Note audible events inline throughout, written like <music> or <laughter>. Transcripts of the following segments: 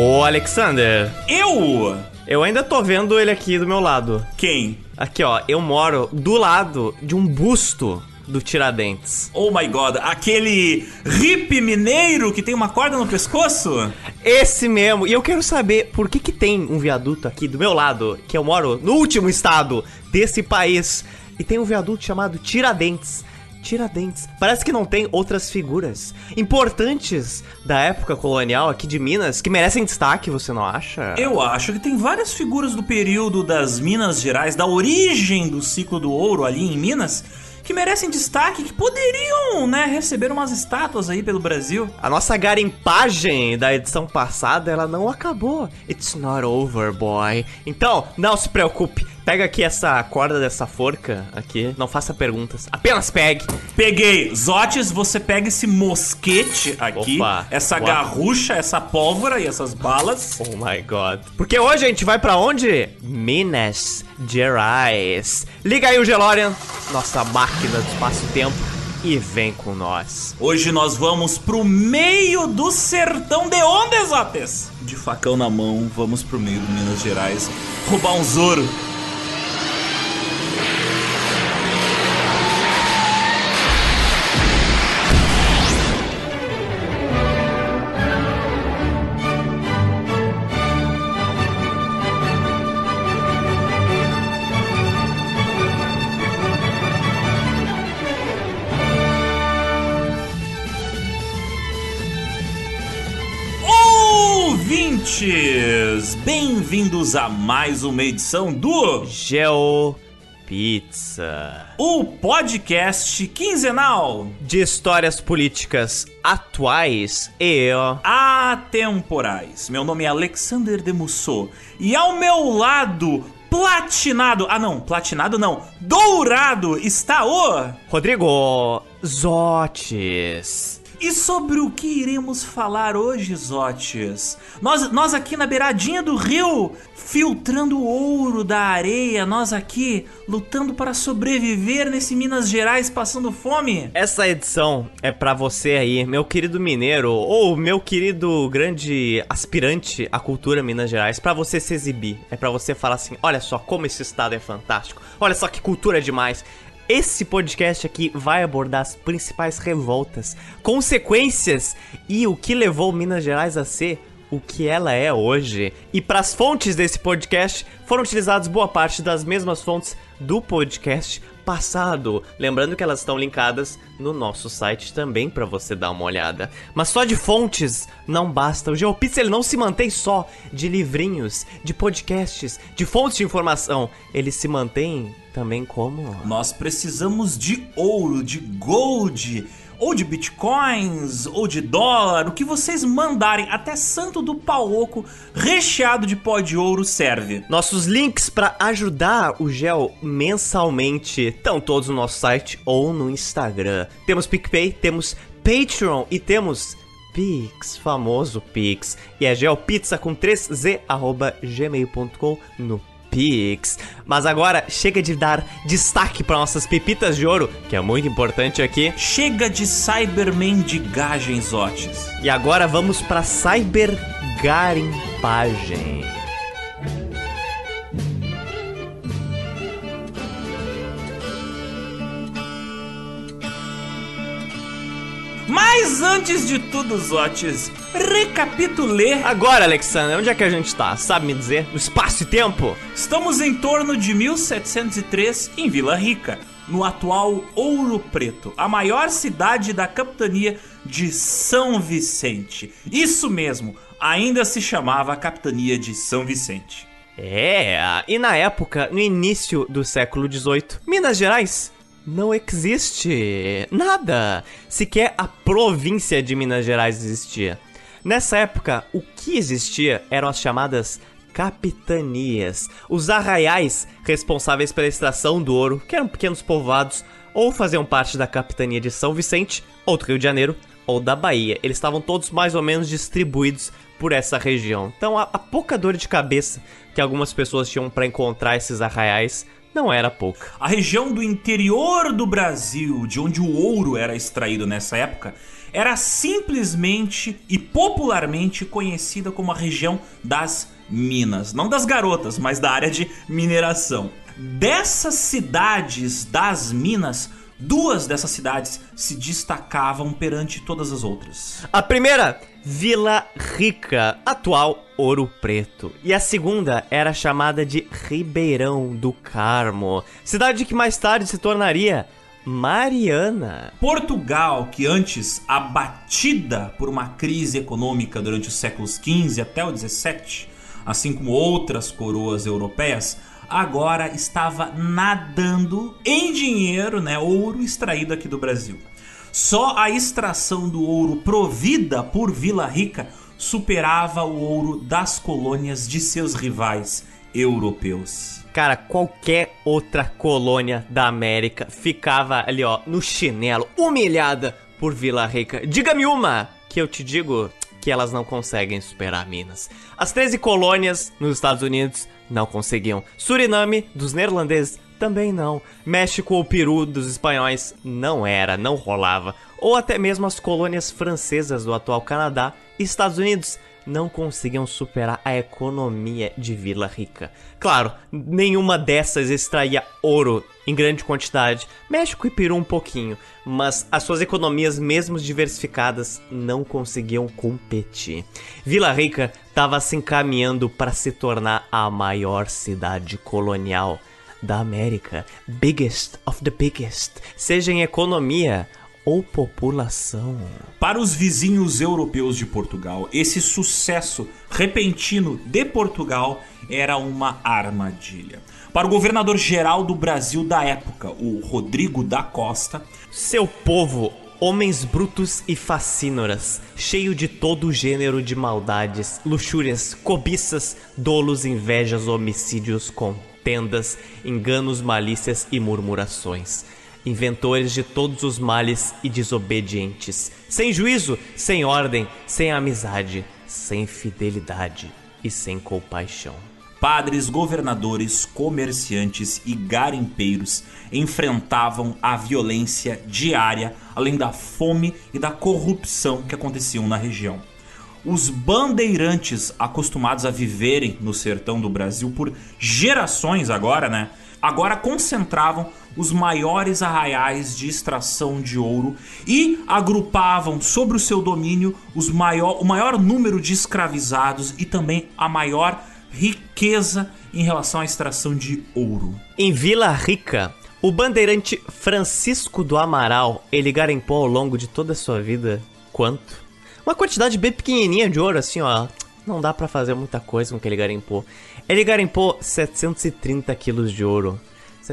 Ô, Alexander, Eu? eu ainda tô vendo ele aqui do meu lado. Quem? Aqui, ó, eu moro do lado de um busto do Tiradentes. Oh my god, aquele hippie mineiro que tem uma corda no pescoço? Esse mesmo. E eu quero saber por que que tem um viaduto aqui do meu lado, que eu moro no último estado desse país, e tem um viaduto chamado Tiradentes. Tiradentes. Parece que não tem outras figuras importantes da época colonial aqui de Minas que merecem destaque, você não acha? Eu acho que tem várias figuras do período das Minas Gerais, da origem do ciclo do ouro ali em Minas, que merecem destaque, que poderiam, né, receber umas estátuas aí pelo Brasil. A nossa garimpagem da edição passada, ela não acabou. It's not over, boy. Então, não se preocupe. Pega aqui essa corda dessa forca aqui. Não faça perguntas. Apenas pegue. Peguei. Zotes, você pega esse mosquete aqui, Opa. essa Uau. garrucha, essa pólvora e essas balas. Oh my god. Porque hoje a gente vai pra onde? Minas Gerais. Liga aí o Gelorian, nossa máquina do espaço-tempo, e vem com nós. Hoje nós vamos pro meio do sertão de onde, Zotes? De facão na mão, vamos pro meio do Minas Gerais roubar um Zoro. Bem-vindos a mais uma edição do Geo Pizza. o podcast quinzenal De histórias políticas atuais e atemporais. Meu nome é Alexander Demusso e ao meu lado, platinado, ah não, platinado não, dourado está o Rodrigo Zotes. E sobre o que iremos falar hoje, Zotes? Nós, nós aqui na beiradinha do rio, filtrando o ouro da areia, nós aqui lutando para sobreviver nesse Minas Gerais passando fome. Essa edição é pra você aí, meu querido mineiro, ou meu querido grande aspirante à cultura Minas Gerais, pra você se exibir. É pra você falar assim: olha só como esse estado é fantástico, olha só que cultura é demais. Esse podcast aqui vai abordar as principais revoltas, consequências e o que levou Minas Gerais a ser o que ela é hoje. E para as fontes desse podcast foram utilizadas boa parte das mesmas fontes do podcast passado. Lembrando que elas estão linkadas no nosso site também para você dar uma olhada. Mas só de fontes não basta. O GeoPizza ele não se mantém só de livrinhos, de podcasts, de fontes de informação. Ele se mantém também como Nós precisamos de ouro, de gold, ou de bitcoins, ou de dólar, o que vocês mandarem, até santo do pau oco recheado de pó de ouro serve. Nossos links para ajudar o Gel mensalmente estão todos no nosso site ou no Instagram. Temos PicPay, temos Patreon e temos Pix, famoso Pix. E é gelpizza com 3z arroba gmail.com no Pix. Mas agora chega de dar destaque para nossas pepitas de ouro, que é muito importante aqui. Chega de cybermendigagem, Zotes. E agora vamos para cybergarimpagem. Mas antes de tudo, Zotes, recapitulê. Agora, Alexander, onde é que a gente tá? Sabe me dizer? No espaço e tempo? Estamos em torno de 1703 em Vila Rica, no atual Ouro Preto, a maior cidade da capitania de São Vicente. Isso mesmo, ainda se chamava Capitania de São Vicente. É, e na época, no início do século XVIII, Minas Gerais não existe nada. Sequer a província de Minas Gerais existia. Nessa época, o que existia eram as chamadas capitanias, os arraiais responsáveis pela extração do ouro, que eram pequenos povoados, ou faziam parte da capitania de São Vicente, ou do Rio de Janeiro, ou da Bahia. Eles estavam todos mais ou menos distribuídos por essa região. Então, a, a pouca dor de cabeça que algumas pessoas tinham para encontrar esses arraiais não era pouca. A região do interior do Brasil, de onde o ouro era extraído nessa época, era simplesmente e popularmente conhecida como a região das Minas. Não das garotas, mas da área de mineração. Dessas cidades das Minas, duas dessas cidades se destacavam perante todas as outras. A primeira, Vila Rica, atual Ouro Preto. E a segunda era chamada de Ribeirão do Carmo, cidade que mais tarde se tornaria Mariana. Portugal, que antes abatida por uma crise econômica durante os séculos XV até o XVII, assim como outras coroas europeias, agora estava nadando em dinheiro, né, ouro extraído aqui do Brasil. Só a extração do ouro provida por Vila Rica superava o ouro das colônias de seus rivais europeus. Cara, qualquer outra colônia da América ficava ali, ó, no chinelo, humilhada por Vila Rica. Diga-me uma que eu te digo que elas não conseguem superar Minas. As 13 colônias nos Estados Unidos não conseguiam. Suriname, dos neerlandeses, também não. México ou Peru dos espanhóis não era, não rolava. Ou até mesmo as colônias francesas do atual Canadá e Estados Unidos não conseguiam superar a economia de Vila Rica. Claro, nenhuma dessas extraía ouro em grande quantidade, México e Peru um pouquinho, mas as suas economias, mesmo diversificadas, não conseguiam competir. Vila Rica estava se encaminhando para se tornar a maior cidade colonial da América, biggest of the biggest, seja em economia ou população. Para os vizinhos europeus de Portugal, esse sucesso repentino de Portugal era uma armadilha. Para o governador-geral do Brasil da época, o Rodrigo da Costa, seu povo Homens brutos e facínoras, cheio de todo gênero de maldades, luxúrias, cobiças, dolos, invejas, homicídios, contendas, enganos, malícias e murmurações inventores de todos os males e desobedientes, sem juízo, sem ordem, sem amizade, sem fidelidade e sem compaixão. Padres, governadores, comerciantes e garimpeiros enfrentavam a violência diária, além da fome e da corrupção que aconteciam na região. Os bandeirantes, acostumados a viverem no sertão do Brasil por gerações agora, né? Agora concentravam os maiores arraiais de extração de ouro e agrupavam sobre o seu domínio os maior, o maior número de escravizados e também a maior riqueza em relação à extração de ouro. Em Vila Rica, o bandeirante Francisco do Amaral, ele garimpou ao longo de toda a sua vida quanto? Uma quantidade bem pequenininha de ouro, assim, ó. Não dá para fazer muita coisa com o que ele garimpou. Ele garimpou 730 quilos de ouro.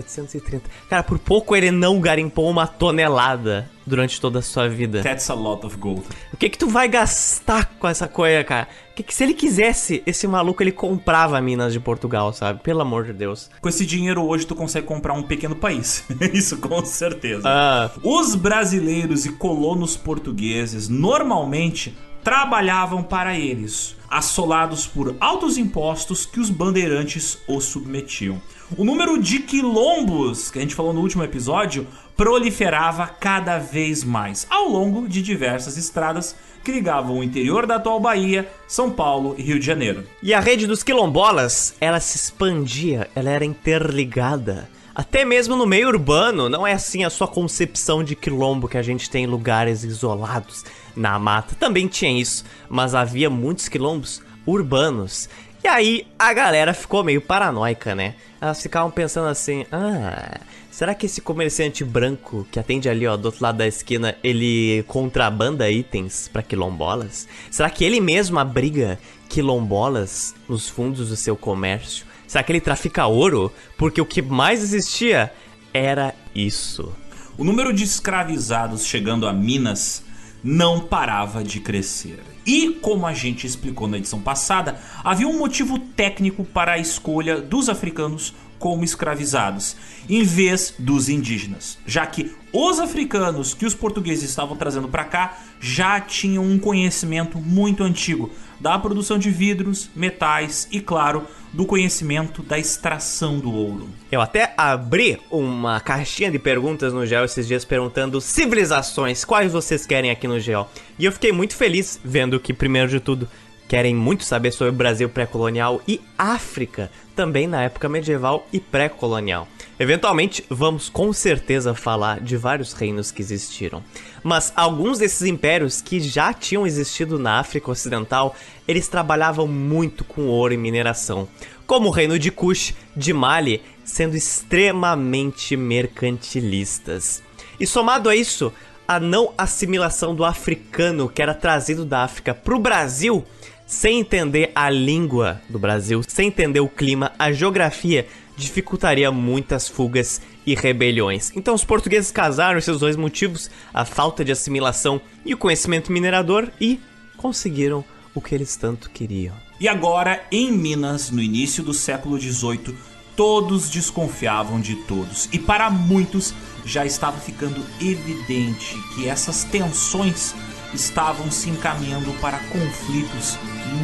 730. Cara, por pouco ele não garimpou uma tonelada durante toda a sua vida. That's a lot of gold. O que que tu vai gastar com essa coisa, cara? Que que se ele quisesse, esse maluco ele comprava Minas de Portugal, sabe? Pelo amor de Deus. Com esse dinheiro hoje tu consegue comprar um pequeno país. <laughs> Isso com certeza. Ah. Os brasileiros e colonos portugueses normalmente trabalhavam para eles, assolados por altos impostos que os bandeirantes os submetiam. O número de quilombos, que a gente falou no último episódio, proliferava cada vez mais ao longo de diversas estradas que ligavam o interior da atual Bahia, São Paulo e Rio de Janeiro. E a rede dos quilombolas, ela se expandia, ela era interligada. Até mesmo no meio urbano, não é assim a sua concepção de quilombo que a gente tem em lugares isolados na mata. Também tinha isso, mas havia muitos quilombos urbanos. E aí a galera ficou meio paranoica, né? Elas ficavam pensando assim: ah, será que esse comerciante branco que atende ali, ó, do outro lado da esquina, ele contrabanda itens para quilombolas? Será que ele mesmo abriga quilombolas nos fundos do seu comércio? Será que ele trafica ouro? Porque o que mais existia era isso. O número de escravizados chegando a Minas não parava de crescer. E, como a gente explicou na edição passada, havia um motivo técnico para a escolha dos africanos como escravizados, em vez dos indígenas, já que os africanos que os portugueses estavam trazendo para cá já tinham um conhecimento muito antigo da produção de vidros, metais e, claro, do conhecimento da extração do ouro. Eu até abri uma caixinha de perguntas no Geo esses dias perguntando civilizações, quais vocês querem aqui no Geo. E eu fiquei muito feliz vendo que, primeiro de tudo, querem muito saber sobre o Brasil pré-colonial e África, também na época medieval e pré-colonial. Eventualmente, vamos com certeza falar de vários reinos que existiram. Mas alguns desses impérios que já tinham existido na África Ocidental, eles trabalhavam muito com ouro e mineração. Como o reino de Kush, de Mali, sendo extremamente mercantilistas. E somado a isso, a não assimilação do africano que era trazido da África para o Brasil, sem entender a língua do Brasil, sem entender o clima, a geografia, dificultaria muitas fugas e rebeliões. Então os portugueses casaram esses dois motivos, a falta de assimilação e o conhecimento minerador, e conseguiram o que eles tanto queriam. E agora, em Minas, no início do século XVIII, todos desconfiavam de todos. E para muitos já estava ficando evidente que essas tensões estavam se encaminhando para conflitos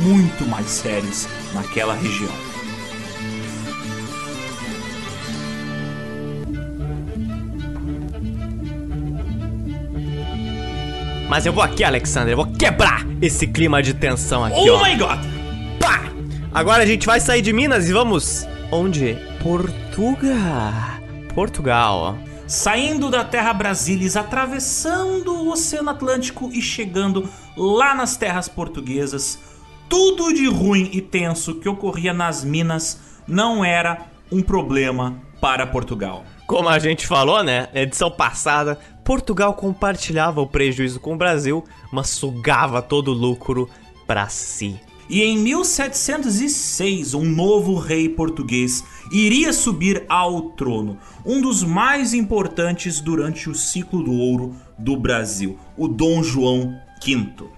muito mais sérios naquela região. Mas eu vou aqui, Alexander, eu vou quebrar esse clima de tensão aqui, oh ó. my god! Pá! Agora a gente vai sair de Minas e vamos. Onde? Portugal. Portugal. Saindo da terra Brasilis, atravessando o Oceano Atlântico e chegando lá nas terras portuguesas, tudo de ruim e tenso que ocorria nas minas não era um problema para Portugal. Como a gente falou, né? Na edição passada, Portugal compartilhava o prejuízo com o Brasil, mas sugava todo o lucro para si. E em 1706, um novo rei português iria subir ao trono, um dos mais importantes durante o ciclo do ouro do Brasil, o Dom João V.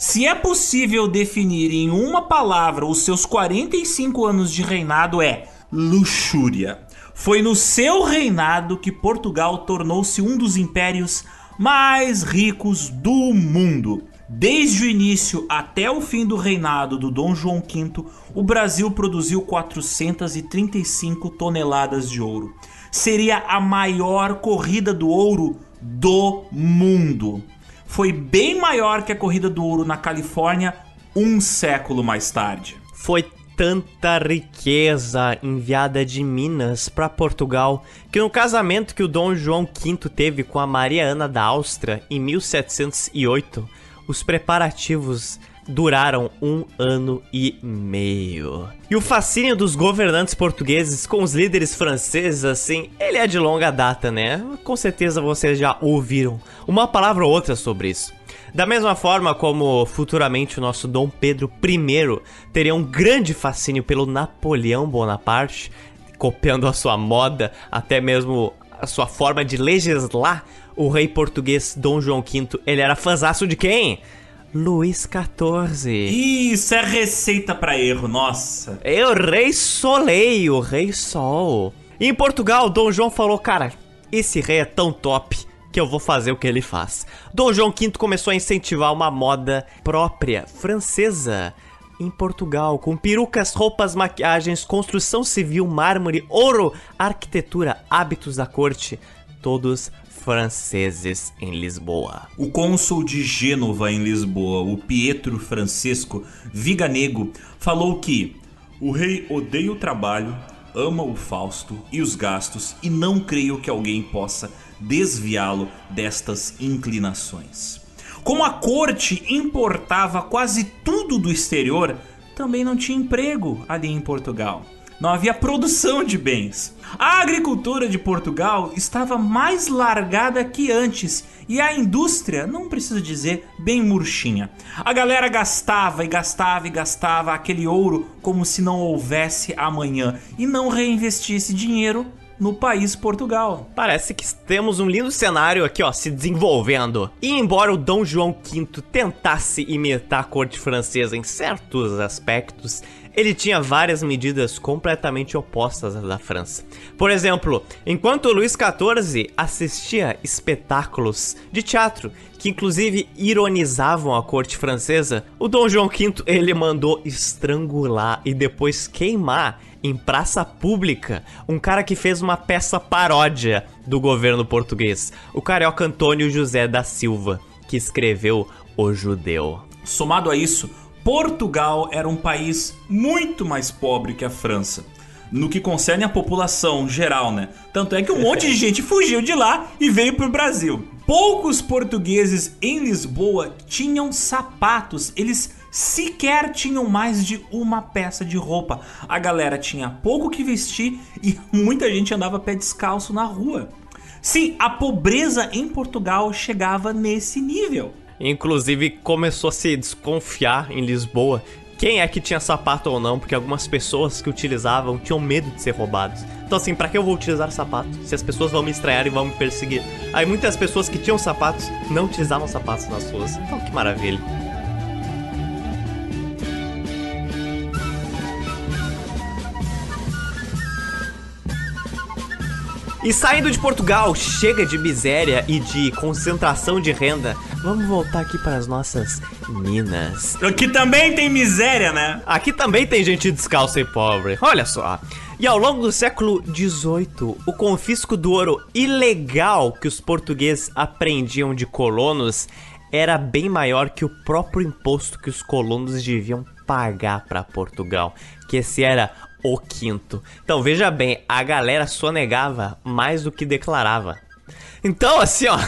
Se é possível definir em uma palavra os seus 45 anos de reinado, é luxúria. Foi no seu reinado que Portugal tornou-se um dos impérios mais ricos do mundo. Desde o início até o fim do reinado do Dom João V, o Brasil produziu 435 toneladas de ouro. Seria a maior corrida do ouro do mundo. Foi bem maior que a corrida do ouro na Califórnia um século mais tarde. Foi tanta riqueza enviada de Minas para Portugal que no casamento que o Dom João V teve com a Maria Ana da Áustria em 1708 os preparativos duraram um ano e meio. E o fascínio dos governantes portugueses com os líderes franceses, assim, ele é de longa data, né? Com certeza vocês já ouviram uma palavra ou outra sobre isso. Da mesma forma como futuramente o nosso Dom Pedro I teria um grande fascínio pelo Napoleão Bonaparte, copiando a sua moda, até mesmo a sua forma de legislar, o rei português Dom João V, ele era fãzaço de quem? Luís XIV. Isso é receita para erro, nossa. É o rei Soleil, o rei Sol. Em Portugal, Dom João falou, cara, esse rei é tão top que eu vou fazer o que ele faz. Dom João V começou a incentivar uma moda própria, francesa, em Portugal, com perucas, roupas, maquiagens, construção civil, mármore, ouro, arquitetura, hábitos da corte, todos franceses em Lisboa. O cônsul de Gênova em Lisboa, o Pietro Francesco Viganego, falou que o rei odeia o trabalho, ama o Fausto e os gastos e não creio que alguém possa desviá-lo destas inclinações. Como a corte importava quase tudo do exterior, também não tinha emprego ali em Portugal não havia produção de bens. A agricultura de Portugal estava mais largada que antes e a indústria, não preciso dizer, bem murchinha. A galera gastava e gastava e gastava aquele ouro como se não houvesse amanhã e não reinvestisse dinheiro no país Portugal. Parece que temos um lindo cenário aqui, ó, se desenvolvendo. E embora o Dom João V tentasse imitar a corte francesa em certos aspectos, ele tinha várias medidas completamente opostas às da França. Por exemplo, enquanto Luís XIV assistia espetáculos de teatro que inclusive ironizavam a corte francesa, o Dom João V ele mandou estrangular e depois queimar em praça pública um cara que fez uma peça paródia do governo português, o carioca Antônio José da Silva, que escreveu O Judeu. Somado a isso, Portugal era um país muito mais pobre que a França. No que concerne a população geral, né? Tanto é que um monte de <laughs> gente fugiu de lá e veio pro Brasil. Poucos portugueses em Lisboa tinham sapatos. Eles sequer tinham mais de uma peça de roupa. A galera tinha pouco que vestir e <laughs> muita gente andava pé descalço na rua. Sim, a pobreza em Portugal chegava nesse nível. Inclusive começou a se desconfiar em Lisboa quem é que tinha sapato ou não, porque algumas pessoas que utilizavam tinham medo de ser roubados. Então assim, para que eu vou utilizar sapato se as pessoas vão me estranhar e vão me perseguir? Aí muitas pessoas que tinham sapatos não utilizavam sapatos nas ruas. Então que maravilha. E saindo de Portugal, chega de miséria e de concentração de renda. Vamos voltar aqui para as nossas minas. Aqui também tem miséria, né? Aqui também tem gente descalça e pobre. Olha só. E ao longo do século XVIII, o confisco do ouro ilegal que os portugueses apreendiam de colonos era bem maior que o próprio imposto que os colonos deviam pagar para Portugal, que esse era o quinto. Então veja bem, a galera sonegava mais do que declarava. Então, assim, ó,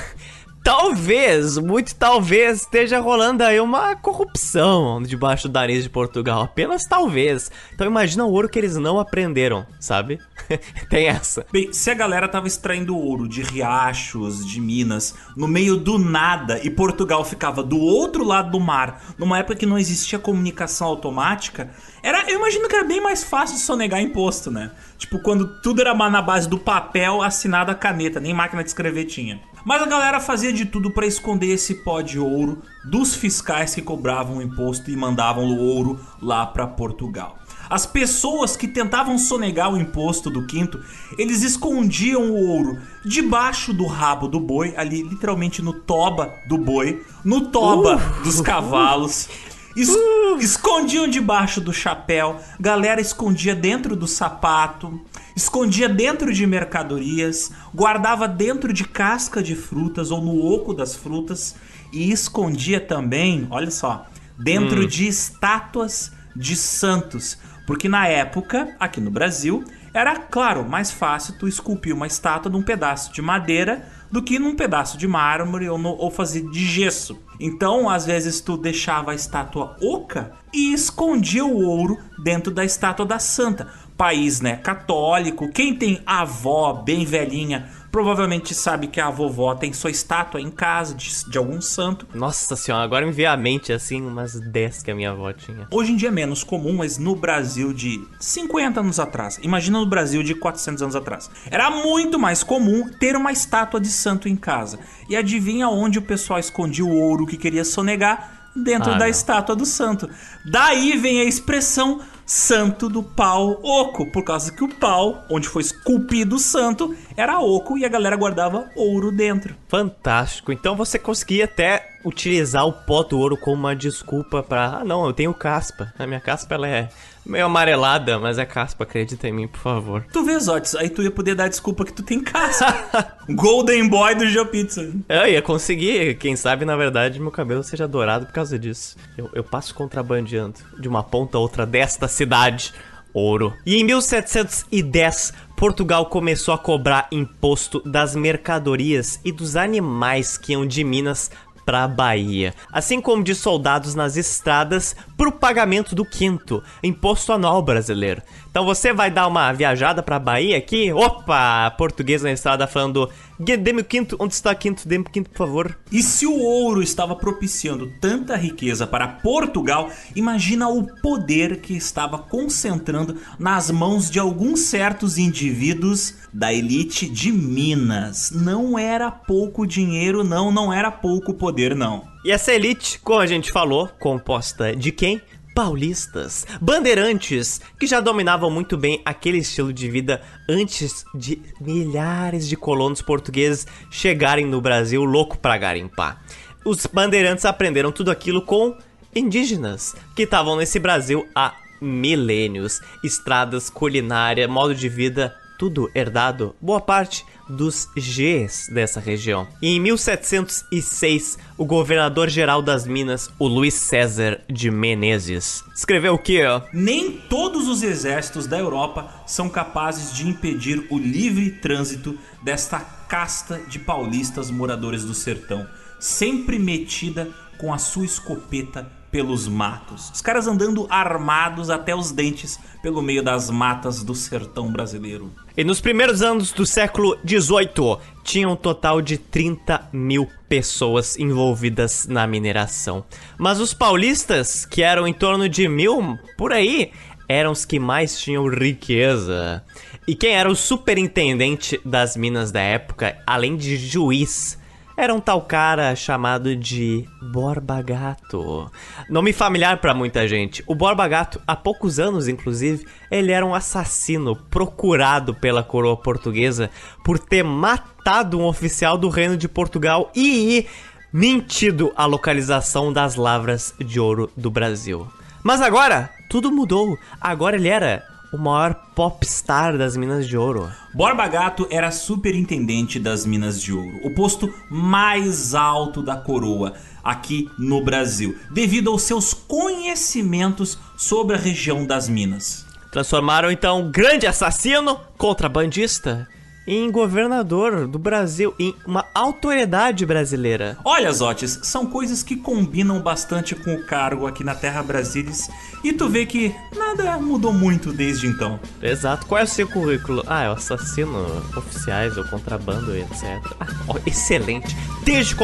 talvez, muito talvez, esteja rolando aí uma corrupção debaixo do nariz de Portugal. Apenas talvez. Então imagina o ouro que eles não aprenderam, sabe? <laughs> Tem essa. Bem, se a galera tava extraindo ouro de riachos, de minas, no meio do nada, e Portugal ficava do outro lado do mar, numa época que não existia comunicação automática, era, eu imagino que era bem mais fácil de sonegar imposto, né? Tipo, quando tudo era na base do papel assinado a caneta, nem máquina de escrever tinha. Mas a galera fazia de tudo para esconder esse pó de ouro dos fiscais que cobravam o imposto e mandavam o ouro lá para Portugal. As pessoas que tentavam sonegar o imposto do quinto, eles escondiam o ouro debaixo do rabo do boi, ali literalmente no toba do boi, no toba uh, dos cavalos. Es uh. Escondiam debaixo do chapéu, galera escondia dentro do sapato, escondia dentro de mercadorias, guardava dentro de casca de frutas ou no oco das frutas e escondia também, olha só, dentro hum. de estátuas de santos, porque na época, aqui no Brasil, era claro, mais fácil tu esculpir uma estátua num pedaço de madeira do que num pedaço de mármore ou, no, ou fazer de gesso. Então, às vezes, tu deixava a estátua oca e escondia o ouro dentro da estátua da santa. País, né, católico. Quem tem avó bem velhinha Provavelmente sabe que a vovó tem sua estátua em casa de, de algum santo. Nossa senhora, agora me veio à mente assim umas 10 que a minha avó tinha. Hoje em dia é menos comum, mas no Brasil de 50 anos atrás, imagina no Brasil de 400 anos atrás. Era muito mais comum ter uma estátua de santo em casa. E adivinha onde o pessoal escondia o ouro que queria sonegar? Dentro ah, da não. estátua do santo. Daí vem a expressão santo do pau oco, por causa que o pau, onde foi esculpido o santo, era oco e a galera guardava ouro dentro. Fantástico. Então você conseguia até utilizar o pó do ouro como uma desculpa para, ah, não, eu tenho caspa. A minha caspa ela é meio amarelada, mas é caspa, acredita em mim, por favor. Tu vê, Zotes, aí tu ia poder dar desculpa que tu tem caspa. <laughs> Golden Boy do GeoPizza. Eu ia conseguir, quem sabe, na verdade, meu cabelo seja dourado por causa disso. Eu, eu passo contrabandeando de uma ponta a outra desta cidade. Ouro. E em 1710, Portugal começou a cobrar imposto das mercadorias e dos animais que iam de Minas para a Bahia, assim como de soldados nas estradas para o pagamento do quinto, imposto anual brasileiro. Então você vai dar uma viajada para a Bahia aqui, opa, português na estrada falando Dê-me o quinto, onde está o quinto? Dê-me o quinto, por favor. E se o ouro estava propiciando tanta riqueza para Portugal, imagina o poder que estava concentrando nas mãos de alguns certos indivíduos da elite de Minas. Não era pouco dinheiro, não, não era pouco poder, não. E essa elite, como a gente falou, composta de quem? Paulistas, bandeirantes, que já dominavam muito bem aquele estilo de vida antes de milhares de colonos portugueses chegarem no Brasil louco para garimpar. Os bandeirantes aprenderam tudo aquilo com indígenas que estavam nesse Brasil há milênios, estradas, culinária, modo de vida, tudo herdado, boa parte dos Gs dessa região. E em 1706, o governador-geral das Minas, o Luiz César de Menezes, escreveu o quê? Nem todos os exércitos da Europa são capazes de impedir o livre trânsito desta casta de paulistas moradores do sertão, sempre metida com a sua escopeta pelos matos. Os caras andando armados até os dentes pelo meio das matas do sertão brasileiro. E nos primeiros anos do século XVIII, tinha um total de 30 mil pessoas envolvidas na mineração. Mas os paulistas, que eram em torno de mil por aí, eram os que mais tinham riqueza. E quem era o superintendente das minas da época, além de juiz, era um tal cara chamado de Borba Gato. Nome familiar para muita gente. O Borba Gato, há poucos anos inclusive, ele era um assassino procurado pela coroa portuguesa por ter matado um oficial do reino de Portugal e mentido a localização das lavras de ouro do Brasil. Mas agora, tudo mudou. Agora ele era o maior popstar das Minas de Ouro. Borba Gato era superintendente das Minas de Ouro, o posto mais alto da coroa aqui no Brasil, devido aos seus conhecimentos sobre a região das Minas. Transformaram então um grande assassino, contrabandista, em governador do Brasil, em uma autoridade brasileira. Olha, Zotes, são coisas que combinam bastante com o cargo aqui na Terra Brasilis e tu vê que nada mudou muito desde então. Exato. Qual é o seu currículo? Ah, é o assassino oficiais ou contrabando, etc. Ah, ó, excelente. Desde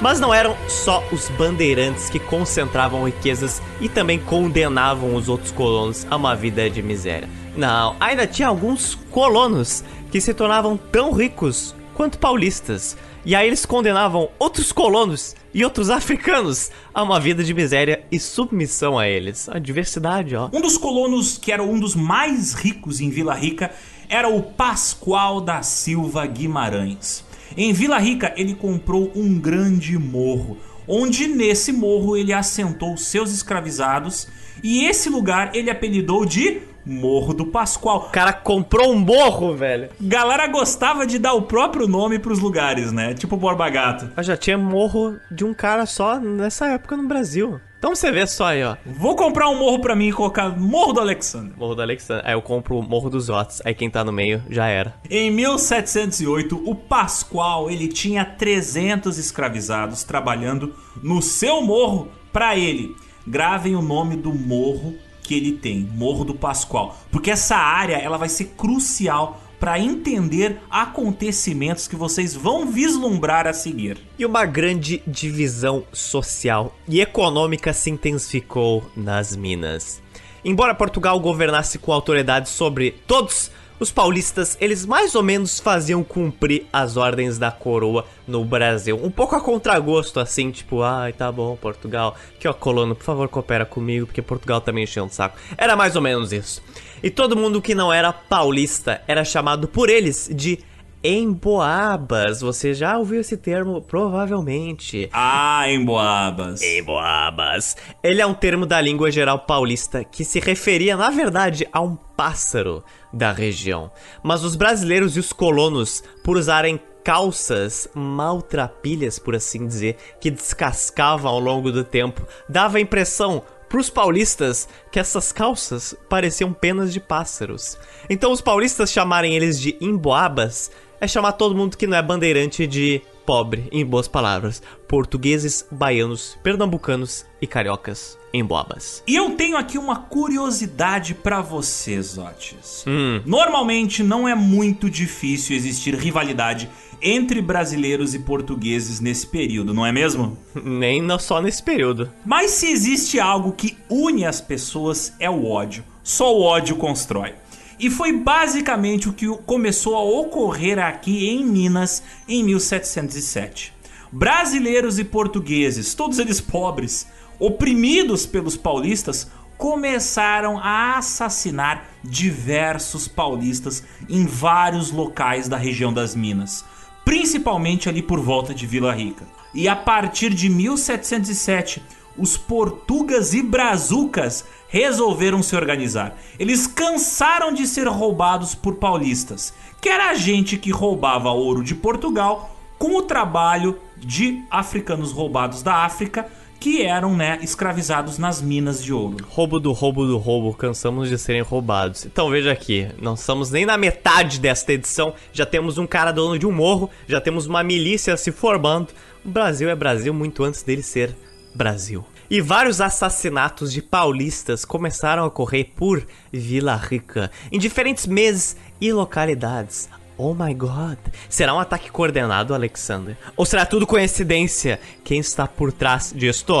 Mas não eram só os bandeirantes que concentravam riquezas e também condenavam os outros colonos a uma vida de miséria. Não, ainda tinha alguns colonos que se tornavam tão ricos quanto paulistas. E aí eles condenavam outros colonos e outros <laughs> africanos a uma vida de miséria e submissão a eles. A diversidade, ó. Um dos colonos que era um dos mais ricos em Vila Rica era o Pascoal da Silva Guimarães. Em Vila Rica, ele comprou um grande morro, onde nesse morro ele assentou seus escravizados e esse lugar ele apelidou de Morro do Pascoal. O cara comprou um morro, velho. Galera gostava de dar o próprio nome pros lugares, né? Tipo Borba Gato. Eu já tinha morro de um cara só nessa época no Brasil. Então você vê só aí, ó. Vou comprar um morro pra mim e colocar Morro do Alexandre. Morro do Alexandre. Aí eu compro o Morro dos Otis. Aí quem tá no meio já era. Em 1708, o Pascoal, ele tinha 300 escravizados trabalhando no seu morro pra ele. Gravem o nome do morro que ele tem, Morro do Pascoal, porque essa área ela vai ser crucial para entender acontecimentos que vocês vão vislumbrar a seguir. E uma grande divisão social e econômica se intensificou nas Minas. Embora Portugal governasse com autoridade sobre todos os paulistas, eles mais ou menos faziam cumprir as ordens da coroa no Brasil. Um pouco a contragosto, assim, tipo, ai, tá bom, Portugal, que ó, colono, por favor, coopera comigo, porque Portugal também encheu um saco. Era mais ou menos isso. E todo mundo que não era paulista era chamado por eles de Emboabas. Você já ouviu esse termo? Provavelmente. Ah, emboabas. Emboabas. Ele é um termo da língua geral paulista que se referia, na verdade, a um pássaro da região. Mas os brasileiros e os colonos, por usarem calças maltrapilhas, por assim dizer, que descascavam ao longo do tempo, dava a impressão para os paulistas que essas calças pareciam penas de pássaros. Então os paulistas chamarem eles de emboabas é chamar todo mundo que não é bandeirante de pobre, em boas palavras. Portugueses, baianos, pernambucanos e cariocas em boabas. E eu tenho aqui uma curiosidade para vocês, Otis. Hum. Normalmente não é muito difícil existir rivalidade entre brasileiros e portugueses nesse período, não é mesmo? Nem só nesse período. Mas se existe algo que une as pessoas é o ódio. Só o ódio constrói. E foi basicamente o que começou a ocorrer aqui em Minas em 1707. Brasileiros e portugueses, todos eles pobres, oprimidos pelos paulistas, começaram a assassinar diversos paulistas em vários locais da região das Minas, principalmente ali por volta de Vila Rica. E a partir de 1707, os portugas e brazucas resolveram se organizar. Eles cansaram de ser roubados por paulistas, que era a gente que roubava ouro de Portugal com o trabalho de africanos roubados da África que eram, né, escravizados nas minas de ouro. Roubo do roubo do roubo, cansamos de serem roubados. Então veja aqui, não estamos nem na metade desta edição, já temos um cara dono de um morro, já temos uma milícia se formando. O Brasil é Brasil muito antes dele ser Brasil. E vários assassinatos de paulistas começaram a ocorrer por Vila Rica, em diferentes meses e localidades. Oh my god. Será um ataque coordenado, Alexander? Ou será tudo coincidência? Quem está por trás disto?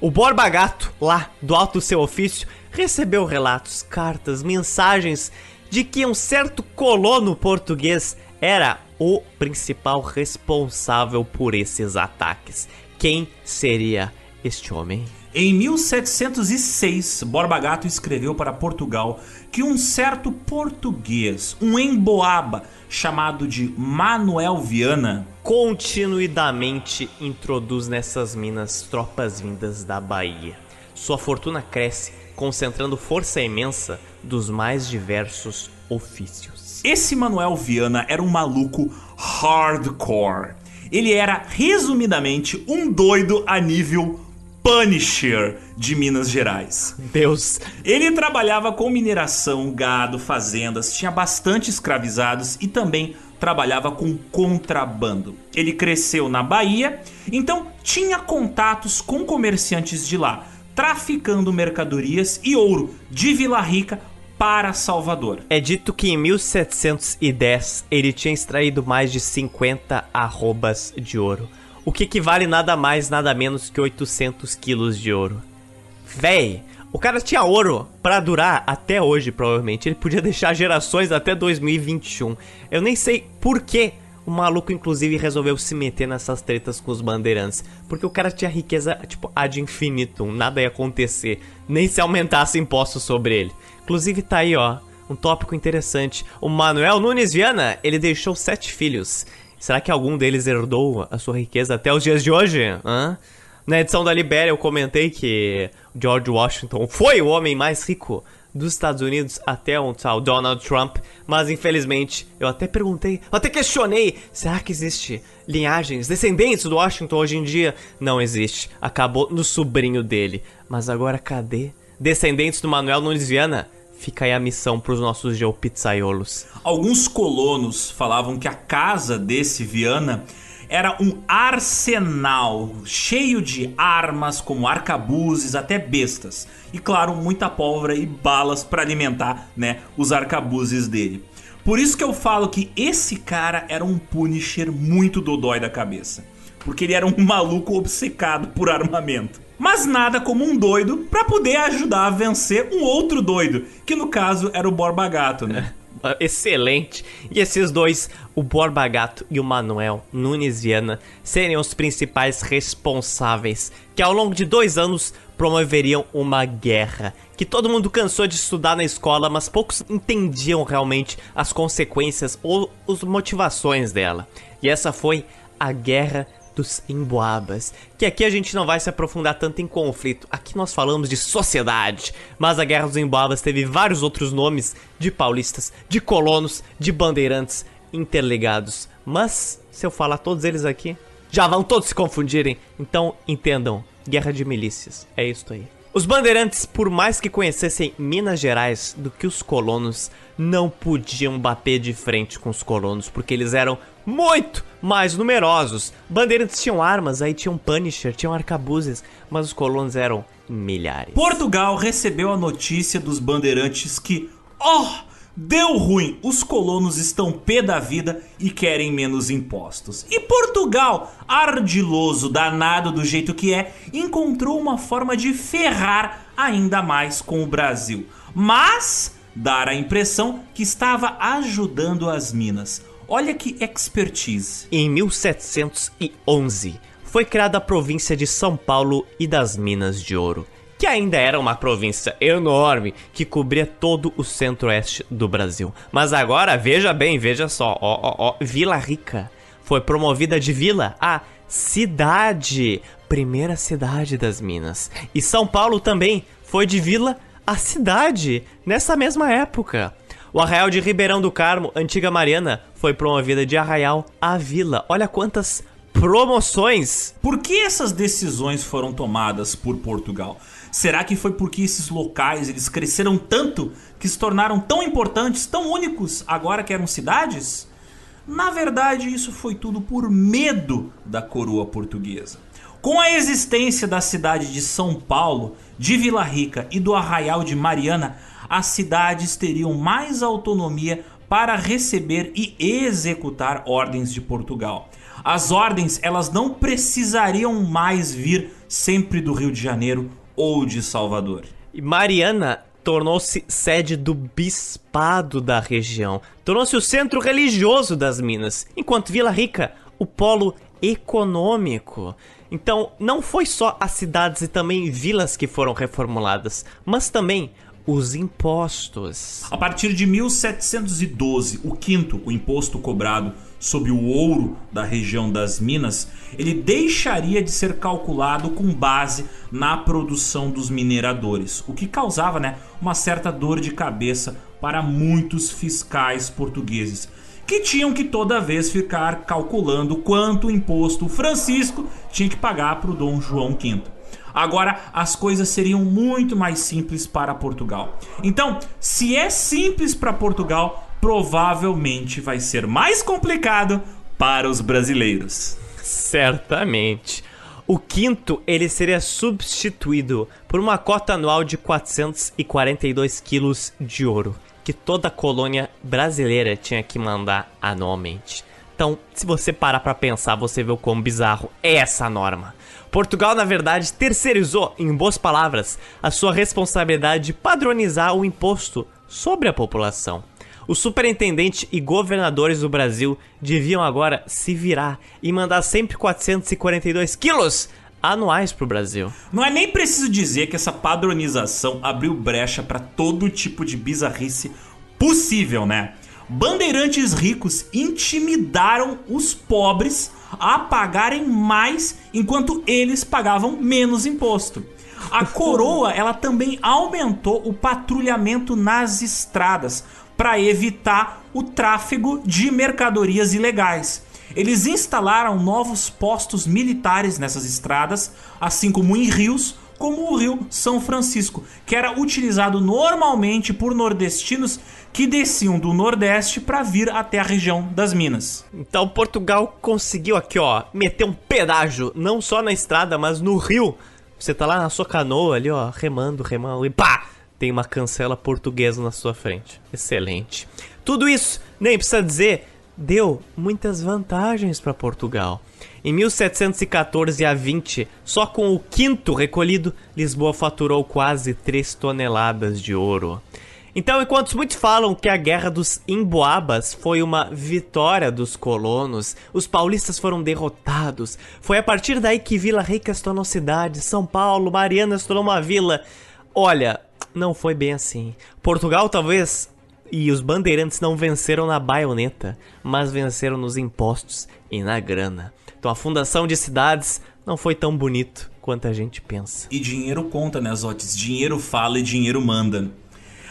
O Borba Gato, lá do alto do seu ofício, recebeu relatos, cartas, mensagens de que um certo colono português era o principal responsável por esses ataques. Quem seria este homem? Em 1706, Borba Gato escreveu para Portugal que um certo português, um emboaba chamado de Manuel Viana, continuidamente introduz nessas minas tropas vindas da Bahia. Sua fortuna cresce, concentrando força imensa dos mais diversos ofícios. Esse Manuel Viana era um maluco hardcore. Ele era, resumidamente, um doido a nível Punisher de Minas Gerais. Deus. Ele trabalhava com mineração, gado, fazendas, tinha bastante escravizados e também trabalhava com contrabando. Ele cresceu na Bahia, então tinha contatos com comerciantes de lá, traficando mercadorias e ouro de Vila Rica para Salvador. É dito que em 1710 ele tinha extraído mais de 50 arrobas de ouro o que equivale nada mais, nada menos que 800 quilos de ouro. Véi, o cara tinha ouro para durar até hoje, provavelmente. Ele podia <laughs> deixar gerações até 2021. Eu nem sei por que o maluco, inclusive, resolveu se meter nessas tretas com os bandeirantes. Porque o cara tinha riqueza, tipo, ad infinitum. Nada ia acontecer. Nem se aumentasse impostos sobre ele. Inclusive, tá aí, ó. Um tópico interessante. O Manuel Nunes Viana, ele deixou sete filhos. Será que algum deles herdou a sua riqueza até os dias de hoje? Hã? Na edição da Libéria eu comentei que George Washington foi o homem mais rico dos Estados Unidos até um tal Donald Trump, mas infelizmente eu até perguntei, eu até questionei, será que existe linhagens, descendentes do Washington hoje em dia? Não existe, acabou no sobrinho dele. Mas agora cadê? Descendentes do Manuel Nunes Viana? Fica aí a missão para os nossos geopizzaiolos. Alguns colonos falavam que a casa desse Viana era um arsenal cheio de armas, como arcabuzes, até bestas. E claro, muita pólvora e balas para alimentar, né, os arcabuzes dele. Por isso que eu falo que esse cara era um Punisher muito dodói da cabeça. Porque ele era um <laughs> maluco obcecado por armamento mas nada como um doido para poder ajudar a vencer um outro doido, que no caso era o Borba Gato, né? <laughs> Excelente. E esses dois, o Borba Gato e o Manuel Nunes Viana, seriam os principais responsáveis que ao longo de dois anos promoveriam uma guerra que todo mundo cansou de estudar na escola, mas poucos entendiam realmente as consequências ou as motivações dela. E essa foi a Guerra dos emboabas, que aqui a gente não vai se aprofundar tanto em conflito, aqui nós falamos de sociedade, mas a Guerra dos Emboabas teve vários outros nomes de paulistas, de colonos, de bandeirantes interligados, mas se eu falar todos eles aqui, já vão todos se confundirem, então entendam, Guerra de Milícias, é isso aí. Os bandeirantes, por mais que conhecessem Minas Gerais do que os colonos, não podiam bater de frente com os colonos, porque eles eram muito mais numerosos. Bandeirantes tinham armas, aí tinham Punisher, tinham arcabuzes, mas os colonos eram milhares. Portugal recebeu a notícia dos bandeirantes que, oh, Deu ruim, os colonos estão pé da vida e querem menos impostos. E Portugal, ardiloso, danado do jeito que é, encontrou uma forma de ferrar ainda mais com o Brasil. Mas dar a impressão que estava ajudando as minas. Olha que expertise. Em 1711, foi criada a província de São Paulo e das Minas de Ouro, que ainda era uma província enorme que cobria todo o centro-oeste do Brasil. Mas agora, veja bem, veja só, ó, ó, ó, Vila Rica foi promovida de vila a cidade, primeira cidade das Minas. E São Paulo também foi de vila a cidade nessa mesma época. O Arraial de Ribeirão do Carmo, antiga Mariana, foi promovida de Arraial a Vila. Olha quantas promoções. Por que essas decisões foram tomadas por Portugal? Será que foi porque esses locais eles cresceram tanto que se tornaram tão importantes, tão únicos, agora que eram cidades? Na verdade, isso foi tudo por medo da coroa portuguesa. Com a existência da cidade de São Paulo, de Vila Rica e do Arraial de Mariana, as cidades teriam mais autonomia para receber e executar ordens de Portugal. As ordens, elas não precisariam mais vir sempre do Rio de Janeiro ou de Salvador. E Mariana tornou-se sede do bispado da região, tornou-se o centro religioso das Minas, enquanto Vila Rica, o polo econômico. Então, não foi só as cidades e também vilas que foram reformuladas, mas também os impostos. A partir de 1712, o quinto, o imposto cobrado sobre o ouro da região das Minas, ele deixaria de ser calculado com base na produção dos mineradores, o que causava né, uma certa dor de cabeça para muitos fiscais portugueses, que tinham que toda vez ficar calculando quanto imposto Francisco tinha que pagar para o Dom João V. Agora as coisas seriam muito mais simples para Portugal. Então, se é simples para Portugal, provavelmente vai ser mais complicado para os brasileiros. Certamente. O quinto, ele seria substituído por uma cota anual de 442 quilos de ouro, que toda colônia brasileira tinha que mandar anualmente. Então, se você parar para pensar, você vê o quão bizarro é essa norma. Portugal, na verdade, terceirizou, em boas palavras, a sua responsabilidade de padronizar o imposto sobre a população. O superintendente e governadores do Brasil deviam agora se virar e mandar sempre 442 quilos anuais para o Brasil. Não é nem preciso dizer que essa padronização abriu brecha para todo tipo de bizarrice possível, né? Bandeirantes ricos intimidaram os pobres a pagarem mais enquanto eles pagavam menos imposto. A <laughs> coroa, ela também aumentou o patrulhamento nas estradas, para evitar o tráfego de mercadorias ilegais. Eles instalaram novos postos militares nessas estradas, assim como em rios, como o rio São Francisco, que era utilizado normalmente por nordestinos que desciam do Nordeste para vir até a região das Minas. Então Portugal conseguiu aqui, ó, meter um pedágio, não só na estrada, mas no rio. Você tá lá na sua canoa ali, ó, remando, remando e pá! tem uma cancela portuguesa na sua frente. Excelente. Tudo isso, nem precisa dizer, deu muitas vantagens para Portugal. Em 1714 a 20, só com o quinto recolhido, Lisboa faturou quase 3 toneladas de ouro. Então, enquanto muitos falam que a Guerra dos Emboabas foi uma vitória dos colonos, os paulistas foram derrotados, foi a partir daí que Vila Rica se tornou cidade, São Paulo, Mariana se tornou uma vila. Olha, não foi bem assim. Portugal talvez e os bandeirantes não venceram na baioneta, mas venceram nos impostos e na grana. Então a fundação de cidades não foi tão bonito quanto a gente pensa. E dinheiro conta, né, Zotes? Dinheiro fala e dinheiro manda.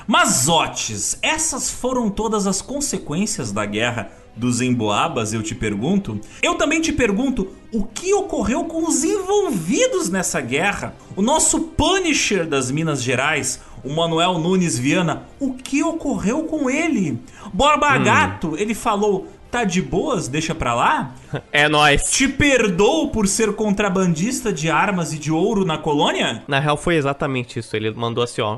Mas, Zotes, essas foram todas as consequências da guerra dos emboabas, eu te pergunto. Eu também te pergunto o que ocorreu com os envolvidos nessa guerra. O nosso Punisher das Minas Gerais, o Manuel Nunes Viana, o que ocorreu com ele? Borba hum. Gato, ele falou: tá de boas, deixa pra lá? <laughs> É nós. Te perdoo por ser contrabandista de armas e de ouro na colônia? Na real foi exatamente isso. Ele mandou assim, ó.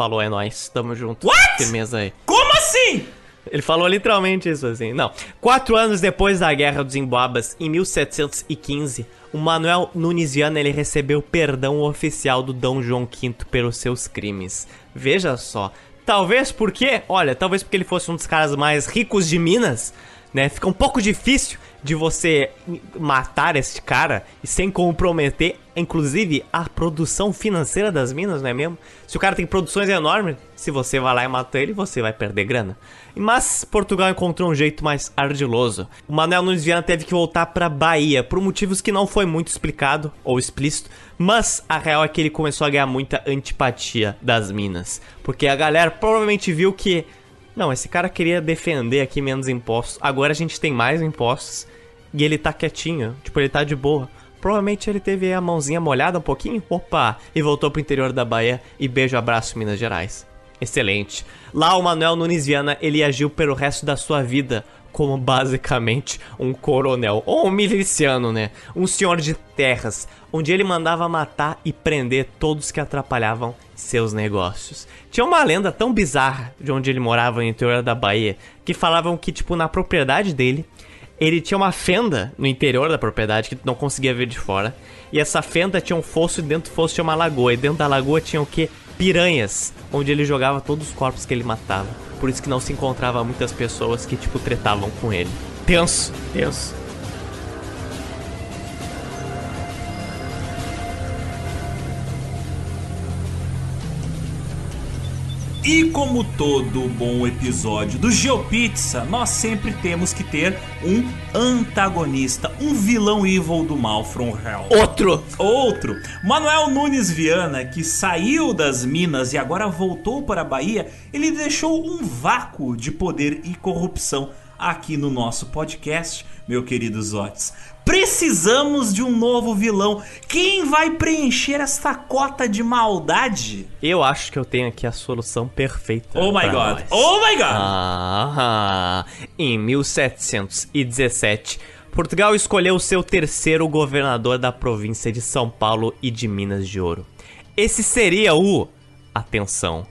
Falou, é nós, tamo junto. What? Firmeza aí. Como assim? Ele falou literalmente isso assim. Não. Quatro anos depois da Guerra dos Emboabas, em 1715, o Manuel Nunes Viana ele recebeu perdão oficial do Dom João V pelos seus crimes. Veja só, talvez porque, olha, talvez porque ele fosse um dos caras mais ricos de Minas, né? Fica um pouco difícil de você matar este cara e sem comprometer, inclusive, a produção financeira das minas, não é mesmo? Se o cara tem produções enormes, se você vai lá e mata ele, você vai perder grana. Mas Portugal encontrou um jeito mais ardiloso. O Manuel Nunes Viana teve que voltar para Bahia por motivos que não foi muito explicado ou explícito, mas a real é que ele começou a ganhar muita antipatia das minas, porque a galera provavelmente viu que não, esse cara queria defender aqui menos impostos. Agora a gente tem mais impostos e ele tá quietinho, tipo, ele tá de boa. Provavelmente ele teve a mãozinha molhada um pouquinho, opa, e voltou pro interior da Bahia e beijo, abraço, Minas Gerais. Excelente. Lá o Manuel Nunes Viana, ele agiu pelo resto da sua vida como basicamente um coronel, ou um miliciano, né? Um senhor de terras, onde ele mandava matar e prender todos que atrapalhavam seus negócios. Tinha uma lenda tão bizarra de onde ele morava no interior da Bahia, que falavam que, tipo, na propriedade dele, ele tinha uma fenda no interior da propriedade que não conseguia ver de fora. E essa fenda tinha um fosso e dentro do fosso tinha uma lagoa. E dentro da lagoa tinha o que? Piranhas, onde ele jogava todos os corpos que ele matava. Por isso que não se encontrava muitas pessoas que, tipo, tretavam com ele. Tenso, tenso. E como todo bom episódio do GeoPizza, nós sempre temos que ter um antagonista, um vilão evil do mal from hell. Outro! Outro! Manuel Nunes Viana, que saiu das Minas e agora voltou para a Bahia, ele deixou um vácuo de poder e corrupção aqui no nosso podcast, meu querido Zotes. Precisamos de um novo vilão. Quem vai preencher esta cota de maldade? Eu acho que eu tenho aqui a solução perfeita. Oh my god! nós. Oh my god! Ah, em 1717, Portugal escolheu seu terceiro governador da província de São Paulo e de Minas de Ouro. Esse seria o, atenção,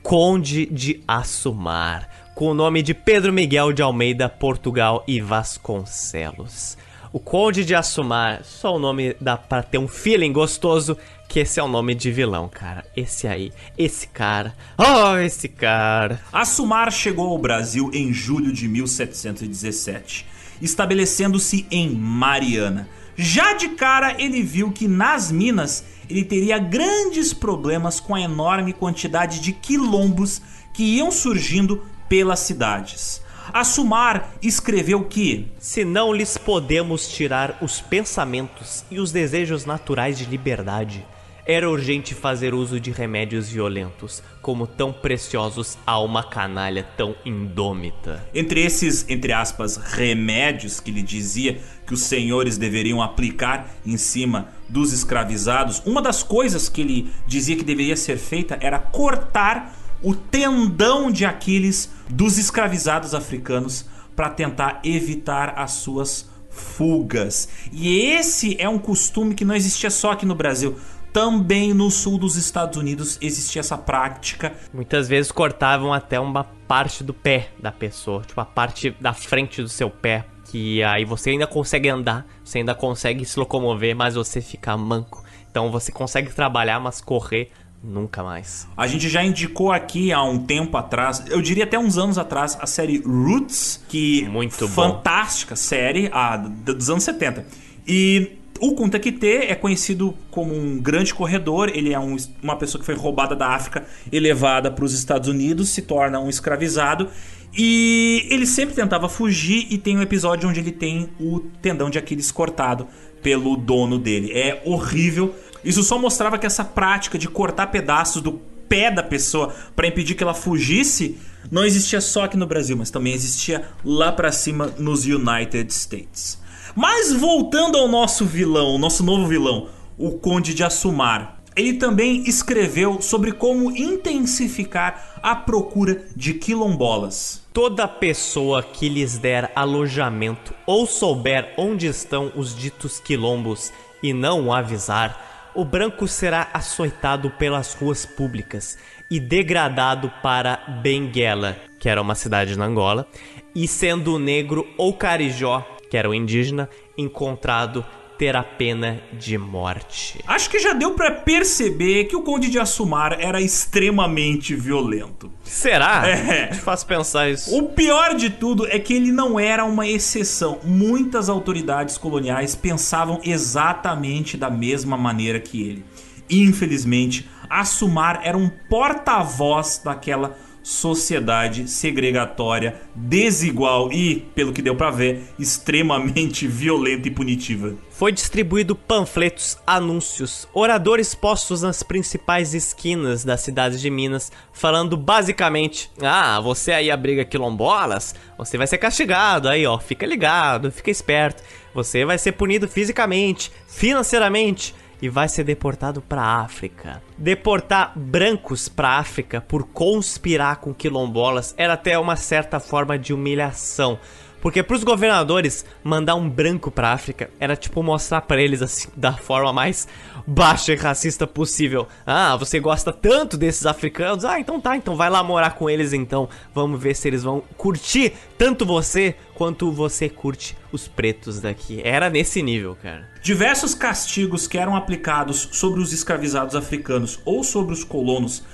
Conde de Assumar, com o nome de Pedro Miguel de Almeida, Portugal e Vasconcelos. O Conde de Assumar, só o nome dá pra ter um feeling gostoso que esse é o nome de vilão, cara. Esse aí, esse cara, oh, esse cara. Assumar chegou ao Brasil em julho de 1717, estabelecendo-se em Mariana. Já de cara, ele viu que nas Minas ele teria grandes problemas com a enorme quantidade de quilombos que iam surgindo pelas cidades. Assumar escreveu que Se não lhes podemos tirar os pensamentos e os desejos naturais de liberdade, era urgente fazer uso de remédios violentos, como tão preciosos a uma canalha tão indômita. Entre esses, entre aspas, remédios que ele dizia que os senhores deveriam aplicar em cima dos escravizados, uma das coisas que ele dizia que deveria ser feita era cortar o tendão de Aquiles dos escravizados africanos para tentar evitar as suas fugas. E esse é um costume que não existia só aqui no Brasil. Também no sul dos Estados Unidos existia essa prática. Muitas vezes cortavam até uma parte do pé da pessoa, tipo a parte da frente do seu pé, que aí você ainda consegue andar, você ainda consegue se locomover, mas você fica manco. Então você consegue trabalhar, mas correr nunca mais. A gente já indicou aqui há um tempo atrás, eu diria até uns anos atrás, a série Roots, que Muito bom. fantástica série a, dos anos 70. E o Kunta Kinte é conhecido como um grande corredor, ele é um- uma pessoa que foi roubada da África e levada para os Estados Unidos, se torna um escravizado. E ele sempre tentava fugir e tem um episódio onde ele tem o tendão de Aquiles cortado pelo dono dele. É horrível. Isso só mostrava que essa prática de cortar pedaços do pé da pessoa para impedir que ela fugisse não existia só aqui no Brasil, mas também existia lá pra cima nos United States. Mas voltando ao nosso vilão, nosso novo vilão, o Conde de Assumar. Ele também escreveu sobre como intensificar a procura de quilombolas. Toda pessoa que lhes der alojamento ou souber onde estão os ditos quilombos e não o avisar, o branco será açoitado pelas ruas públicas e degradado para Benguela, que era uma cidade na Angola, e sendo o negro ou carijó, que era o indígena, encontrado terá pena de morte. Acho que já deu pra perceber que o Conde de Assumar era extremamente violento. Será? É. Te faz pensar isso. O pior de tudo é que ele não era uma exceção. Muitas autoridades coloniais pensavam exatamente da mesma maneira que ele. Infelizmente, Assumar era um porta-voz daquela sociedade segregatória, desigual e, pelo que deu pra ver, extremamente <laughs> violenta e punitiva. Foi distribuído panfletos, anúncios, oradores postos nas principais esquinas das cidades de Minas, falando basicamente: "Ah, você aí abriga quilombolas, você vai ser castigado aí, ó, fica ligado, fica esperto. Você vai ser punido fisicamente, financeiramente, e vai ser deportado para África. Deportar brancos para África por conspirar com quilombolas era até uma certa forma de humilhação. Porque pros governadores mandar um branco pra África era tipo mostrar pra eles assim, da forma mais baixa e racista possível. Ah, você gosta tanto desses africanos? Ah, então tá, então vai lá morar com eles então. Vamos ver se eles vão curtir tanto você quanto você curte os pretos daqui. Era nesse nível, cara. Diversos castigos que eram aplicados sobre os escravizados africanos ou sobre os colonos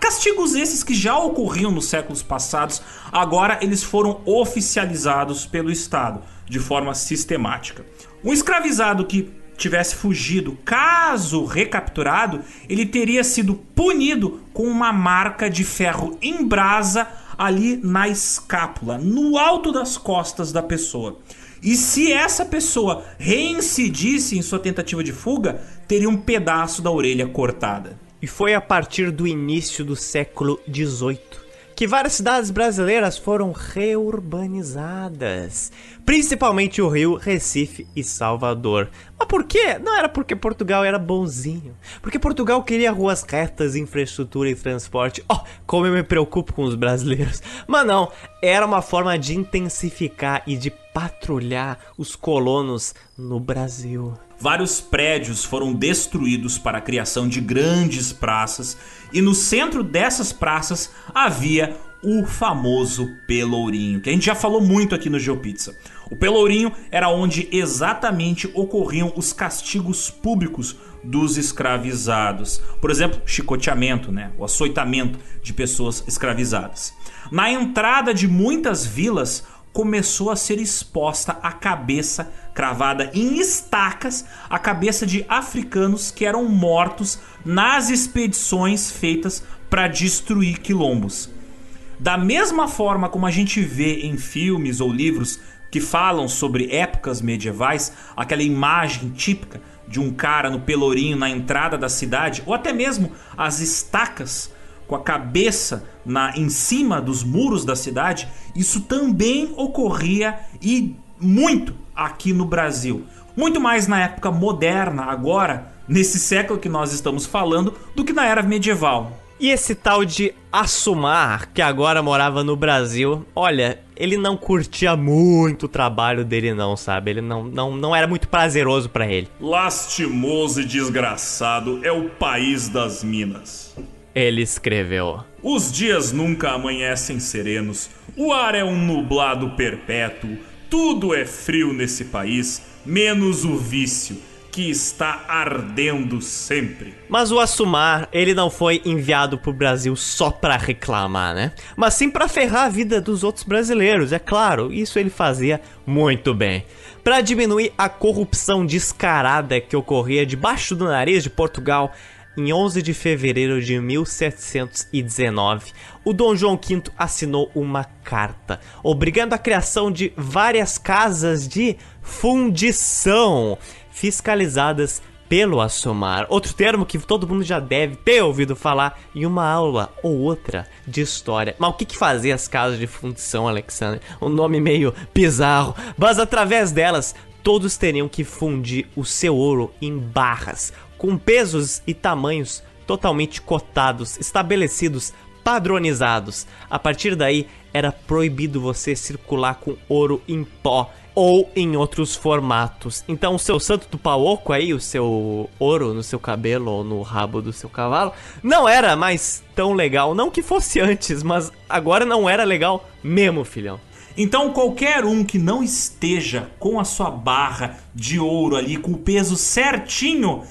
Castigos esses que já ocorriam nos séculos passados, agora eles foram oficializados pelo Estado de forma sistemática. Um escravizado que tivesse fugido, caso recapturado, ele teria sido punido com uma marca de ferro em brasa ali na escápula, no alto das costas da pessoa. E se essa pessoa reincidisse em sua tentativa de fuga, teria um pedaço da orelha cortada. E foi a partir do início do século XVIII que várias cidades brasileiras foram reurbanizadas, principalmente o Rio, Recife e Salvador. Mas por quê? Não era porque Portugal era bonzinho, porque Portugal queria ruas retas, infraestrutura e transporte. Oh, como eu me preocupo com os brasileiros. Mas não, era uma forma de intensificar e de patrulhar os colonos no Brasil. Vários prédios foram destruídos para a criação de grandes praças, e no centro dessas praças havia o famoso Pelourinho, que a gente já falou muito aqui no GeoPizza. O Pelourinho era onde exatamente ocorriam os castigos públicos dos escravizados. Por exemplo, chicoteamento, né? o açoitamento de pessoas escravizadas. Na entrada de muitas vilas, começou a ser exposta a cabeça cravada em estacas, a cabeça de africanos que eram mortos nas expedições feitas para destruir quilombos. Da mesma forma como a gente vê em filmes ou livros que falam sobre épocas medievais, aquela imagem típica de um cara no pelourinho na entrada da cidade, ou até mesmo as estacas com a cabeça na em cima dos muros da cidade, isso também ocorria e muito aqui no Brasil. Muito mais na época moderna, agora, nesse século que nós estamos falando, do que na era medieval. E esse tal de Assumar, que agora morava no Brasil, olha, ele não curtia muito o trabalho dele não, sabe? Ele não, não, não era muito prazeroso para ele. Lastimoso e desgraçado é o país das minas. Ele escreveu: Os dias nunca amanhecem serenos, o ar é um nublado perpétuo, tudo é frio nesse país, menos o vício que está ardendo sempre. Mas o Assumar, ele não foi enviado pro Brasil só pra reclamar, né? Mas sim pra ferrar a vida dos outros brasileiros, é claro. Isso ele fazia muito bem. Para diminuir a corrupção descarada que ocorria debaixo do nariz de Portugal, em 11 de fevereiro de 1719, o Dom João V assinou uma carta obrigando a criação de várias casas de fundição fiscalizadas pelo Assomar, outro termo que todo mundo já deve ter ouvido falar em uma aula ou outra de história. Mas o que, que fazia as casas de fundição, Alexander? Um nome meio bizarro, mas através delas todos teriam que fundir o seu ouro em barras, com pesos e tamanhos totalmente cotados, estabelecidos, padronizados. A partir daí, era proibido você circular com ouro em pó ou em outros formatos. Então, o seu santo do pau oco aí, o seu ouro no seu cabelo ou no rabo do seu cavalo, não era mais tão legal. Não que fosse antes, mas agora não era legal mesmo, filhão. Então qualquer um que não esteja com a sua barra de ouro ali com o peso certinho,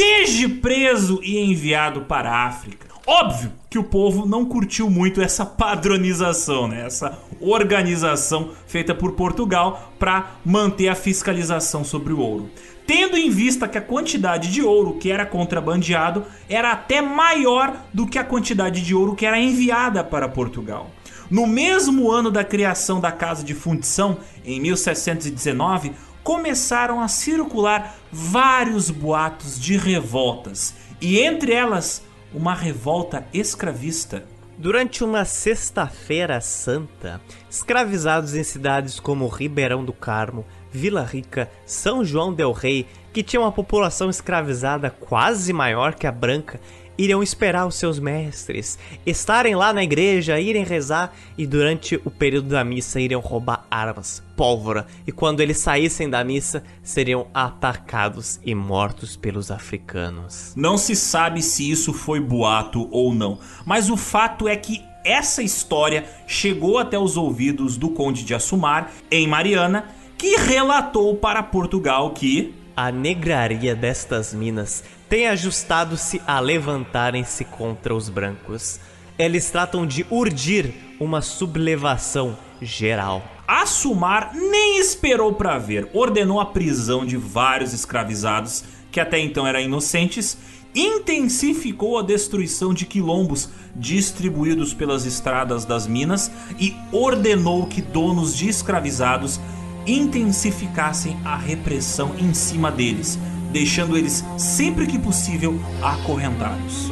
esteja preso e enviado para a África, Óbvio que o povo não curtiu muito essa padronização, né? essa organização feita por Portugal para manter a fiscalização sobre o ouro. Tendo em vista que a quantidade de ouro que era contrabandeado era até maior do que a quantidade de ouro que era enviada para Portugal. No mesmo ano da criação da Casa de Fundição, em 1719, começaram a circular vários boatos de revoltas, e entre elas uma revolta escravista. Durante uma sexta-feira santa, escravizados em cidades como Ribeirão do Carmo, Vila Rica, São João del Rei, que tinha uma população escravizada quase maior que a branca, iriam esperar os seus mestres, estarem lá na igreja, irem rezar e durante o período da missa iriam roubar armas, pólvora e quando eles saíssem da missa seriam atacados e mortos pelos africanos. Não se sabe se isso foi boato ou não, mas o fato é que essa história chegou até os ouvidos do Conde de Assumar em Mariana, que relatou para Portugal que a negraria destas minas tem ajustado-se a levantarem-se contra os brancos. Eles tratam de urdir uma sublevação geral. Assumar nem esperou para ver, ordenou a prisão de vários escravizados que até então eram inocentes, intensificou a destruição de quilombos distribuídos pelas estradas das minas e ordenou que donos de escravizados intensificassem a repressão em cima deles, deixando eles sempre que possível acorrentados.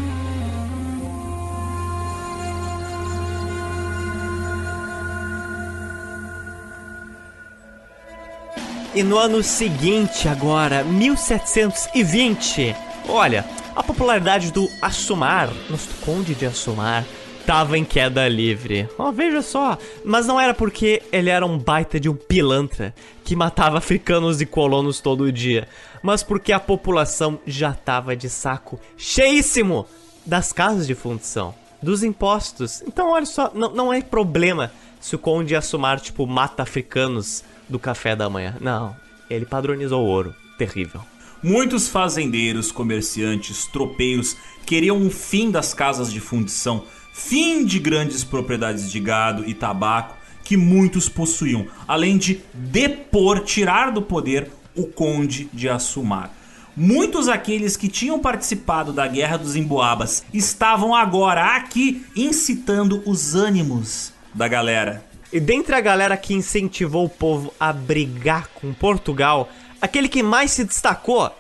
E no ano seguinte, agora, 1720, olha, a popularidade do Assumar, nosso conde de Assumar, tava em queda livre. Oh, veja só. Mas não era porque ele era um baita de um pilantra que matava africanos e colonos todo dia, mas porque a população já tava de saco cheíssimo das casas de fundição, dos impostos. Então, olha só, não, não é problema se o Conde Assumar, tipo, mata africanos do café da manhã. Não, ele padronizou o ouro. Terrível. Muitos fazendeiros, comerciantes, tropeiros queriam o fim das casas de fundição, fim de grandes propriedades de gado e tabaco que muitos possuíam, além de depor, tirar do poder o conde de Assumar. Muitos aqueles que tinham participado da Guerra dos Emboabas estavam agora aqui incitando os ânimos da galera. E dentre a galera que incentivou o povo a brigar com Portugal, aquele que mais se destacou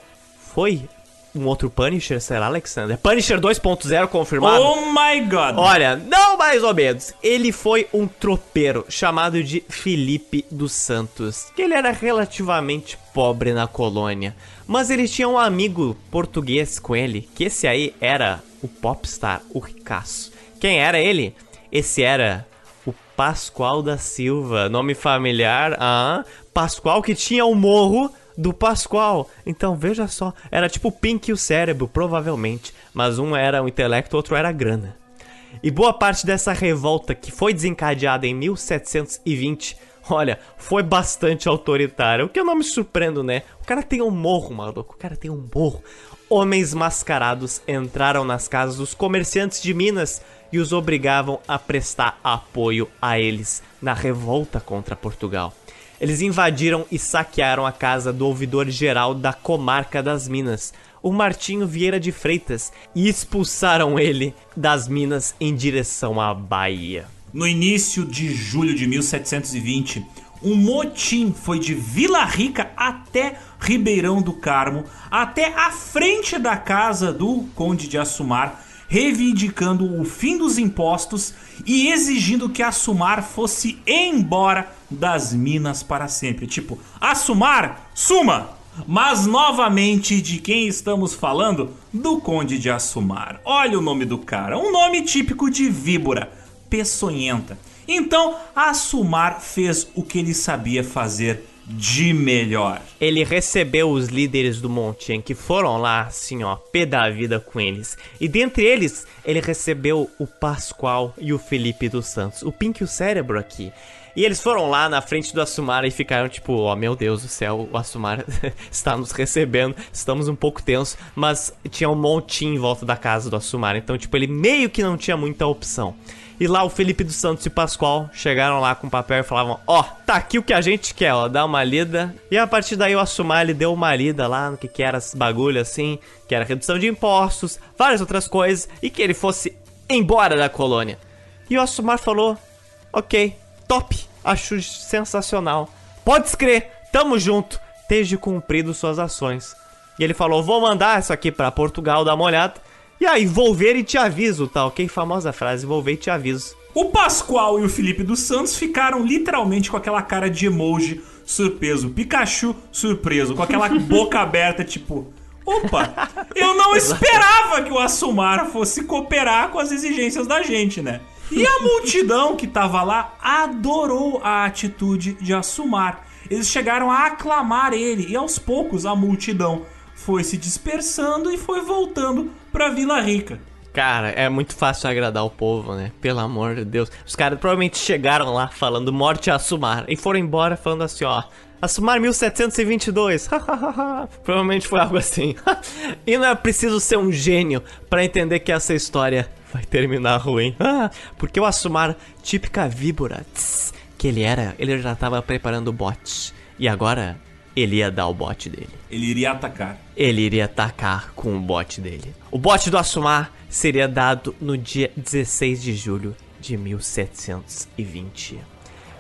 foi um outro Punisher, será, Alexander? Punisher 2.0 confirmado? Oh my god! Olha, não mais ou menos. Ele foi um tropeiro chamado de Felipe dos Santos, que ele era relativamente pobre na colônia, mas ele tinha um amigo português com ele, que esse aí era o popstar, o ricaço. Quem era ele? Esse era o Pascoal da Silva, nome familiar, ah, Pascoal que tinha o um morro do Pascoal. Então veja só, era tipo o Pink e o cérebro, provavelmente, mas um era o intelecto, outro era a grana. E boa parte dessa revolta que foi desencadeada em 1720, olha, foi bastante autoritária. O que eu não me surpreendo, né? O cara tem um morro, maluco. O cara tem um morro. Homens mascarados entraram nas casas dos comerciantes de Minas e os obrigavam a prestar apoio a eles na revolta contra Portugal. Eles invadiram e saquearam a casa do ouvidor-geral da comarca das Minas, o Martinho Vieira de Freitas, e expulsaram ele das Minas em direção à Bahia. No início de julho de 1720, um motim foi de Vila Rica até Ribeirão do Carmo, até a frente da casa do Conde de Assumar, reivindicando o fim dos impostos e exigindo que Assumar fosse embora das minas para sempre. Tipo, Assumar, suma! Mas novamente, de quem estamos falando? Do Conde de Assumar. Olha o nome do cara, um nome típico de víbora, peçonhenta. Então, Assumar fez o que ele sabia fazer de melhor. Ele recebeu os líderes do Montien que foram lá, assim, ó, pé da vida com eles. E dentre eles, ele recebeu o Pascoal e o Felipe dos Santos. O Pink e o Cérebro aqui. E eles foram lá na frente do Assumar e ficaram tipo, ó, oh, meu Deus do céu, o Assumar <laughs> está nos recebendo, estamos um pouco tensos, mas tinha um montinho em volta da casa do Assumar, então, tipo, ele meio que não tinha muita opção. E lá o Felipe dos Santos e Pascoal chegaram lá com o papel e falavam: Ó, oh, tá aqui o que a gente quer, ó, dá uma lida. E a partir daí o Assumar ele deu uma lida lá no que, que era esse bagulho assim, que era redução de impostos, várias outras coisas, e que ele fosse embora da colônia. E o Assumar falou: Ok, top, acho sensacional. Pode crer, tamo junto, desde cumprido suas ações. E ele falou: Vou mandar isso aqui para Portugal dar uma olhada. E aí, vou ver e te aviso, tal. Que famosa frase, vou ver e te aviso. O Pascoal e o Felipe dos Santos ficaram literalmente com aquela cara de emoji surpreso. Pikachu surpreso, com aquela <laughs> boca aberta, tipo. Opa, eu não esperava que o Assumar fosse cooperar com as exigências da gente, né? E a multidão que tava lá adorou a atitude de Assumar. Eles chegaram a aclamar ele e aos poucos a multidão foi se dispersando e foi voltando pra Vila Rica. Cara, é muito fácil agradar o povo, né? Pelo amor de Deus. Os caras provavelmente chegaram lá falando morte a Assumar e foram embora falando assim, ó. Assumar 1722. <laughs> provavelmente foi algo assim. <laughs> e não é preciso ser um gênio para entender que essa história vai terminar ruim. <laughs> porque o Assumar, típica víbora tss, que ele era, ele já tava preparando o bot. E agora ele ia dar o bot dele. Ele iria atacar. Ele iria atacar com o bot dele. O bot do Assumar seria dado no dia 16 de julho de 1720.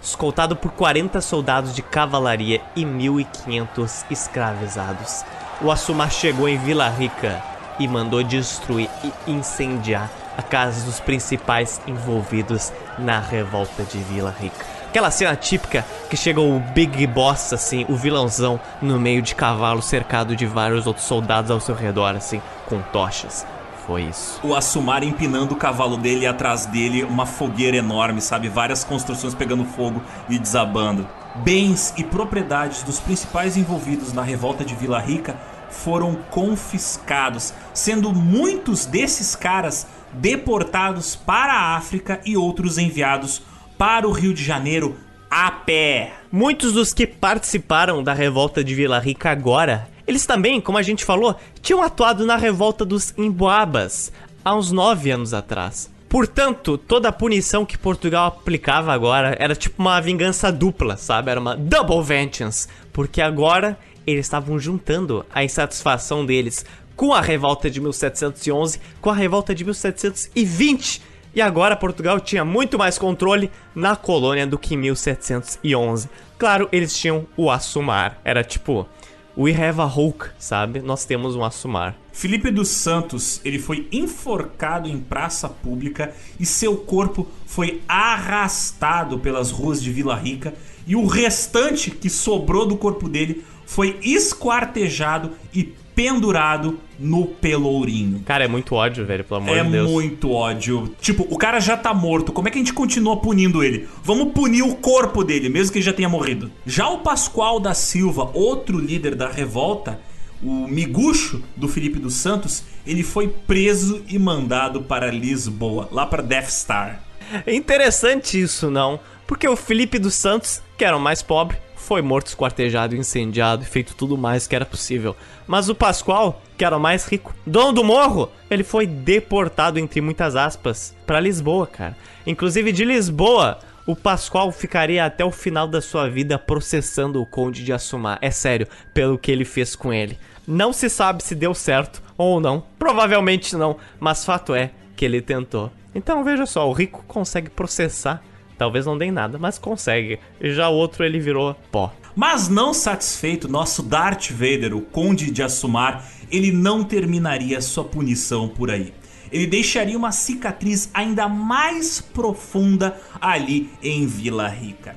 Escoltado por 40 soldados de cavalaria e 1.500 escravizados, o Assumar chegou em Vila Rica e mandou destruir e incendiar a casa dos principais envolvidos na revolta de Vila Rica. Aquela cena típica que chega o Big Boss, assim, o vilãozão, no meio de cavalo cercado de vários outros soldados ao seu redor, assim, com tochas. Foi isso. O Assumar empinando o cavalo dele e atrás dele uma fogueira enorme, sabe? Várias construções pegando fogo e desabando. Bens e propriedades dos principais envolvidos na revolta de Vila Rica foram confiscados, sendo muitos desses caras deportados para a África e outros enviados para o Rio de Janeiro a pé. Muitos dos que participaram da revolta de Vila Rica agora, eles também, como a gente falou, tinham atuado na revolta dos Emboabas há uns nove anos atrás. Portanto, toda a punição que Portugal aplicava agora era tipo uma vingança dupla, sabe? Era uma double vengeance. Porque agora eles estavam juntando a insatisfação deles com a revolta de 1711 com a revolta de 1720 e agora Portugal tinha muito mais controle na colônia do que em 1711. Claro, eles tinham o Assumar. Era tipo, we have a Hulk, sabe? Nós temos um Assumar. Felipe dos Santos, ele foi enforcado em praça pública e seu corpo foi arrastado pelas ruas de Vila Rica e o restante que sobrou do corpo dele foi esquartejado e pendurado no pelourinho. Cara, é muito ódio, velho, pelo amor é de Deus. É muito ódio. Tipo, o cara já tá morto. Como é que a gente continua punindo ele? Vamos punir o corpo dele, mesmo que ele já tenha morrido. Já o Pascoal da Silva, outro líder da revolta, o miguxo do Felipe dos Santos, ele foi preso e mandado para Lisboa, lá para Death Star. É interessante isso, não? Porque o Felipe dos Santos, que era o mais pobre, foi morto, esquartejado, incendiado e feito tudo mais que era possível. Mas o Pascoal, que era o mais rico, dono do morro, ele foi deportado, entre muitas aspas, para Lisboa, cara. Inclusive de Lisboa, o Pascoal ficaria até o final da sua vida processando o Conde de Assumar. É sério, pelo que ele fez com ele. Não se sabe se deu certo ou não. Provavelmente não, mas fato é que ele tentou. Então veja só, o rico consegue processar Talvez não dê nada, mas consegue. E já o outro ele virou pó. Mas não satisfeito, nosso Darth Vader, o Conde de Assumar, ele não terminaria sua punição por aí. Ele deixaria uma cicatriz ainda mais profunda ali em Vila Rica.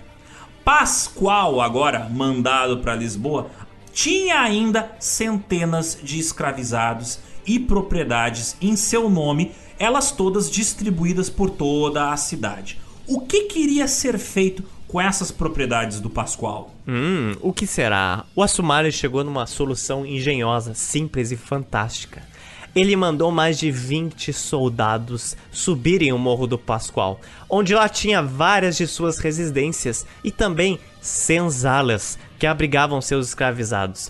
Pascoal, agora mandado para Lisboa, tinha ainda centenas de escravizados e propriedades em seu nome, elas todas distribuídas por toda a cidade o que queria ser feito com essas propriedades do Pascoal? Hum, o que será? O Assumari chegou numa solução engenhosa, simples e fantástica. Ele mandou mais de 20 soldados subirem o Morro do Pascoal, onde lá tinha várias de suas residências e também senzalas que abrigavam seus escravizados.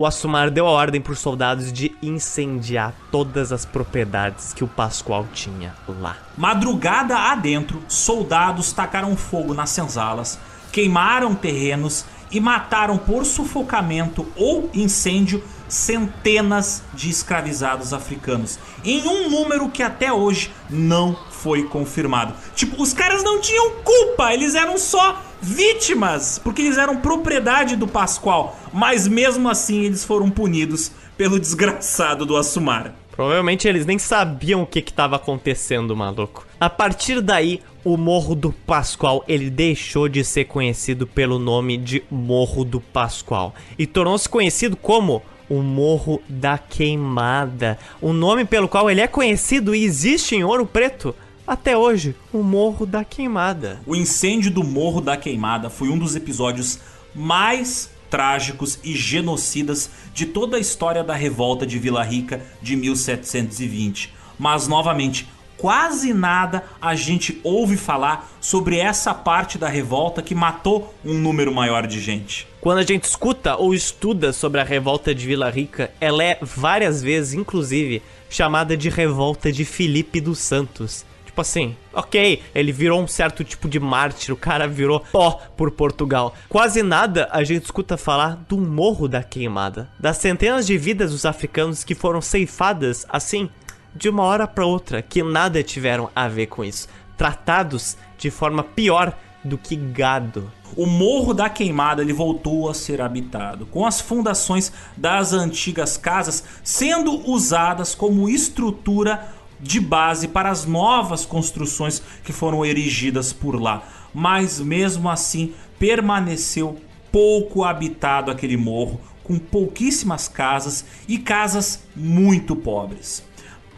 O Assumar deu a ordem para os soldados de incendiar todas as propriedades que o Pascoal tinha lá. Madrugada adentro, soldados tacaram fogo nas senzalas, queimaram terrenos e mataram por sufocamento ou incêndio centenas de escravizados africanos, em um número que até hoje não foi confirmado. Tipo, os caras não tinham culpa, eles eram só vítimas, porque eles eram propriedade do Pascoal, mas mesmo assim eles foram punidos pelo desgraçado do Assumar. Provavelmente eles nem sabiam o que estava acontecendo, maluco. A partir daí, o Morro do Pascoal ele deixou de ser conhecido pelo nome de Morro do Pascoal e tornou-se conhecido como o Morro da Queimada, o nome pelo qual ele é conhecido e existe em Ouro Preto até hoje, o Morro da Queimada. O incêndio do Morro da Queimada foi um dos episódios mais trágicos e genocidas de toda a história da revolta de Vila Rica de 1720. Mas novamente, quase nada a gente ouve falar sobre essa parte da revolta que matou um número maior de gente. Quando a gente escuta ou estuda sobre a revolta de Vila Rica, ela é várias vezes, inclusive, chamada de revolta de Felipe dos Santos. Tipo assim, ok, ele virou um certo tipo de mártir, o cara virou pó por Portugal. Quase nada a gente escuta falar do Morro da Queimada, das centenas de vidas dos africanos que foram ceifadas assim, de uma hora para outra, que nada tiveram a ver com isso, tratados de forma pior do que gado. O Morro da Queimada ele voltou a ser habitado, com as fundações das antigas casas sendo usadas como estrutura de base para as novas construções que foram erigidas por lá. Mas mesmo assim permaneceu pouco habitado aquele morro, com pouquíssimas casas e casas muito pobres.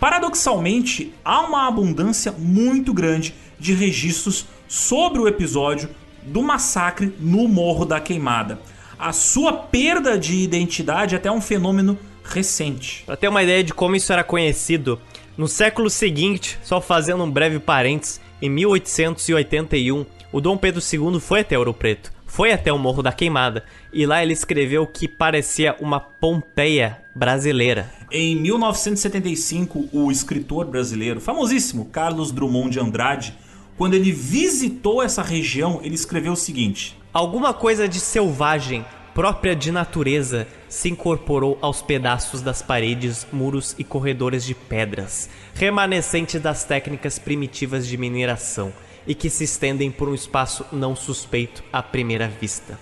Paradoxalmente, há uma abundância muito grande de registros sobre o episódio do massacre no Morro da Queimada. A sua perda de identidade é até um fenômeno recente. Para ter uma ideia de como isso era conhecido, no século seguinte, só fazendo um breve parênteses, em 1881, o Dom Pedro II foi até Ouro Preto, foi até o Morro da Queimada, e lá ele escreveu que parecia uma Pompeia brasileira. Em 1975, o escritor brasileiro, famosíssimo Carlos Drummond de Andrade, quando ele visitou essa região, ele escreveu o seguinte: Alguma coisa de selvagem própria de natureza, se incorporou aos pedaços das paredes, muros e corredores de pedras, remanescente das técnicas primitivas de mineração e que se estendem por um espaço não suspeito à primeira vista.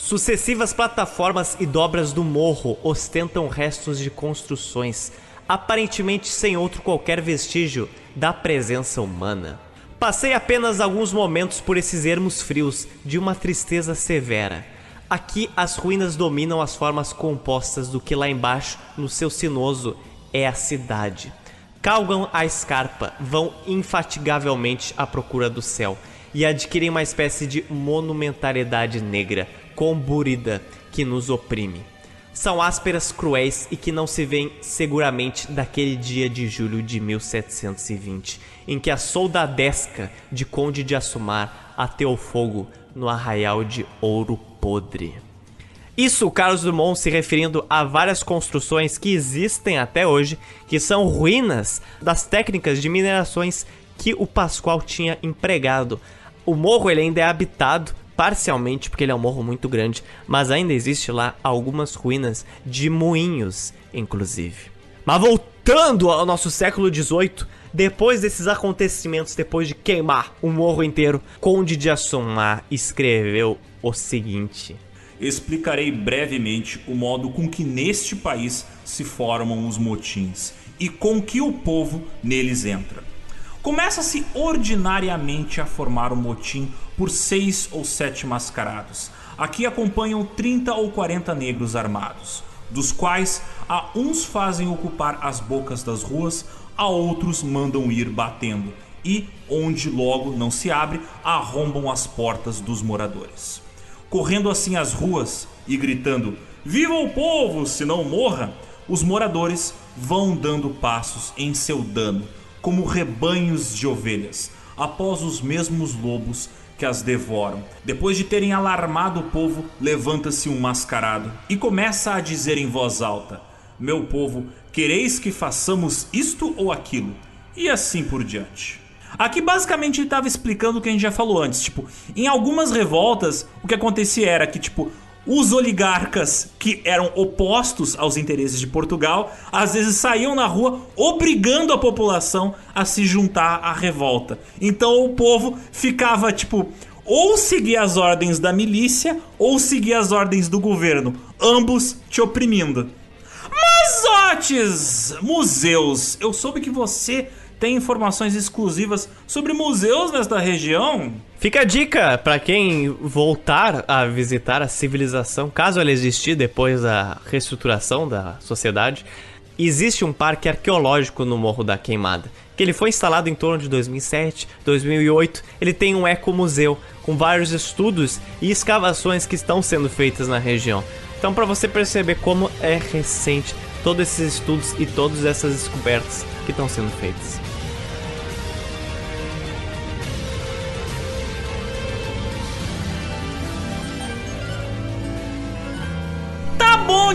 Sucessivas plataformas e dobras do morro ostentam restos de construções, aparentemente sem outro qualquer vestígio da presença humana. Passei apenas alguns momentos por esses ermos frios de uma tristeza severa Aqui as ruínas dominam as formas compostas do que lá embaixo, no seu sinuoso, é a cidade. Calgam a escarpa, vão infatigavelmente à procura do céu e adquirem uma espécie de monumentalidade negra, comburida, que nos oprime. São ásperas cruéis e que não se veem seguramente daquele dia de julho de 1720, em que a soldadesca de Conde de Assumar ateou fogo no arraial de Ouro podre. Isso Carlos Dumont se referindo a várias construções que existem até hoje, que são ruínas das técnicas de minerações que o Pascoal tinha empregado. O morro ele ainda é habitado parcialmente porque ele é um morro muito grande, mas ainda existe lá algumas ruínas de moinhos, inclusive. Mas voltando ao nosso século XVIII, depois desses acontecimentos, depois de queimar o morro inteiro, Conde de Assomar escreveu o seguinte: Explicarei brevemente o modo com que neste país se formam os motins e com que o povo neles entra. Começa-se ordinariamente a formar o motim por seis ou sete mascarados. Aqui acompanham 30 ou 40 negros armados, dos quais a uns fazem ocupar as bocas das ruas, a outros mandam ir batendo, e, onde logo não se abre, arrombam as portas dos moradores. Correndo assim as ruas e gritando: Viva o povo, se não morra! Os moradores vão dando passos em seu dano, como rebanhos de ovelhas, após os mesmos lobos que as devoram. Depois de terem alarmado o povo, levanta-se um mascarado e começa a dizer em voz alta: Meu povo, quereis que façamos isto ou aquilo? E assim por diante. Aqui basicamente ele estava explicando o que a gente já falou antes, tipo, em algumas revoltas o que acontecia era que tipo os oligarcas que eram opostos aos interesses de Portugal, às vezes saíam na rua obrigando a população a se juntar à revolta. Então o povo ficava tipo ou seguir as ordens da milícia ou seguir as ordens do governo, ambos te oprimindo. Mas Otis, museus, eu soube que você tem informações exclusivas sobre museus nesta região. Fica a dica para quem voltar a visitar a civilização, caso ela existir depois da reestruturação da sociedade. Existe um parque arqueológico no Morro da Queimada, que ele foi instalado em torno de 2007, 2008. Ele tem um ecomuseu com vários estudos e escavações que estão sendo feitas na região. Então, para você perceber como é recente todos esses estudos e todas essas descobertas que estão sendo feitas.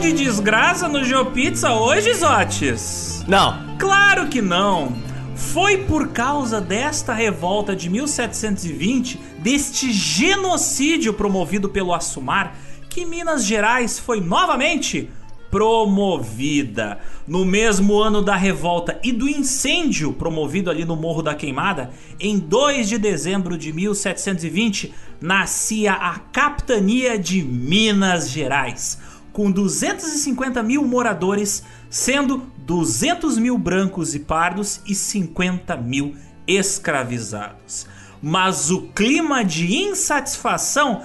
De desgraça no GeoPizza hoje, Zotes? Não. Claro que não. Foi por causa desta revolta de 1720, deste genocídio promovido pelo Assumar, que Minas Gerais foi novamente promovida. No mesmo ano da revolta e do incêndio promovido ali no Morro da Queimada, em 2 de dezembro de 1720, nascia a Capitania de Minas Gerais com 250 mil moradores, sendo 200 mil brancos e pardos e 50 mil escravizados. Mas o clima de insatisfação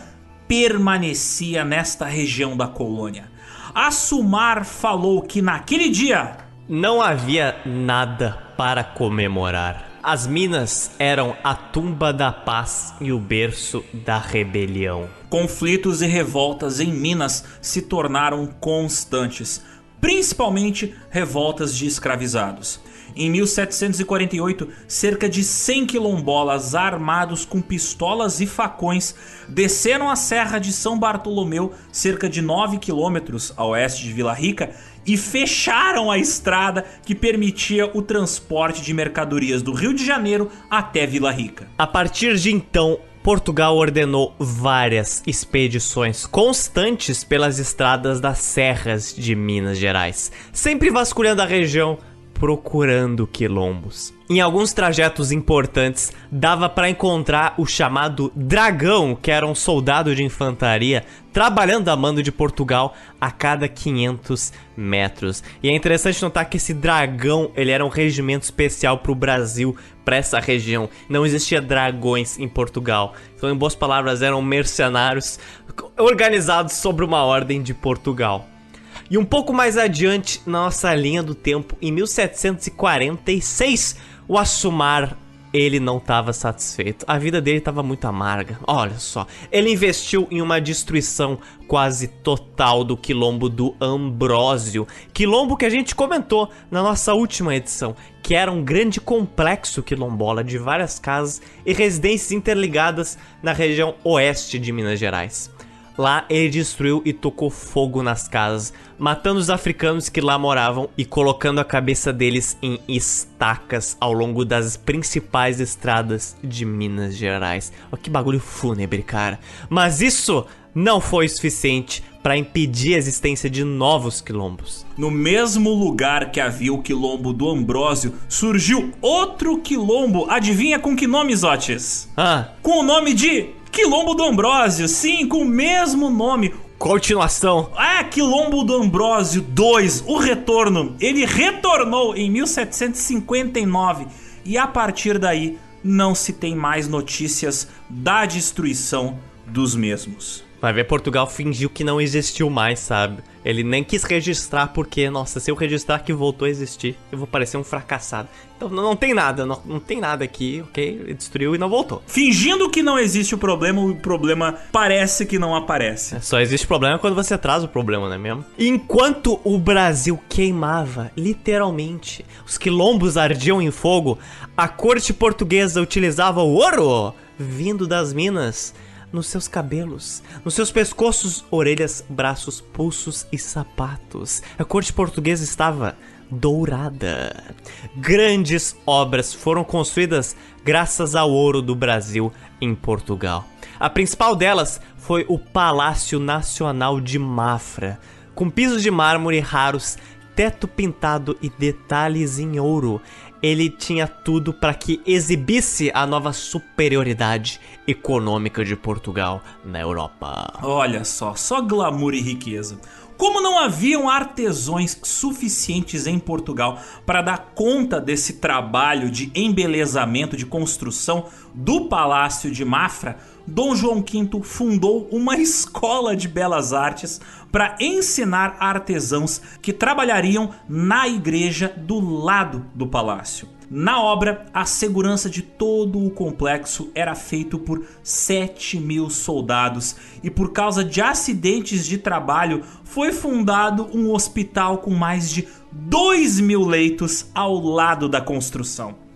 permanecia nesta região da colônia. Assumar falou que naquele dia não havia nada para comemorar. As minas eram a tumba da paz e o berço da rebelião. Conflitos e revoltas em Minas se tornaram constantes, principalmente revoltas de escravizados. Em 1748, cerca de 100 quilombolas armados com pistolas e facões desceram a Serra de São Bartolomeu, cerca de 9 quilômetros a oeste de Vila Rica, e fecharam a estrada que permitia o transporte de mercadorias do Rio de Janeiro até Vila Rica. A partir de então, Portugal ordenou várias expedições constantes pelas estradas das serras de Minas Gerais, sempre vasculhando a região procurando quilombos. Em alguns trajetos importantes, dava para encontrar o chamado Dragão, que era um soldado de infantaria trabalhando a mando de Portugal a cada 500 metros. E é interessante notar que esse dragão, ele era um regimento especial para o Brasil, para essa região. Não existia dragões em Portugal. Então, em boas palavras, eram mercenários organizados sobre uma ordem de Portugal. E um pouco mais adiante na nossa linha do tempo, em 1746, o Assumar ele não estava satisfeito. A vida dele estava muito amarga. Olha só, ele investiu em uma destruição quase total do quilombo do Ambrósio, quilombo que a gente comentou na nossa última edição, que era um grande complexo quilombola de várias casas e residências interligadas na região oeste de Minas Gerais. Lá ele destruiu e tocou fogo nas casas, matando os africanos que lá moravam e colocando a cabeça deles em estacas ao longo das principais estradas de Minas Gerais. Olha que bagulho fúnebre, cara. Mas isso não foi suficiente para impedir a existência de novos quilombos. No mesmo lugar que havia o quilombo do Ambrósio, surgiu outro quilombo. Adivinha com que nome, Zotes? Ah. Com o nome de Quilombo do Ambrósio, sim, com o mesmo nome. Continuação. Ah, Quilombo do Ambrósio 2, o retorno. Ele retornou em 1759 e a partir daí não se tem mais notícias da destruição dos mesmos. Vai ver, Portugal fingiu que não existiu mais, sabe? Ele nem quis registrar porque, nossa, se eu registrar que voltou a existir, eu vou parecer um fracassado. Então não, não tem nada, não, não, tem nada aqui, ok? Ele destruiu e não voltou. Fingindo que não existe o problema, o problema parece que não aparece. É, só existe problema quando você traz o problema, não é mesmo? Enquanto o Brasil queimava, literalmente, os quilombos ardiam em fogo, a corte portuguesa utilizava o ouro vindo das minas nos seus cabelos, nos seus pescoços, orelhas, braços, pulsos e sapatos. A corte portuguesa estava dourada. Grandes obras foram construídas graças ao ouro do Brasil em Portugal. A principal delas foi o Palácio Nacional de Mafra, com pisos de mármore raros, teto pintado e detalhes em ouro ele tinha tudo para que exibisse a nova superioridade econômica de Portugal na Europa. Olha só, só glamour e riqueza. Como não haviam artesãos suficientes em Portugal para dar conta desse trabalho de embelezamento, de construção do Palácio de Mafra, Dom João V fundou uma escola de belas artes para ensinar artesãos que trabalhariam na igreja do lado do palácio. Na obra, a segurança de todo o complexo era feito por 7 mil soldados e por causa de acidentes de trabalho foi fundado um hospital com mais de 2 mil leitos ao lado da construção.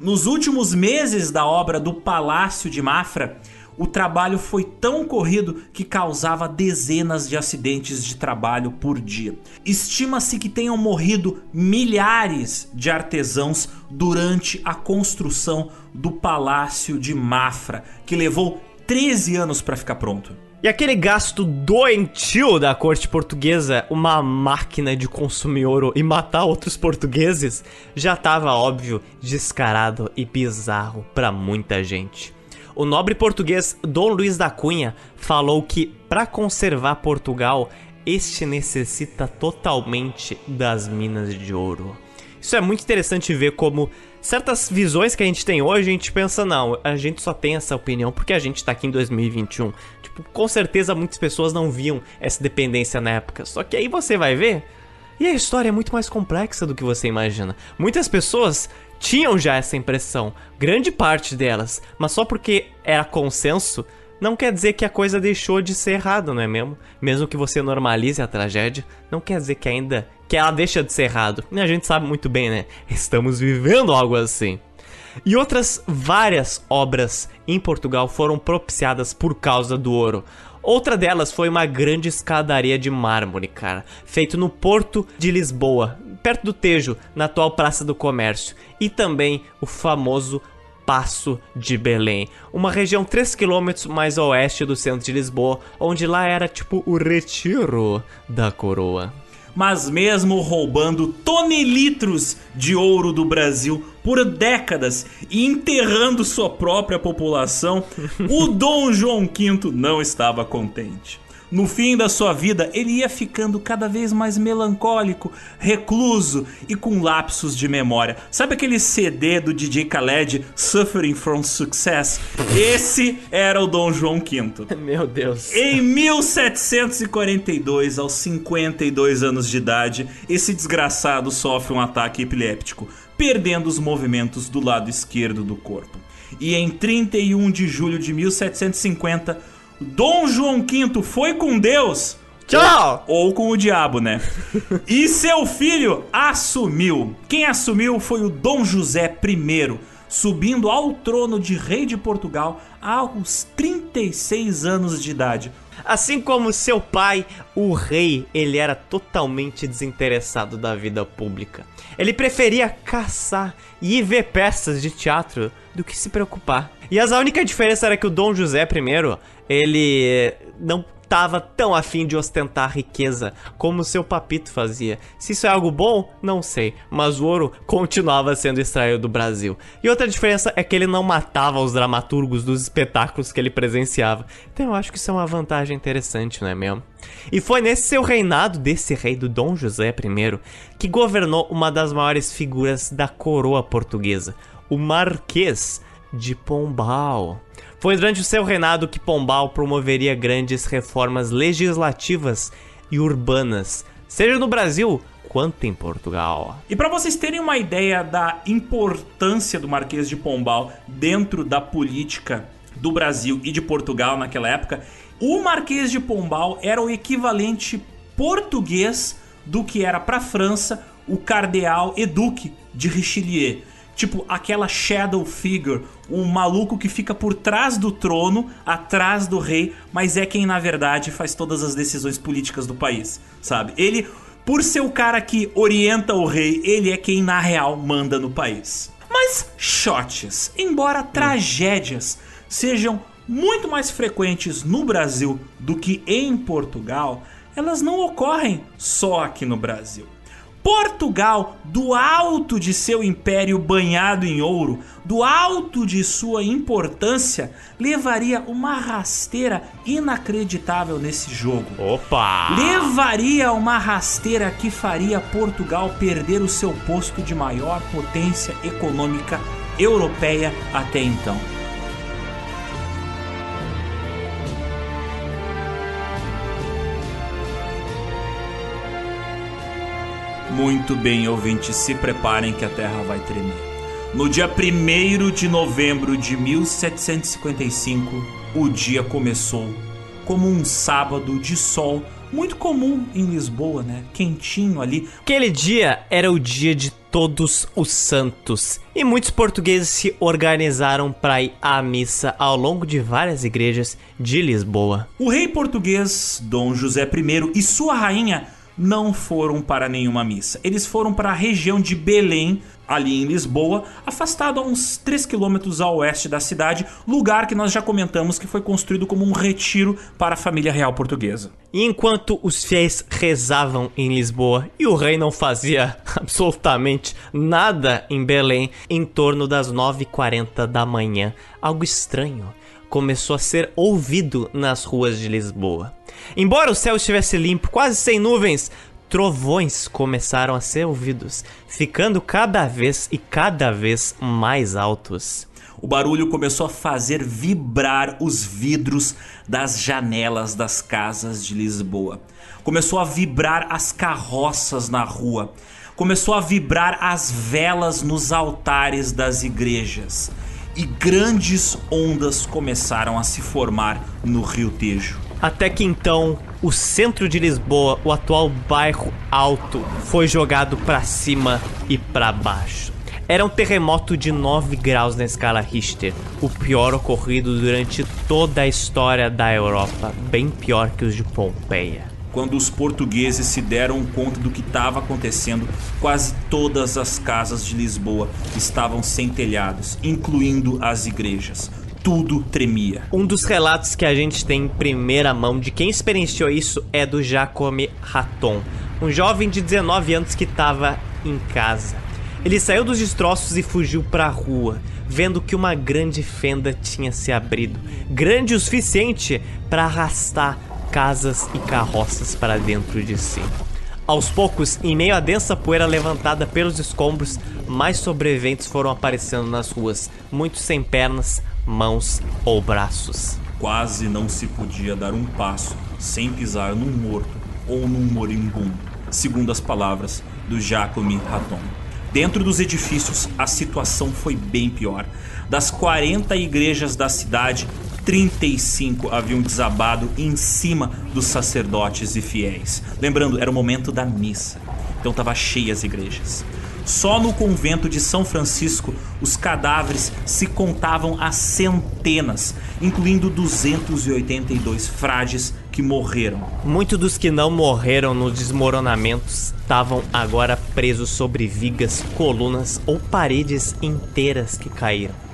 Nos últimos meses da obra do Palácio de Mafra, o trabalho foi tão corrido que causava dezenas de acidentes de trabalho por dia. Estima-se que tenham morrido milhares de artesãos durante a construção do Palácio de Mafra, que levou 13 anos para ficar pronto. E aquele gasto doentio da corte portuguesa, uma máquina de consumir ouro e matar outros portugueses, já estava óbvio, descarado e bizarro para muita gente. O nobre português Dom Luís da Cunha falou que para conservar Portugal, este necessita totalmente das minas de ouro. Isso é muito interessante ver como certas visões que a gente tem hoje, a gente pensa, não, a gente só tem essa opinião porque a gente tá aqui em 2021. Tipo, com certeza muitas pessoas não viam essa dependência na época. Só que aí você vai ver, e a história é muito mais complexa do que você imagina. Muitas pessoas tinham já essa impressão, grande parte delas, mas só porque era consenso, não quer dizer que a coisa deixou de ser errada, não é mesmo? Mesmo que você normalize a tragédia, não quer dizer que ainda que ela deixa de ser errado. E a gente sabe muito bem, né? Estamos vivendo algo assim. E outras várias obras em Portugal foram propiciadas por causa do ouro. Outra delas foi uma grande escadaria de mármore, cara, feito no porto de Lisboa, perto do Tejo, na atual Praça do Comércio, e também o famoso Passo de Belém, uma região 3 km mais a oeste do centro de Lisboa, onde lá era tipo o retiro da coroa. Mas mesmo roubando tonelitros de ouro do Brasil por décadas e enterrando sua própria população, o <laughs> Dom João V não estava contente. No fim da sua vida, ele ia ficando cada vez mais melancólico, recluso e com lapsos de memória. Sabe aquele CD do DJ Khaled, Suffering from Success? Esse era o Dom João V. <laughs> Meu Deus. Em 1742, aos 52 anos de idade, esse desgraçado sofre um ataque epiléptico, perdendo os movimentos do lado esquerdo do corpo. E em 31 de julho de 1750, Dom João V foi com Deus. Tchau! Ou, ou com o diabo, né? <laughs> e seu filho assumiu. Quem assumiu foi o Dom José I, subindo ao trono de rei de Portugal aos 36 anos de idade. Assim como seu pai, o rei, ele era totalmente desinteressado da vida pública. Ele preferia caçar e ver peças de teatro do que se preocupar. E a única diferença era que o Dom José I, ele não tava tão afim de ostentar riqueza como seu papito fazia. Se isso é algo bom, não sei, mas o ouro continuava sendo extraído do Brasil. E outra diferença é que ele não matava os dramaturgos dos espetáculos que ele presenciava. Então eu acho que isso é uma vantagem interessante, não é mesmo? E foi nesse seu reinado desse rei do Dom José I que governou uma das maiores figuras da coroa portuguesa, o Marquês de Pombal. Foi durante o seu reinado que Pombal promoveria grandes reformas legislativas e urbanas, seja no Brasil quanto em Portugal. E para vocês terem uma ideia da importância do Marquês de Pombal dentro da política do Brasil e de Portugal naquela época, o Marquês de Pombal era o equivalente português do que era para a França o cardeal e duque de Richelieu. Tipo, aquela shadow figure, um maluco que fica por trás do trono, atrás do rei, mas é quem na verdade faz todas as decisões políticas do país, sabe? Ele, por ser o cara que orienta o rei, ele é quem na real manda no país. Mas shots, embora tragédias sejam muito mais frequentes no Brasil do que em Portugal, elas não ocorrem só aqui no Brasil. Portugal, do alto de seu império banhado em ouro, do alto de sua importância, levaria uma rasteira inacreditável nesse jogo. Opa! Levaria uma rasteira que faria Portugal perder o seu posto de maior potência econômica europeia até então. Muito bem, ouvintes, se preparem que a Terra vai tremer. No dia 1 de novembro de 1755, o dia começou como um sábado de sol muito comum em Lisboa, né? Quentinho ali. Aquele dia era o dia de todos os santos e muitos portugueses se organizaram para ir à missa ao longo de várias igrejas de Lisboa. O rei português Dom José I e sua rainha não foram para nenhuma missa. Eles foram para a região de Belém, ali em Lisboa, afastado a uns 3 quilômetros a oeste da cidade, lugar que nós já comentamos que foi construído como um retiro para a família real portuguesa. E enquanto os fiéis rezavam em Lisboa e o rei não fazia <laughs> absolutamente nada em Belém, em torno das 9h40 da manhã, algo estranho começou a ser ouvido nas ruas de Lisboa. Embora o céu estivesse limpo, quase sem nuvens, trovões começaram a ser ouvidos, ficando cada vez e cada vez mais altos. O barulho começou a fazer vibrar os vidros das janelas das casas de Lisboa. Começou a vibrar as carroças na rua. Começou a vibrar as velas nos altares das igrejas e grandes ondas começaram a se formar no Rio Tejo. Até que então, o centro de Lisboa, o atual bairro Alto, foi jogado para cima e para baixo. Era um terremoto de 9 graus na escala Richter, o pior ocorrido durante toda a história da Europa, bem pior que os de Pompeia. Quando os portugueses se deram conta do que estava acontecendo, quase todas as casas de Lisboa estavam sem telhados, incluindo as igrejas. Tudo tremia. Um dos relatos que a gente tem em primeira mão de quem experienciou isso é do Jacome Raton, um jovem de 19 anos que estava em casa. Ele saiu dos destroços e fugiu para a rua, vendo que uma grande fenda tinha se abrido, grande o suficiente para arrastar casas e carroças para dentro de si. Aos poucos, em meio à densa poeira levantada pelos escombros, mais sobreviventes foram aparecendo nas ruas, muitos sem pernas, mãos ou braços. Quase não se podia dar um passo sem pisar num morto ou num moribundo, segundo as palavras do Jacome Raton. Dentro dos edifícios, a situação foi bem pior. Das 40 igrejas da cidade, 35 haviam desabado em cima dos sacerdotes e fiéis. Lembrando, era o momento da missa, então estava cheia as igrejas. Só no convento de São Francisco, os cadáveres se contavam a centenas, incluindo 282 frades que morreram. Muitos dos que não morreram nos desmoronamentos estavam agora presos sobre vigas, colunas ou paredes inteiras que caíram.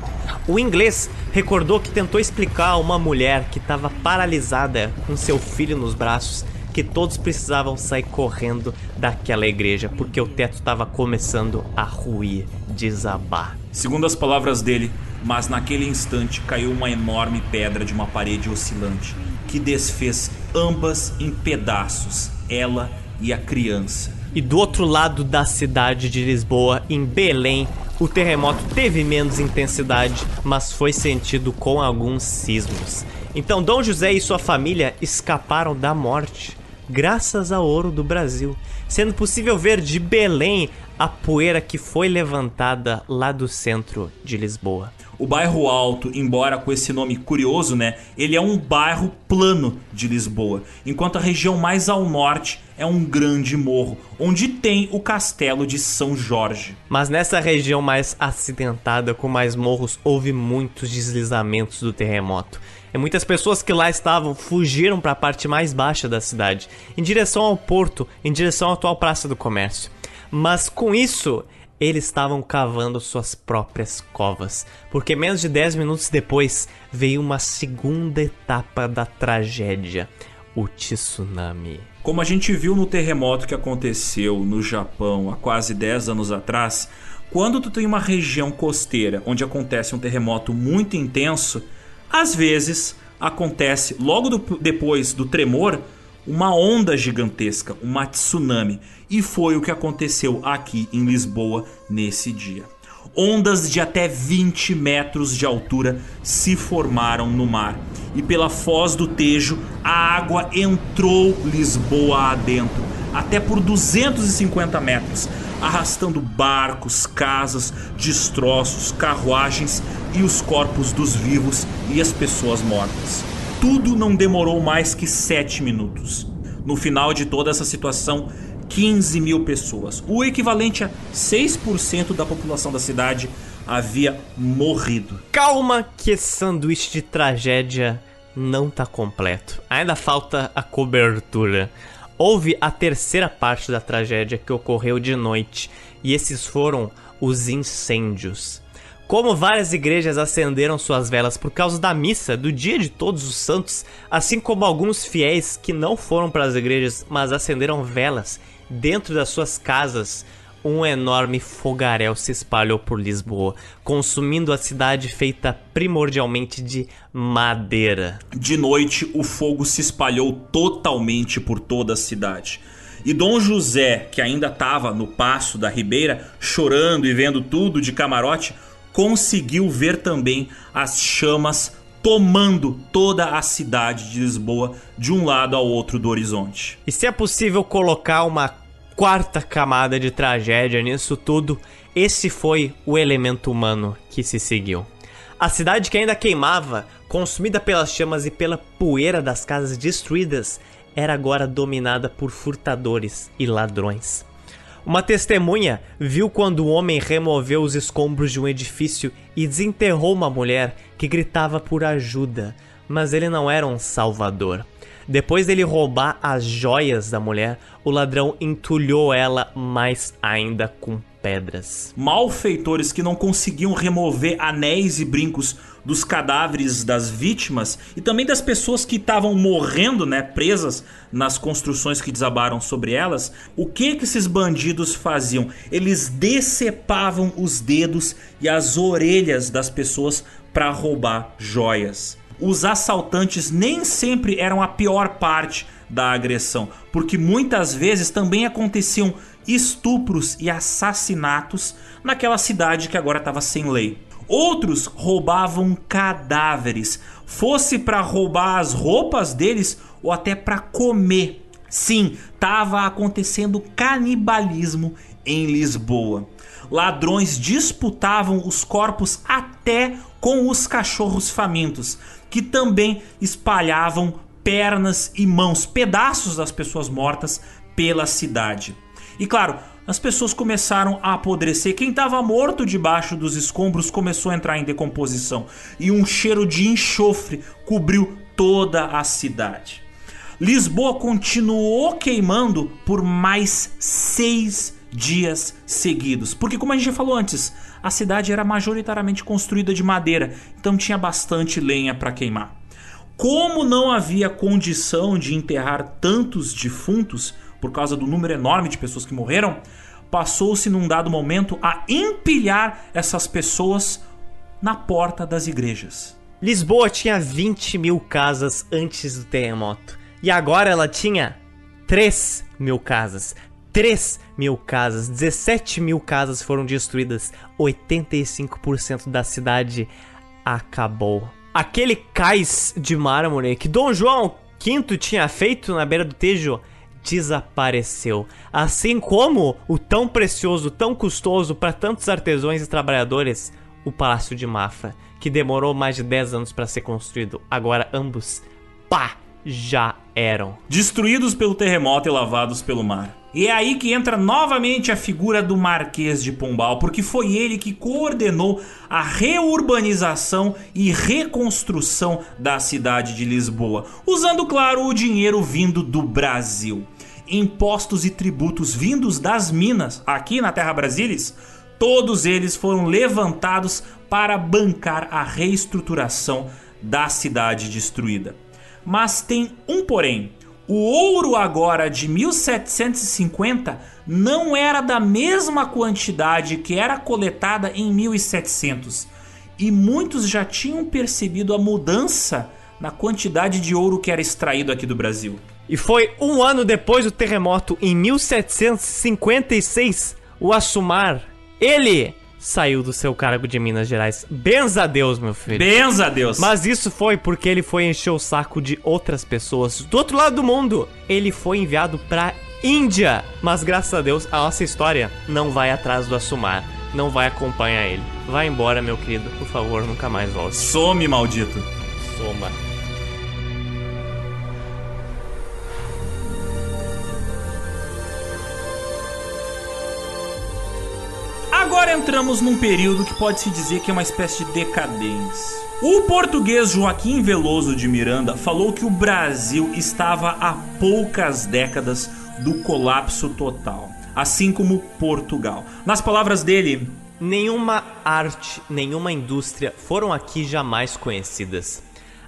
O inglês recordou que tentou explicar a uma mulher que estava paralisada com seu filho nos braços que todos precisavam sair correndo daquela igreja porque o teto estava começando a ruir, desabar. Segundo as palavras dele, mas naquele instante caiu uma enorme pedra de uma parede oscilante que desfez ambas em pedaços, ela e a criança. E do outro lado da cidade de Lisboa, em Belém, o terremoto teve menos intensidade, mas foi sentido com alguns sismos. Então Dom José e sua família escaparam da morte, graças ao ouro do Brasil, sendo possível ver de Belém a poeira que foi levantada lá do centro de Lisboa. O bairro Alto, embora com esse nome curioso, né, ele é um bairro plano de Lisboa, enquanto a região mais ao norte é um grande morro, onde tem o castelo de São Jorge. Mas nessa região mais acidentada, com mais morros, houve muitos deslizamentos do terremoto. E muitas pessoas que lá estavam fugiram para a parte mais baixa da cidade, em direção ao porto, em direção à atual Praça do Comércio. Mas com isso, eles estavam cavando suas próprias covas, porque menos de 10 minutos depois veio uma segunda etapa da tragédia, o tsunami. Como a gente viu no terremoto que aconteceu no Japão há quase 10 anos atrás, quando tu tem uma região costeira onde acontece um terremoto muito intenso, às vezes acontece logo do, depois do tremor uma onda gigantesca, uma tsunami. E foi o que aconteceu aqui em Lisboa nesse dia. Ondas de até 20 metros de altura se formaram no mar. E pela foz do Tejo, a água entrou Lisboa adentro, até por 250 metros, arrastando barcos, casas, destroços, carruagens e os corpos dos vivos e as pessoas mortas. Tudo não demorou mais que 7 minutos. No final de toda essa situação, 15 mil pessoas, o equivalente a 6% da população da cidade, havia morrido. Calma que esse sanduíche de tragédia não tá completo. Ainda falta a cobertura. Houve a terceira parte da tragédia que ocorreu de noite, e esses foram os incêndios. Como várias igrejas acenderam suas velas por causa da missa do Dia de Todos os Santos, assim como alguns fiéis que não foram para as igrejas, mas acenderam velas dentro das suas casas, um enorme fogaréu se espalhou por Lisboa, consumindo a cidade feita primordialmente de madeira. De noite, o fogo se espalhou totalmente por toda a cidade. E Dom José, que ainda estava no passo da ribeira, chorando e vendo tudo de camarote, conseguiu ver também as chamas tomando toda a cidade de Lisboa de um lado ao outro do horizonte. E se é possível colocar uma quarta camada de tragédia nisso tudo, esse foi o elemento humano que se seguiu. A cidade que ainda queimava, consumida pelas chamas e pela poeira das casas destruídas, era agora dominada por furtadores e ladrões. Uma testemunha viu quando o homem removeu os escombros de um edifício e desenterrou uma mulher que gritava por ajuda, mas ele não era um salvador. Depois dele roubar as joias da mulher, o ladrão entulhou ela mais ainda com pedras. Malfeitores que não conseguiam remover anéis e brincos dos cadáveres das vítimas e também das pessoas que estavam morrendo, né, presas nas construções que desabaram sobre elas. O que que esses bandidos faziam? Eles decepavam os dedos e as orelhas das pessoas para roubar joias. Os assaltantes nem sempre eram a pior parte da agressão, porque muitas vezes também aconteciam estupros e assassinatos naquela cidade que agora estava sem lei. Outros roubavam cadáveres, fosse para roubar as roupas deles ou até para comer. Sim, estava acontecendo canibalismo em Lisboa. Ladrões disputavam os corpos até com os cachorros famintos, que também espalhavam pernas e mãos, pedaços das pessoas mortas pela cidade. E claro, as pessoas começaram a apodrecer. Quem estava morto debaixo dos escombros começou a entrar em decomposição. E um cheiro de enxofre cobriu toda a cidade. Lisboa continuou queimando por mais seis dias seguidos. Porque, como a gente já falou antes, a cidade era majoritariamente construída de madeira, então tinha bastante lenha para queimar. Como não havia condição de enterrar tantos defuntos, por causa do número enorme de pessoas que morreram, passou-se num dado momento a empilhar essas pessoas na porta das igrejas. Lisboa tinha 20 mil casas antes do terremoto. E agora ela tinha 3 mil casas. 3 mil casas, 17 mil casas foram destruídas, 85% da cidade acabou. Aquele cais de mármore que Dom João V tinha feito na beira do Tejo desapareceu. Assim como o tão precioso, tão custoso para tantos artesãos e trabalhadores, o Palácio de Mafra, que demorou mais de 10 anos para ser construído. Agora ambos, pá, já eram. Destruídos pelo terremoto e lavados pelo mar. E é aí que entra novamente a figura do Marquês de Pombal, porque foi ele que coordenou a reurbanização e reconstrução da cidade de Lisboa, usando, claro, o dinheiro vindo do Brasil. Impostos e tributos vindos das minas aqui na Terra Brasilis, todos eles foram levantados para bancar a reestruturação da cidade destruída. Mas tem um porém. O ouro agora de 1750 não era da mesma quantidade que era coletada em 1700. E muitos já tinham percebido a mudança na quantidade de ouro que era extraído aqui do Brasil. E foi um ano depois do terremoto, em 1756, o Assumar, ele saiu do seu cargo de Minas Gerais. Benza a Deus, meu filho. Benza a Deus. Mas isso foi porque ele foi encher o saco de outras pessoas do outro lado do mundo. Ele foi enviado pra Índia. Mas graças a Deus, a nossa história não vai atrás do Assumar. Não vai acompanhar ele. Vai embora, meu querido. Por favor, nunca mais volte. Some, maldito. Soma. Agora entramos num período que pode-se dizer que é uma espécie de decadência. O português Joaquim Veloso de Miranda falou que o Brasil estava a poucas décadas do colapso total, assim como Portugal. Nas palavras dele, Nenhuma arte, nenhuma indústria foram aqui jamais conhecidas.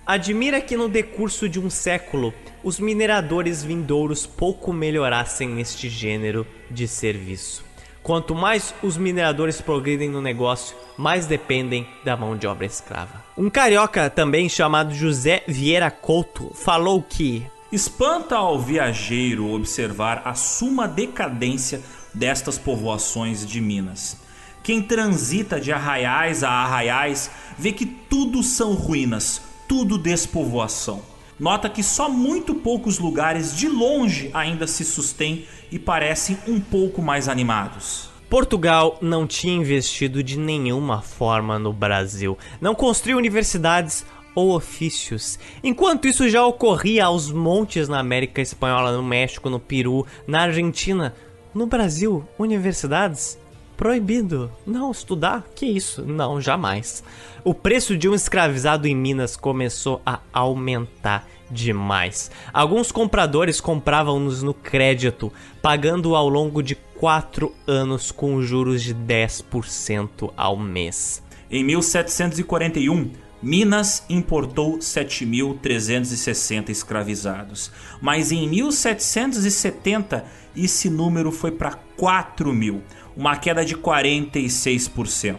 Admira que no decurso de um século os mineradores vindouros pouco melhorassem neste gênero de serviço. Quanto mais os mineradores progridem no negócio, mais dependem da mão de obra escrava. Um carioca também chamado José Vieira Couto falou que espanta ao viajeiro observar a suma decadência destas povoações de Minas. Quem transita de arraiais a arraiais vê que tudo são ruínas, tudo despovoação. Nota que só muito poucos lugares de longe ainda se sustêm e parecem um pouco mais animados. Portugal não tinha investido de nenhuma forma no Brasil, não construiu universidades ou ofícios. Enquanto isso já ocorria aos montes na América Espanhola, no México, no Peru, na Argentina, no Brasil, universidades proibido. Não estudar? Que isso? Não, jamais. O preço de um escravizado em Minas começou a aumentar demais. Alguns compradores compravam-nos no crédito, pagando ao longo de 4 anos com juros de 10% ao mês. Em 1741, Minas importou 7.360 escravizados, mas em 1770 esse número foi para 4 mil, uma queda de 46%.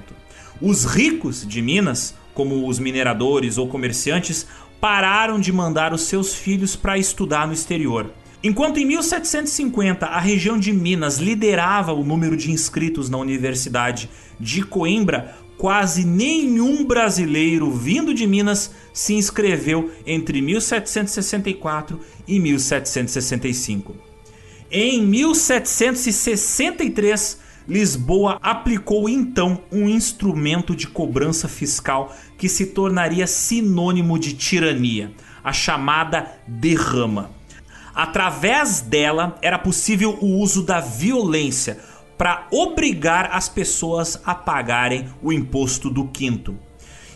Os ricos de Minas, como os mineradores ou comerciantes, pararam de mandar os seus filhos para estudar no exterior. Enquanto em 1750 a região de Minas liderava o número de inscritos na Universidade de Coimbra, quase nenhum brasileiro vindo de Minas se inscreveu entre 1764 e 1765. Em 1763, Lisboa aplicou então um instrumento de cobrança fiscal que se tornaria sinônimo de tirania, a chamada derrama. Através dela era possível o uso da violência para obrigar as pessoas a pagarem o imposto do quinto.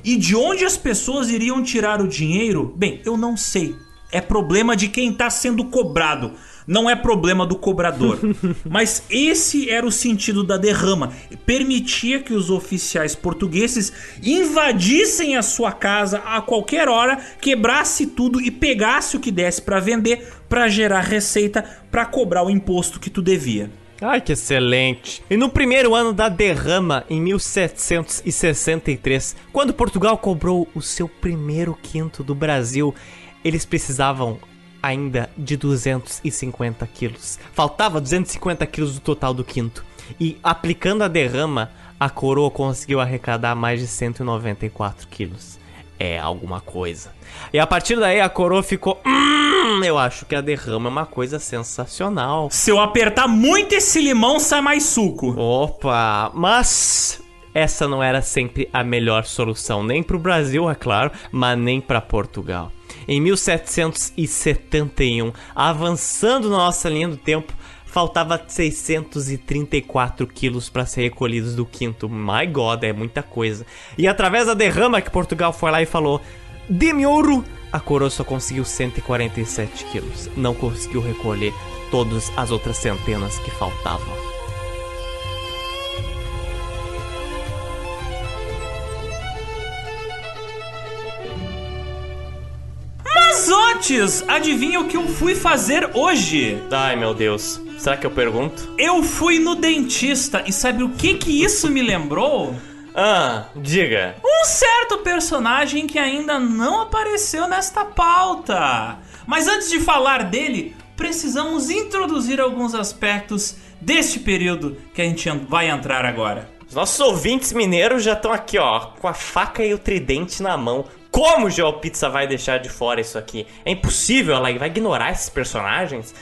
E de onde as pessoas iriam tirar o dinheiro? Bem, eu não sei. É problema de quem está sendo cobrado não é problema do cobrador. <laughs> Mas esse era o sentido da derrama. Permitia que os oficiais portugueses invadissem a sua casa a qualquer hora, quebrasse tudo e pegasse o que desse para vender, para gerar receita, para cobrar o imposto que tu devia. Ai, que excelente! E no primeiro ano da derrama, em 1763, quando Portugal cobrou o seu primeiro quinto do Brasil, eles precisavam ainda de 250 quilos. Faltava 250 quilos do total do quinto. E aplicando a derrama, a coroa conseguiu arrecadar mais de 194 quilos. É alguma coisa. E a partir daí a coroa ficou. Hum, eu acho que a derrama é uma coisa sensacional. Se eu apertar muito esse limão, sai mais suco. Opa, mas essa não era sempre a melhor solução, nem para o Brasil, é claro, mas nem para Portugal. Em 1771, avançando na nossa linha do tempo, faltava 634 quilos para ser recolhidos do quinto. My God, é muita coisa. E através da derrama que Portugal foi lá e falou: Dê-me ouro! A coroa só conseguiu 147 quilos. Não conseguiu recolher todas as outras centenas que faltavam. Mas antes, adivinha o que eu fui fazer hoje? Ai meu Deus, será que eu pergunto? Eu fui no dentista e sabe o que que isso me lembrou? Ah, diga. Um certo personagem que ainda não apareceu nesta pauta. Mas antes de falar dele, precisamos introduzir alguns aspectos deste período que a gente vai entrar agora. Os nossos ouvintes mineiros já estão aqui, ó, com a faca e o tridente na mão. Como GeoPizza vai deixar de fora isso aqui? É impossível, ela vai ignorar esses personagens?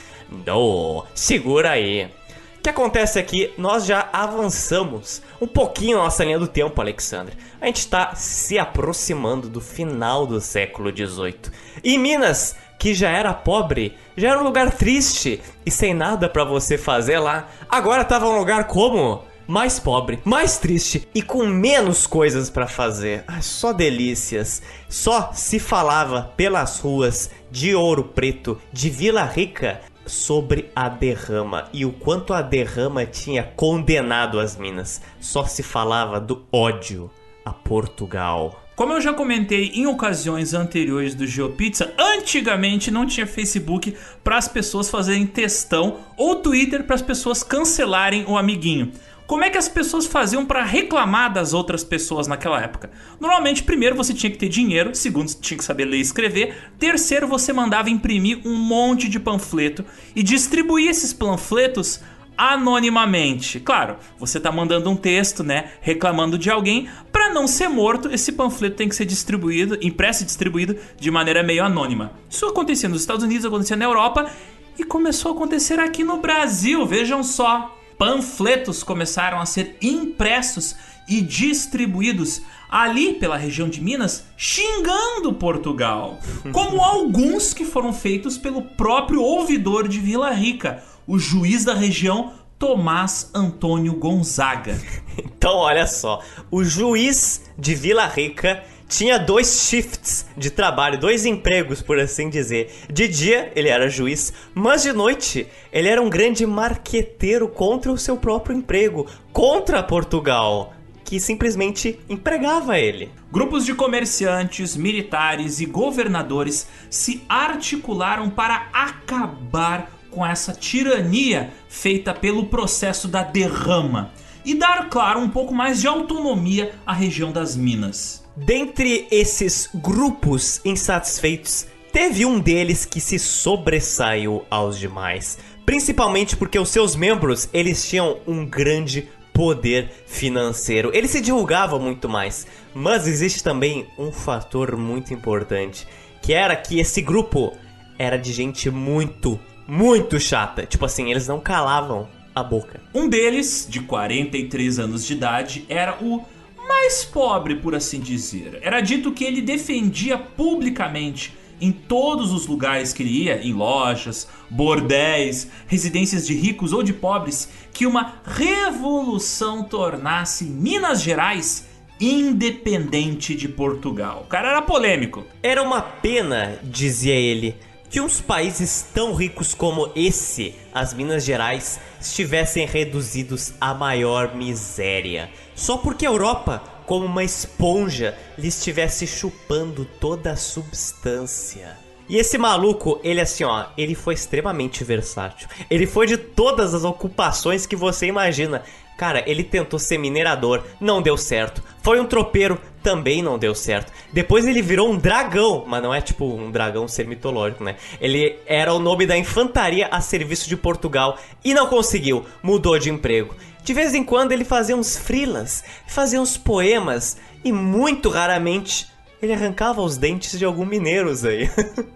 Não, segura aí. O que acontece aqui, nós já avançamos um pouquinho na nossa linha do tempo, Alexandre. A gente está se aproximando do final do século XVIII. E Minas, que já era pobre, já era um lugar triste e sem nada para você fazer lá, agora estava um lugar como? Mais pobre, mais triste e com menos coisas para fazer. Ai, só delícias. Só se falava pelas ruas de Ouro Preto, de Vila Rica, sobre a derrama e o quanto a derrama tinha condenado as minas. Só se falava do ódio a Portugal. Como eu já comentei em ocasiões anteriores do GeoPizza, antigamente não tinha Facebook para as pessoas fazerem testão ou Twitter para as pessoas cancelarem o amiguinho. Como é que as pessoas faziam para reclamar das outras pessoas naquela época? Normalmente, primeiro você tinha que ter dinheiro, segundo tinha que saber ler e escrever, terceiro você mandava imprimir um monte de panfleto e distribuir esses panfletos anonimamente. Claro, você tá mandando um texto, né, reclamando de alguém, para não ser morto, esse panfleto tem que ser distribuído, impresso e distribuído de maneira meio anônima. Isso acontecia nos Estados Unidos, acontecia na Europa e começou a acontecer aqui no Brasil. Vejam só, panfletos começaram a ser impressos e distribuídos ali pela região de Minas, xingando Portugal, <laughs> como alguns que foram feitos pelo próprio ouvidor de Vila Rica, o juiz da região Tomás Antônio Gonzaga. Então, olha só, o juiz de Vila Rica tinha dois shifts de trabalho, dois empregos, por assim dizer. De dia, ele era juiz, mas de noite, ele era um grande marqueteiro contra o seu próprio emprego, contra Portugal, que simplesmente empregava ele. Grupos de comerciantes, militares e governadores se articularam para acabar com essa tirania feita pelo processo da derrama e dar, claro, um pouco mais de autonomia à região das Minas. Dentre esses grupos insatisfeitos, teve um deles que se sobressaiu aos demais, principalmente porque os seus membros, eles tinham um grande poder financeiro. Eles se divulgavam muito mais, mas existe também um fator muito importante, que era que esse grupo era de gente muito, muito chata. Tipo assim, eles não calavam a boca. Um deles, de 43 anos de idade, era o mais pobre, por assim dizer. Era dito que ele defendia publicamente em todos os lugares que ele ia, em lojas, bordéis, residências de ricos ou de pobres, que uma revolução tornasse Minas Gerais independente de Portugal. O cara era polêmico. Era uma pena, dizia ele, que uns países tão ricos como esse, as Minas Gerais, estivessem reduzidos à maior miséria. Só porque a Europa, como uma esponja, lhe estivesse chupando toda a substância. E esse maluco, ele assim, ó, ele foi extremamente versátil. Ele foi de todas as ocupações que você imagina. Cara, ele tentou ser minerador, não deu certo. Foi um tropeiro, também não deu certo. Depois ele virou um dragão, mas não é tipo um dragão ser mitológico, né? Ele era o nome da infantaria a serviço de Portugal e não conseguiu, mudou de emprego. De vez em quando ele fazia uns frilas, fazia uns poemas e muito raramente ele arrancava os dentes de algum mineiros <laughs> aí.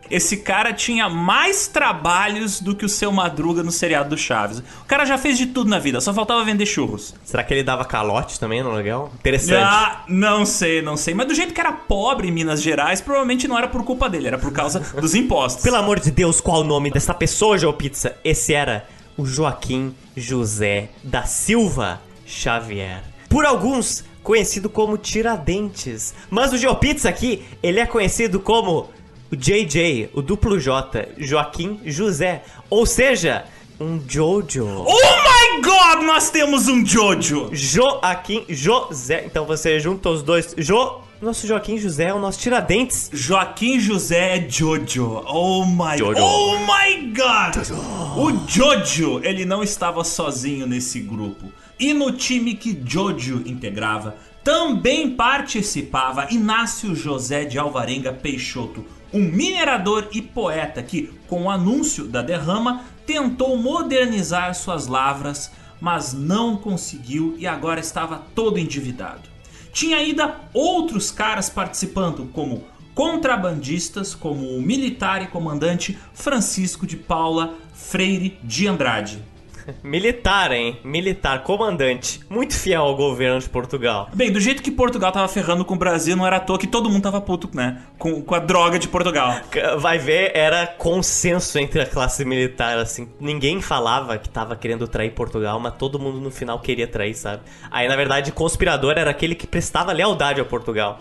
Esse cara tinha mais trabalhos do que o seu Madruga no seriado do Chaves. O cara já fez de tudo na vida, só faltava vender churros. Será que ele dava calote também no legal? Interessante. Ah, não sei, não sei. Mas do jeito que era pobre em Minas Gerais, provavelmente não era por culpa dele, era por causa <laughs> dos impostos. Pelo amor de Deus, qual o nome dessa pessoa, Joe Pizza? Esse era o Joaquim José da Silva Xavier. Por alguns, conhecido como Tiradentes. Mas o Geopizza aqui, ele é conhecido como o JJ, o duplo J, Joaquim José. Ou seja, um Jojo. Oh my god, nós temos um Jojo! Joaquim José. Então você junta os dois. Jo. Nosso Joaquim José é o nosso Tiradentes. Joaquim José é Jojo. Oh my Jojo. Oh my god! O Jojo, ele não estava sozinho nesse grupo. E no time que Jojo integrava, também participava Inácio José de Alvarenga Peixoto, um minerador e poeta que, com o anúncio da derrama, tentou modernizar suas lavras, mas não conseguiu e agora estava todo endividado. Tinha ainda outros caras participando, como contrabandistas, como o militar e comandante Francisco de Paula Freire de Andrade. <laughs> Militar, hein? Militar, comandante. Muito fiel ao governo de Portugal. Bem, do jeito que Portugal tava ferrando com o Brasil, não era à toa que todo mundo tava puto, né? Com, com a droga de Portugal. Vai ver, era consenso entre a classe militar, assim. Ninguém falava que tava querendo trair Portugal, mas todo mundo no final queria trair, sabe? Aí, na verdade, conspirador era aquele que prestava lealdade a Portugal.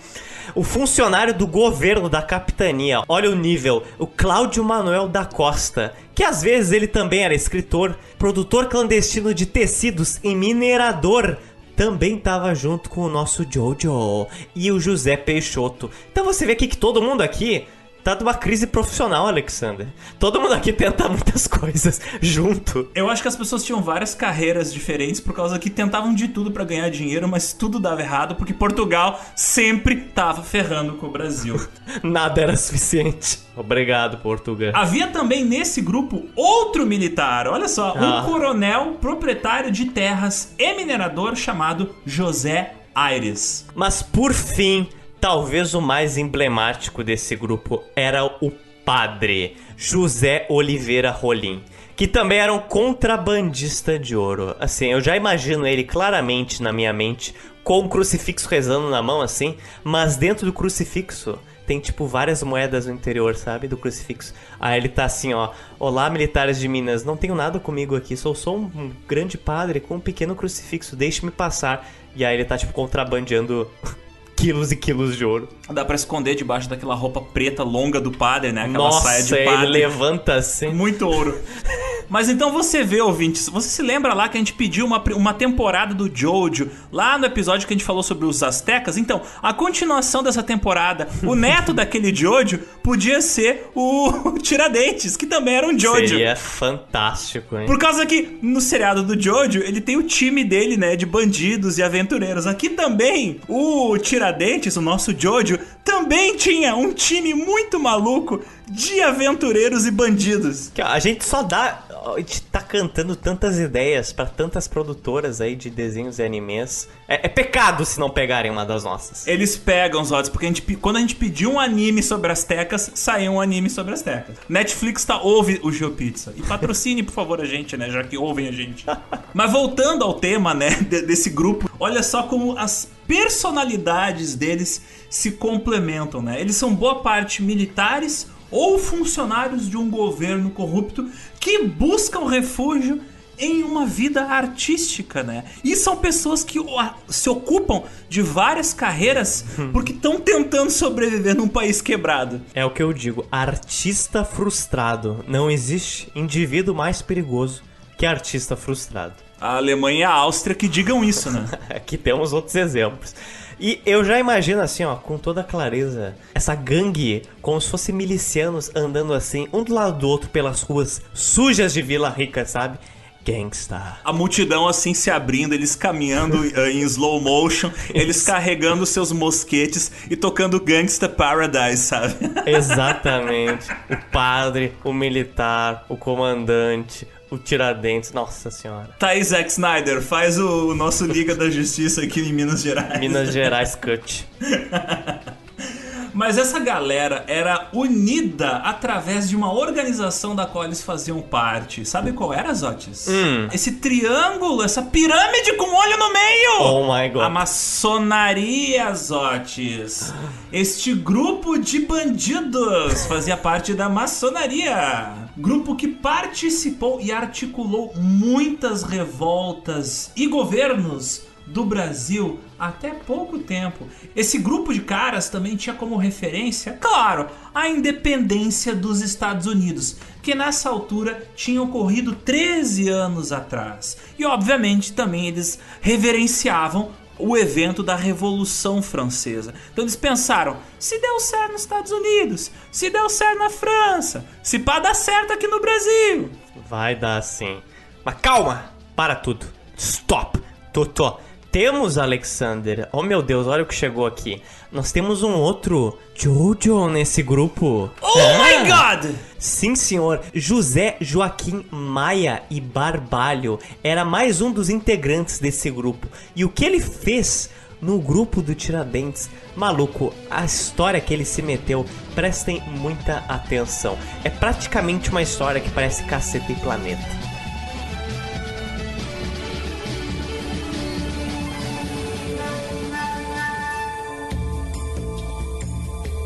O funcionário do governo da capitania, olha o nível, o Cláudio Manuel da Costa, que às vezes ele também era escritor, produtor clandestino de tecidos e minerador. Também tava junto com o nosso Jojo e o José Peixoto. Então você vê aqui que todo mundo aqui tá numa crise profissional, Alexander. Todo mundo aqui tenta muitas <laughs> coisas junto. Eu acho que as pessoas tinham várias carreiras diferentes por causa que tentavam de tudo pra ganhar dinheiro, mas tudo dava errado porque Portugal sempre tava ferrando com o Brasil. <laughs> Nada era suficiente. Obrigado, Portugal. Havia também nesse grupo outro militar, olha só, um Ah. coronel proprietário de terras e minerador chamado José Aires. Mas por fim, talvez o mais emblemático desse grupo era o padre José Oliveira Rolim, que também era um contrabandista de ouro. Assim, eu já imagino ele claramente na minha mente com um crucifixo rezando na mão assim, mas dentro do crucifixo tem tipo várias moedas no interior, sabe, do crucifixo. Aí ele tá assim, ó: "Olá, militares de Minas, não tenho nada comigo aqui, sou só um, um grande padre com um pequeno crucifixo, deixe-me passar". E aí ele tá tipo contrabandeando quilos e quilos de ouro. Dá pra esconder debaixo daquela roupa preta longa do padre, né? Aquela Nossa, saia de ele padre. levanta assim. Muito ouro. Mas então você vê, ouvintes, você se lembra lá que a gente pediu uma, uma temporada do Jojo, lá no episódio que a gente falou sobre os Aztecas? Então, a continuação dessa temporada, o neto <laughs> daquele Jojo podia ser o <laughs> Tiradentes, que também era um Jojo. Seria fantástico, hein? Por causa que no seriado do Jojo, ele tem o time dele, né, de bandidos e aventureiros. Aqui também, o Tiradentes, o nosso Jojo, também tinha um time muito maluco de aventureiros e bandidos. A gente só dá. A gente tá cantando tantas ideias pra tantas produtoras aí de desenhos e animes. É, é pecado se não pegarem uma das nossas. Eles pegam os olhos, porque a gente, quando a gente pediu um anime sobre as tecas, saiu um anime sobre as tecas. Netflix tá ouve o GeoPizza. E patrocine, por favor, a gente, né? Já que ouvem a gente. <laughs> Mas voltando ao tema, né, de- desse grupo, olha só como as personalidades deles se complementam, né? Eles são boa parte militares ou funcionários de um governo corrupto que buscam refúgio em uma vida artística, né? E são pessoas que se ocupam de várias carreiras <laughs> porque estão tentando sobreviver num país quebrado. É o que eu digo, artista frustrado. Não existe indivíduo mais perigoso que artista frustrado. A Alemanha e a Áustria que digam isso, né? <laughs> Aqui temos outros exemplos. E eu já imagino assim, ó, com toda clareza, essa gangue, como se fossem milicianos andando assim, um do lado do outro pelas ruas sujas de Vila Rica, sabe? Gangsta. A multidão assim se abrindo, eles caminhando uh, <laughs> em slow motion, eles carregando seus mosquetes e tocando Gangsta Paradise, sabe? Exatamente. o padre, o militar, o comandante, o Tiradentes, nossa senhora. Thaís Zack Snyder, faz o, o nosso Liga da Justiça aqui em Minas Gerais. Minas <laughs> Gerais Cut. <laughs> Mas essa galera era unida através de uma organização da qual eles faziam parte. Sabe qual era, Zotis? Hum. Esse triângulo, essa pirâmide com olho no meio! Oh my god. A maçonaria, Zotis. Este grupo de bandidos fazia parte da maçonaria. Grupo que participou e articulou muitas revoltas e governos do Brasil até pouco tempo. Esse grupo de caras também tinha como referência, claro, a independência dos Estados Unidos, que nessa altura tinha ocorrido 13 anos atrás. E obviamente também eles reverenciavam o evento da Revolução Francesa. Então eles pensaram: se deu certo nos Estados Unidos, se deu certo na França, se pá dar certo aqui no Brasil. Vai dar sim. Mas calma! Para tudo. Stop! Totó. Temos, Alexander. Oh meu Deus, olha o que chegou aqui. Nós temos um outro Jojo nesse grupo. Oh my god! Sim, senhor. José Joaquim Maia e Barbalho era mais um dos integrantes desse grupo. E o que ele fez no grupo do Tiradentes? Maluco, a história que ele se meteu, prestem muita atenção. É praticamente uma história que parece caceta e planeta.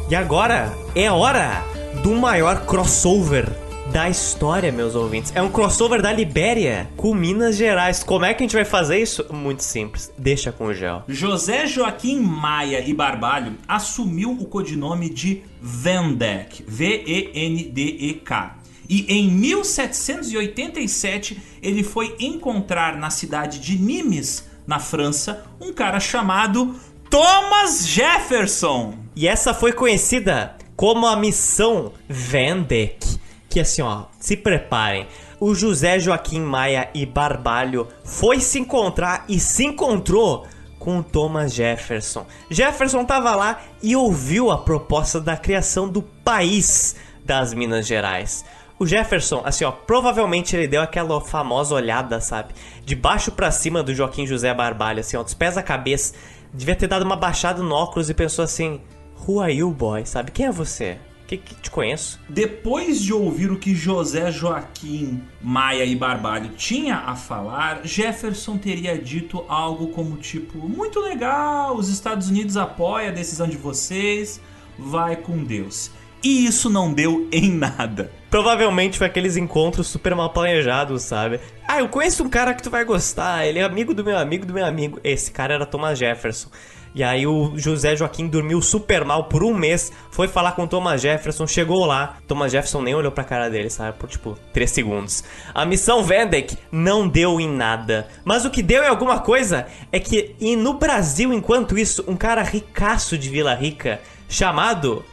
E agora é hora do maior crossover da história, meus ouvintes. É um crossover da Libéria com Minas Gerais. Como é que a gente vai fazer isso? Muito simples. Deixa com o gel. José Joaquim Maia e Barbalho assumiu o codinome de Vendek, V-E-N-D-E-K. E em 1787 ele foi encontrar na cidade de Nimes, na França, um cara chamado Thomas Jefferson. E essa foi conhecida como a missão Vendek. Que assim, ó, se preparem. O José Joaquim Maia e Barbalho foi se encontrar e se encontrou com o Thomas Jefferson. Jefferson tava lá e ouviu a proposta da criação do país das Minas Gerais. O Jefferson, assim, ó, provavelmente ele deu aquela famosa olhada, sabe? De baixo para cima do Joaquim José Barbalho, assim, ó, dos pés à cabeça. Devia ter dado uma baixada no óculos e pensou assim: Who are you, boy? Sabe? Quem é você? Que, que te conheço? Depois de ouvir o que José Joaquim Maia e Barbalho tinha a falar, Jefferson teria dito algo como tipo: muito legal, os Estados Unidos apoiam a decisão de vocês, vai com Deus. E isso não deu em nada. Provavelmente foi aqueles encontros super mal planejados, sabe? Ah, eu conheço um cara que tu vai gostar, ele é amigo do meu amigo do meu amigo. Esse cara era Thomas Jefferson. E aí o José Joaquim dormiu super mal por um mês, foi falar com o Thomas Jefferson, chegou lá, Thomas Jefferson nem olhou pra cara dele, sabe? Por tipo, 3 segundos. A missão Vendek não deu em nada. Mas o que deu em alguma coisa é que e no Brasil, enquanto isso, um cara ricaço de Vila Rica, chamado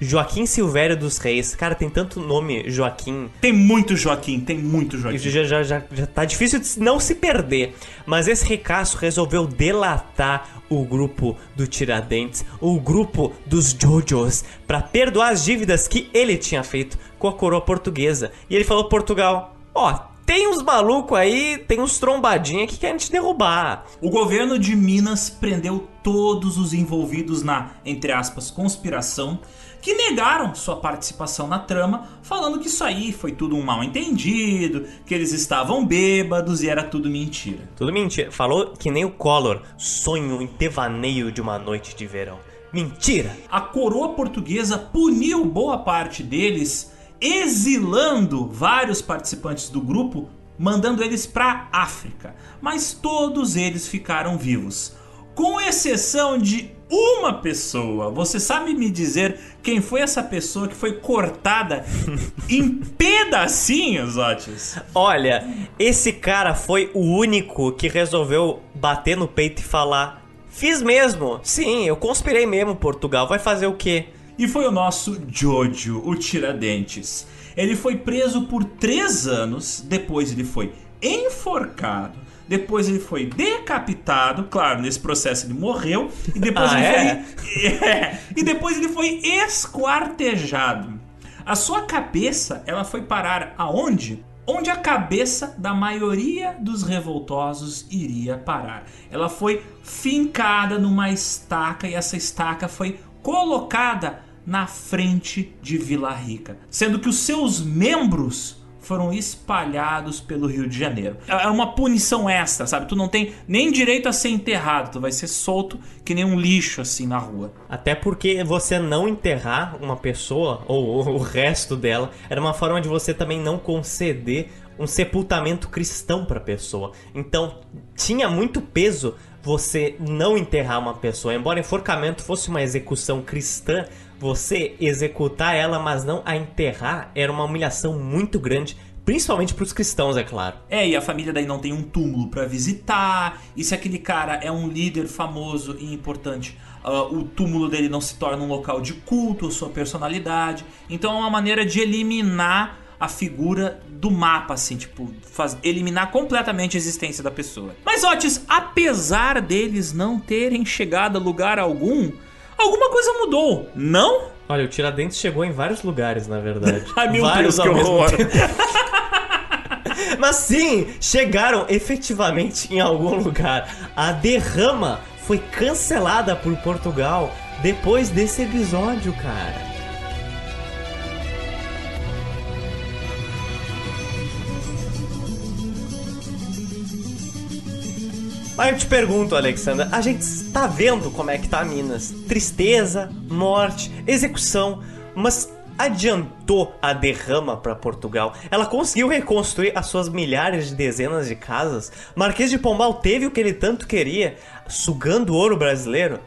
Joaquim Silvério dos Reis. Cara, tem tanto nome Joaquim. Tem muito Joaquim, tem muito Joaquim. Isso já, já, já, já tá difícil de não se perder. Mas esse ricaço resolveu delatar o grupo do Tiradentes, o grupo dos Jojos, para perdoar as dívidas que ele tinha feito com a coroa portuguesa. E ele falou: Portugal, ó, tem uns malucos aí, tem uns trombadinhos que querem te derrubar. O governo de Minas prendeu todos os envolvidos na, entre aspas, conspiração que negaram sua participação na trama, falando que isso aí foi tudo um mal entendido, que eles estavam bêbados e era tudo mentira. Tudo mentira. Falou que nem o Collor, sonho em devaneio de uma noite de verão. Mentira! A coroa portuguesa puniu boa parte deles, exilando vários participantes do grupo, mandando eles para África. Mas todos eles ficaram vivos, com exceção de uma pessoa. Você sabe me dizer quem foi essa pessoa que foi cortada <laughs> em pedacinhos, Otis? Olha, esse cara foi o único que resolveu bater no peito e falar: Fiz mesmo, sim, eu conspirei mesmo, Portugal, vai fazer o quê? E foi o nosso Jojo, o Tiradentes. Ele foi preso por três anos, depois ele foi enforcado. Depois ele foi decapitado, claro, nesse processo ele morreu e depois <laughs> Ah, ele é? foi <laughs> é, e depois ele foi esquartejado. A sua cabeça, ela foi parar aonde? Onde a cabeça da maioria dos revoltosos iria parar. Ela foi fincada numa estaca e essa estaca foi colocada na frente de Vila Rica, sendo que os seus membros foram espalhados pelo Rio de Janeiro. É uma punição extra, sabe? Tu não tem nem direito a ser enterrado, tu vai ser solto que nem um lixo assim na rua. Até porque você não enterrar uma pessoa, ou o resto dela, era uma forma de você também não conceder um sepultamento cristão pra pessoa. Então, tinha muito peso você não enterrar uma pessoa. Embora enforcamento fosse uma execução cristã, você executar ela, mas não a enterrar, era uma humilhação muito grande, principalmente pros cristãos, é claro. É, e a família daí não tem um túmulo pra visitar. E se aquele cara é um líder famoso e importante, ah, o túmulo dele não se torna um local de culto, sua personalidade. Então é uma maneira de eliminar a figura do mapa, assim, tipo, faz, eliminar completamente a existência da pessoa. Mas, Otis, apesar deles não terem chegado a lugar algum, alguma coisa mudou, não? Olha, o Tiradentes chegou em vários lugares, na verdade. <laughs> Ai, meu vários Deus, que horror. tempo. <laughs> Mas sim, chegaram efetivamente em algum lugar. A derrama foi cancelada por Portugal depois desse episódio, cara. Mas eu te pergunto, Alexandra, a gente está vendo como é que tá Minas? Tristeza, morte, execução, mas adiantou a derrama para Portugal. Ela conseguiu reconstruir as suas milhares de dezenas de casas. Marquês de Pombal teve o que ele tanto queria, sugando o ouro brasileiro.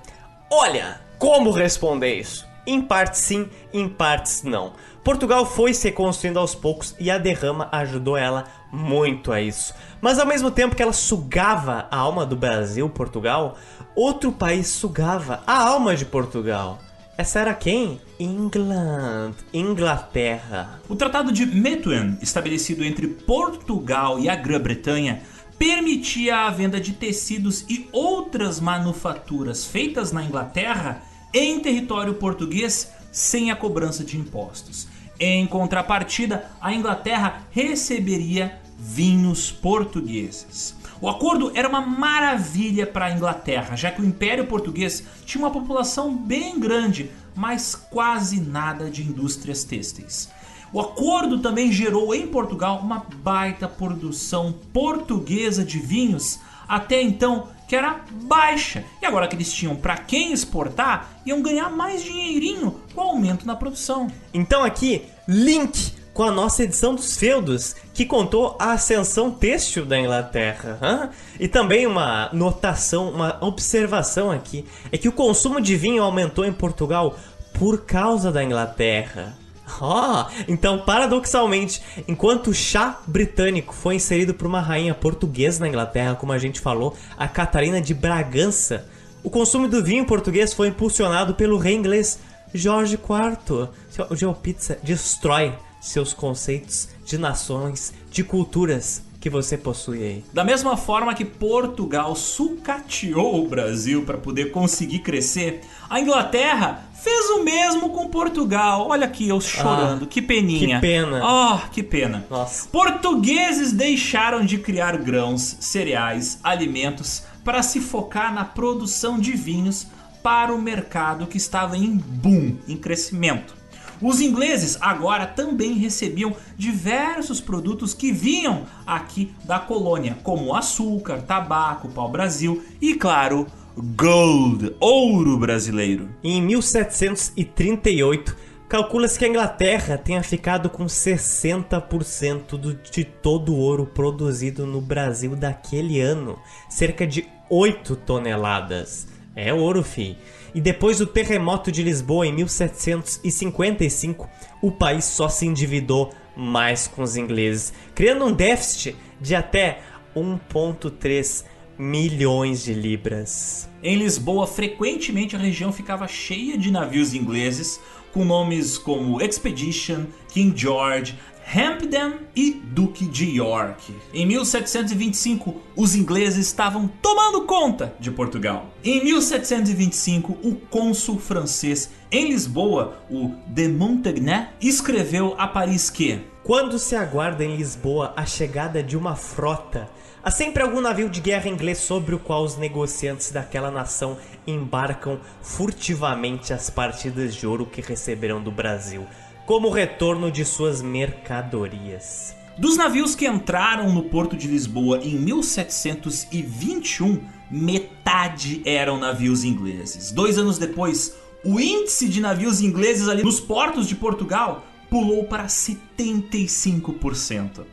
Olha, como responder isso? Em partes sim, em partes não. Portugal foi se reconstruindo aos poucos e a derrama ajudou ela muito a isso. Mas ao mesmo tempo que ela sugava a alma do Brasil, Portugal, outro país sugava a alma de Portugal. Essa era quem? England, Inglaterra. O Tratado de Methuen, estabelecido entre Portugal e a Grã-Bretanha, permitia a venda de tecidos e outras manufaturas feitas na Inglaterra em território português sem a cobrança de impostos. Em contrapartida, a Inglaterra receberia vinhos portugueses. O acordo era uma maravilha para a Inglaterra, já que o Império Português tinha uma população bem grande, mas quase nada de indústrias têxteis. O acordo também gerou em Portugal uma baita produção portuguesa de vinhos, até então que era baixa. E agora que eles tinham para quem exportar, iam ganhar mais dinheirinho com o aumento na produção. Então aqui, link com a nossa edição dos feudos, que contou a ascensão têxtil da Inglaterra. hã? E também uma notação, uma observação aqui, é que o consumo de vinho aumentou em Portugal por causa da Inglaterra. Ó, então paradoxalmente, enquanto o chá britânico foi inserido por uma rainha portuguesa na Inglaterra, como a gente falou, a Catarina de Bragança, o consumo do vinho português foi impulsionado pelo rei inglês Jorge IV. O GeoPizza destrói seus conceitos de nações, de culturas que você possui aí. Da mesma forma que Portugal sucateou o Brasil para poder conseguir crescer, a Inglaterra fez o mesmo com Portugal. Olha aqui eu chorando, Ah, que peninha. que pena. Oh, que pena. Nossa. Portugueses deixaram de criar grãos, cereais, alimentos para se focar na produção de vinhos para o mercado que estava em boom, em crescimento. Os ingleses agora também recebiam diversos produtos que vinham aqui da colônia, como açúcar, tabaco, pau-brasil e, claro, gold, ouro brasileiro. Em 1738, calcula-se que a Inglaterra tenha ficado com 60% do- de todo o ouro produzido no Brasil daquele ano, cerca de 8 toneladas. É ouro, fi. E depois do terremoto de Lisboa em 1755, o país só se endividou mais com os ingleses, criando um déficit de até 1,3 milhões de libras. Em Lisboa, frequentemente a região ficava cheia de navios ingleses com nomes como Expedition, King George, Hampden e Duque de York. Em 1725, os ingleses estavam tomando conta de Portugal. Em 1725, o cônsul francês em Lisboa, o de Montaigne, escreveu a Paris que quando se aguarda em Lisboa a chegada de uma frota, há sempre algum navio de guerra inglês sobre o qual os negociantes daquela nação embarcam furtivamente as partidas de ouro que receberão do Brasil como retorno de suas mercadorias. Dos navios que entraram no porto de Lisboa em 1721, metade eram navios ingleses. Dois anos depois, o índice de navios ingleses ali nos portos de Portugal pulou para 75%.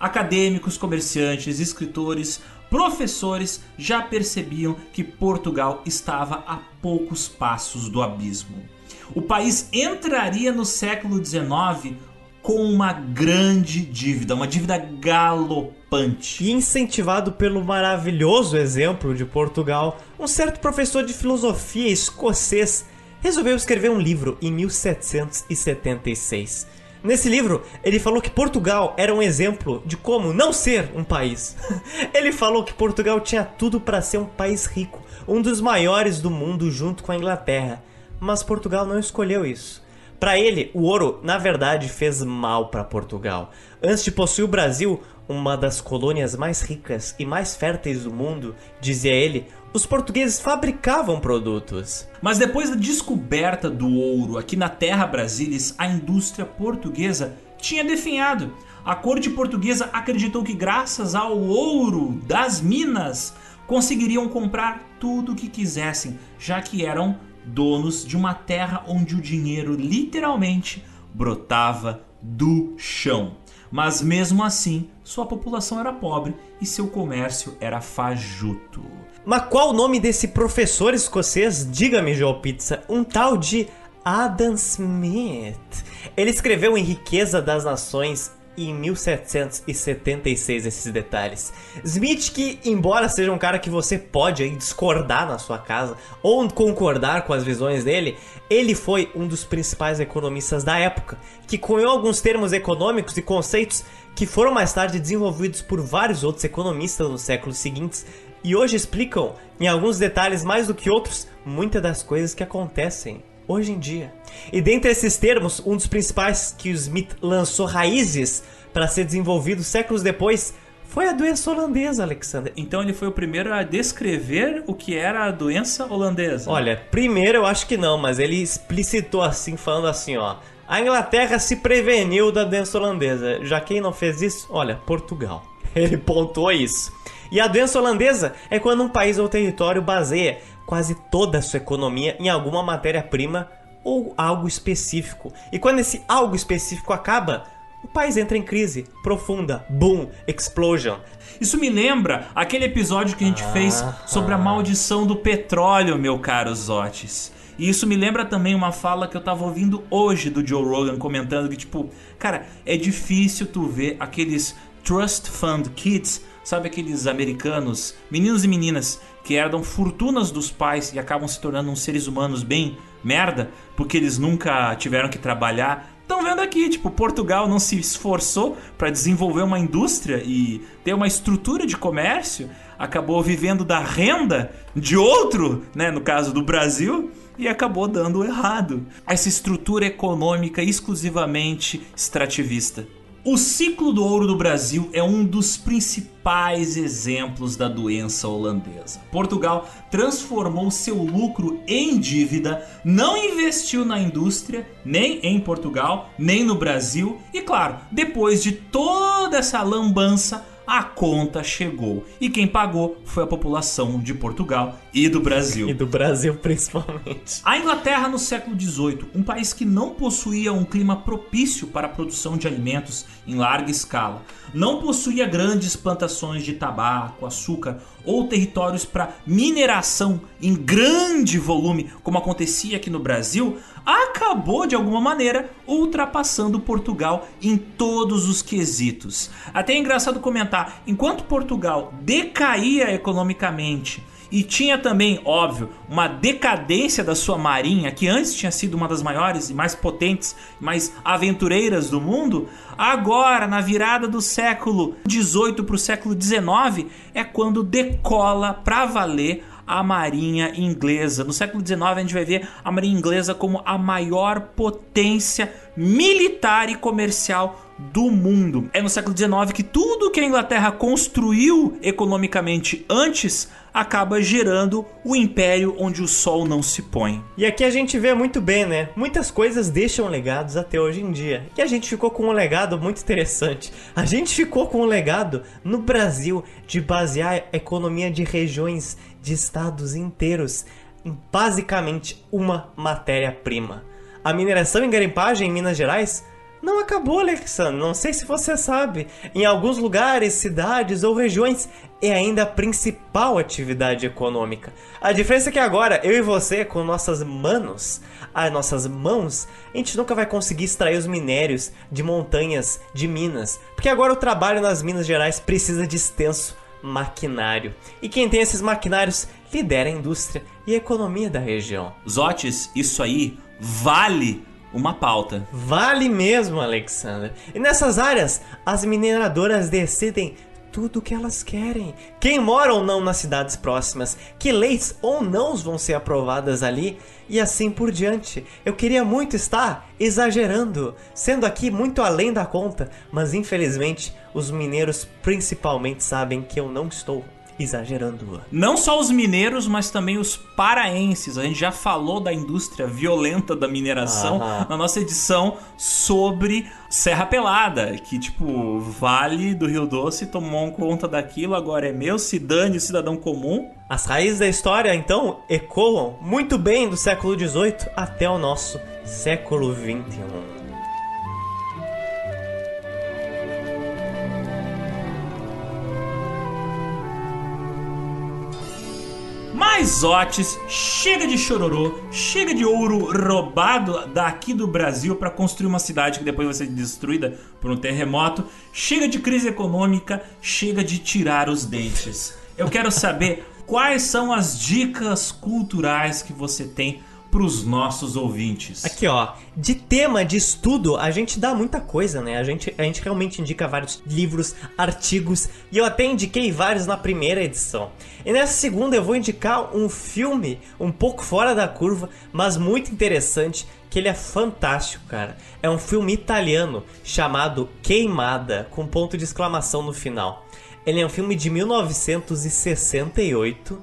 Acadêmicos, comerciantes, escritores, professores já percebiam que Portugal estava a poucos passos do abismo o país entraria no século XIX com uma grande dívida, uma dívida galopante. E incentivado pelo maravilhoso exemplo de Portugal, um certo professor de filosofia escocês resolveu escrever um livro em 1776. Nesse livro, ele falou que Portugal era um exemplo de como não ser um país. <laughs> ele falou que Portugal tinha tudo para ser um país rico, um dos maiores do mundo junto com a Inglaterra mas Portugal não escolheu isso. Para ele, o ouro, na verdade, fez mal para Portugal. Antes de possuir o Brasil, uma das colônias mais ricas e mais férteis do mundo, dizia ele, os portugueses fabricavam produtos. Mas depois da descoberta do ouro aqui na terra brasilis, a indústria portuguesa tinha definhado. A corte portuguesa acreditou que graças ao ouro das minas conseguiriam comprar tudo o que quisessem, já que eram donos de uma terra onde o dinheiro literalmente brotava do chão. Mas mesmo assim, sua população era pobre e seu comércio era fajuto. Mas qual o nome desse professor escocês? Diga-me, João Pizza. Um tal de Adam Smith. Ele escreveu em Riqueza das Nações em 1776 esses detalhes. Smith, que embora seja um cara que você pode aí, discordar na sua casa ou concordar com as visões dele, ele foi um dos principais economistas da época, que cunhou alguns termos econômicos e conceitos que foram mais tarde desenvolvidos por vários outros economistas nos séculos seguintes e hoje explicam, em alguns detalhes mais do que outros, muitas das coisas que acontecem hoje em dia. E dentre esses termos, um dos principais que o Smith lançou raízes para ser desenvolvido séculos depois foi a doença holandesa, Alexander. Então ele foi o primeiro a descrever o que era a doença holandesa? Olha, primeiro eu acho que não, mas ele explicitou assim, falando assim, ó. A Inglaterra se preveniu da doença holandesa. Já quem não fez isso? Olha, Portugal. <laughs> Ele pontuou isso. E a doença holandesa é quando um país ou território baseia quase toda a sua economia em alguma matéria-prima ou algo específico. E quando esse algo específico acaba, o país entra em crise profunda. Boom, explosion. Isso me lembra aquele episódio que a gente ah, fez sobre a maldição do petróleo, meu caro Zotes. E isso me lembra também uma fala que eu tava ouvindo hoje do Joe Rogan comentando que tipo, cara, é difícil tu ver aqueles trust fund kids, sabe aqueles americanos, meninos e meninas que herdam fortunas dos pais e acabam se tornando uns seres humanos bem merda, porque eles nunca tiveram que trabalhar. Estão vendo aqui, tipo, Portugal não se esforçou para desenvolver uma indústria e ter uma estrutura de comércio, acabou vivendo da renda de outro, né, no caso do Brasil, e acabou dando errado. Essa estrutura econômica exclusivamente extrativista. O ciclo do ouro do Brasil é um dos principais exemplos da doença holandesa. Portugal transformou seu lucro em dívida, não investiu na indústria, nem em Portugal, nem no Brasil, e claro, depois de toda essa lambança, a conta chegou. E quem pagou foi a população de Portugal e do Brasil. E do Brasil <laughs> principalmente. A Inglaterra no século XVIII, um país que não possuía um clima propício para a produção de alimentos em larga escala, não possuía grandes plantações de tabaco, açúcar ou territórios para mineração em grande volume, como acontecia aqui no Brasil, acabou de alguma maneira ultrapassando Portugal em todos os quesitos. Até é engraçado comentar, enquanto Portugal decaía economicamente e tinha também, óbvio, uma decadência da sua marinha, que antes tinha sido uma das maiores e mais potentes, mais aventureiras do mundo, agora, na virada do século XVIII para o século XIX, é quando decola para valer a marinha inglesa. No século XIX a gente vai ver a marinha inglesa como a maior potência militar e comercial do mundo. É no século XIX que tudo que a Inglaterra construiu economicamente antes acaba gerando o império onde o sol não se põe. E aqui a gente vê muito bem, né? Muitas coisas deixam legados até hoje em dia. E a gente ficou com um legado muito interessante. A gente ficou com um legado no Brasil de basear a economia de regiões, de estados inteiros em basicamente uma matéria-prima. A mineração e garimpagem em Minas Gerais não acabou, Alexandre. Não sei se você sabe. Em alguns lugares, cidades ou regiões é ainda a principal atividade econômica. A diferença é que agora, eu e você, com nossas manos, as nossas mãos, a gente nunca vai conseguir extrair os minérios de montanhas, de minas. Porque agora o trabalho nas Minas Gerais precisa de extenso maquinário. E quem tem esses maquinários lidera a indústria e a economia da região. Zotes, isso aí vale uma pauta. Vale mesmo, Alexander. E nessas áreas, as mineradoras decidem tudo o que elas querem. Quem mora ou não nas cidades próximas, que leis ou não vão ser aprovadas ali e assim por diante. Eu queria muito estar exagerando, sendo aqui muito além da conta, mas infelizmente os mineiros principalmente sabem que eu não estou exagerando. Não só os mineiros, mas também os paraenses. A gente já falou da indústria violenta da mineração na nossa edição sobre Serra Pelada, que tipo, Vale do Rio Doce tomou conta daquilo, agora é meu, se dane o cidadão comum. As raízes da história, então, ecoam muito bem do século XVIII até o nosso século XXI. Mais otes, chega de chororô, chega de ouro roubado daqui do Brasil para construir uma cidade que depois vai ser destruída por um terremoto. Chega de crise econômica, chega de tirar os dentes. Eu quero saber quais são as dicas culturais que você tem para os nossos ouvintes. Aqui, ó, de tema de estudo, a gente dá muita coisa, né? A gente, a gente realmente indica vários livros, artigos, e eu até indiquei vários na primeira edição. E nessa segunda eu vou indicar um filme um pouco fora da curva, mas muito interessante, que ele é fantástico, cara. É um filme italiano chamado Queimada, com ponto de exclamação no final. Ele é um filme de 1968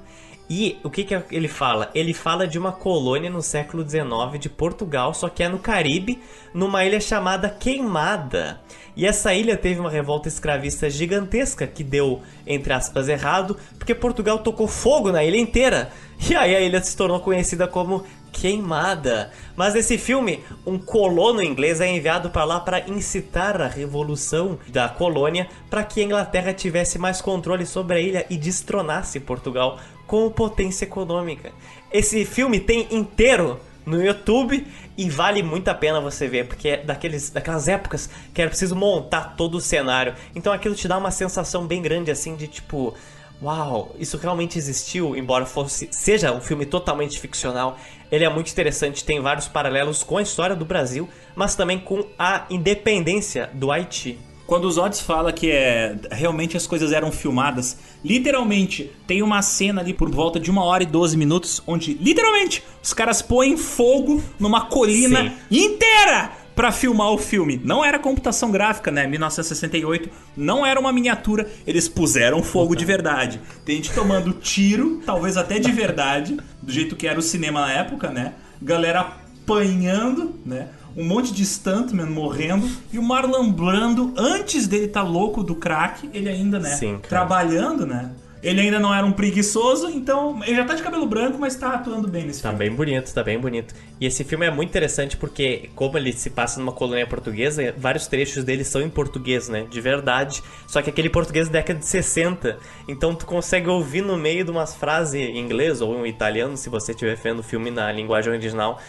e o que, que ele fala? Ele fala de uma colônia no século XIX de Portugal, só que é no Caribe, numa ilha chamada Queimada. E essa ilha teve uma revolta escravista gigantesca que deu, entre aspas, errado, porque Portugal tocou fogo na ilha inteira. <laughs> E aí a ilha se tornou conhecida como Queimada. Mas nesse filme, um colono inglês é enviado para lá para incitar a revolução da colônia para que a Inglaterra tivesse mais controle sobre a ilha e destronasse Portugal como potência econômica. Esse filme tem inteiro no YouTube e vale muito a pena você ver, porque é daqueles, daquelas épocas que era preciso montar todo o cenário. Então aquilo te dá uma sensação bem grande assim de tipo, uau, isso realmente existiu, embora fosse seja um filme totalmente ficcional. Ele é muito interessante, tem vários paralelos com a história do Brasil, mas também com a independência do Haiti. Quando os Odds fala que é realmente as coisas eram filmadas, literalmente tem uma cena ali por volta de uma hora e 12 minutos, onde literalmente os caras põem fogo numa colina Sim. inteira para filmar o filme. Não era computação gráfica, né? 1968, não era uma miniatura, eles puseram fogo de verdade. Tem gente tomando tiro, talvez até de verdade, do jeito que era o cinema na época, né? Galera apanhando, né? Um monte de stuntman morrendo e o Marlon Brando, antes dele estar tá louco do crack, ele ainda, né, Sim, trabalhando, né? Ele ainda não era um preguiçoso, então ele já tá de cabelo branco, mas tá atuando bem nesse tá filme. Tá bem bonito, tá bem bonito. E esse filme é muito interessante porque, como ele se passa numa colônia portuguesa, vários trechos dele são em português, né? De verdade. Só que aquele português da década de 60. Então tu consegue ouvir no meio de umas frases em inglês ou em italiano, se você estiver vendo o filme na linguagem original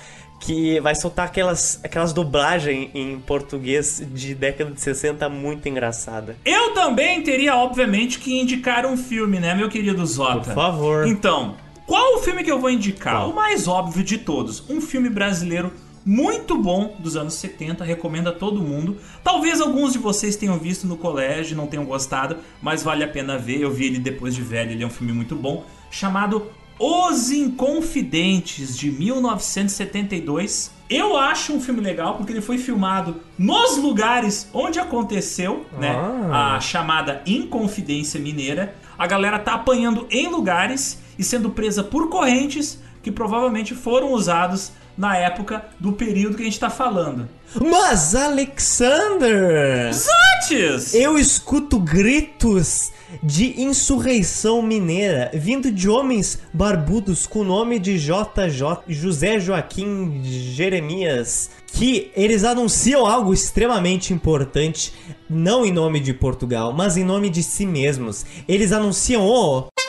que vai soltar aquelas, aquelas dublagens em português de década de 60 muito engraçada. Eu também teria, obviamente, que indicar um filme, né, meu querido Zota? Por favor. Então, qual o filme que eu vou indicar? Qual? O mais óbvio de todos. Um filme brasileiro muito bom dos anos 70, recomendo a todo mundo. Talvez alguns de vocês tenham visto no colégio, não tenham gostado, mas vale a pena ver. Eu vi ele depois de velho, ele é um filme muito bom, chamado Os Inconfidentes de 1972. Eu acho um filme legal porque ele foi filmado nos lugares onde aconteceu, né? Ah. A chamada Inconfidência Mineira. A galera tá apanhando em lugares e sendo presa por correntes que provavelmente foram usados na época do período que a gente tá falando. Mas, Alexander! Antes! Eu escuto gritos de insurreição mineira vindo de homens barbudos com o nome de JJ José Joaquim Jeremias que eles anunciam algo extremamente importante, não em nome de Portugal, mas em nome de si mesmos. Eles anunciam o Chamando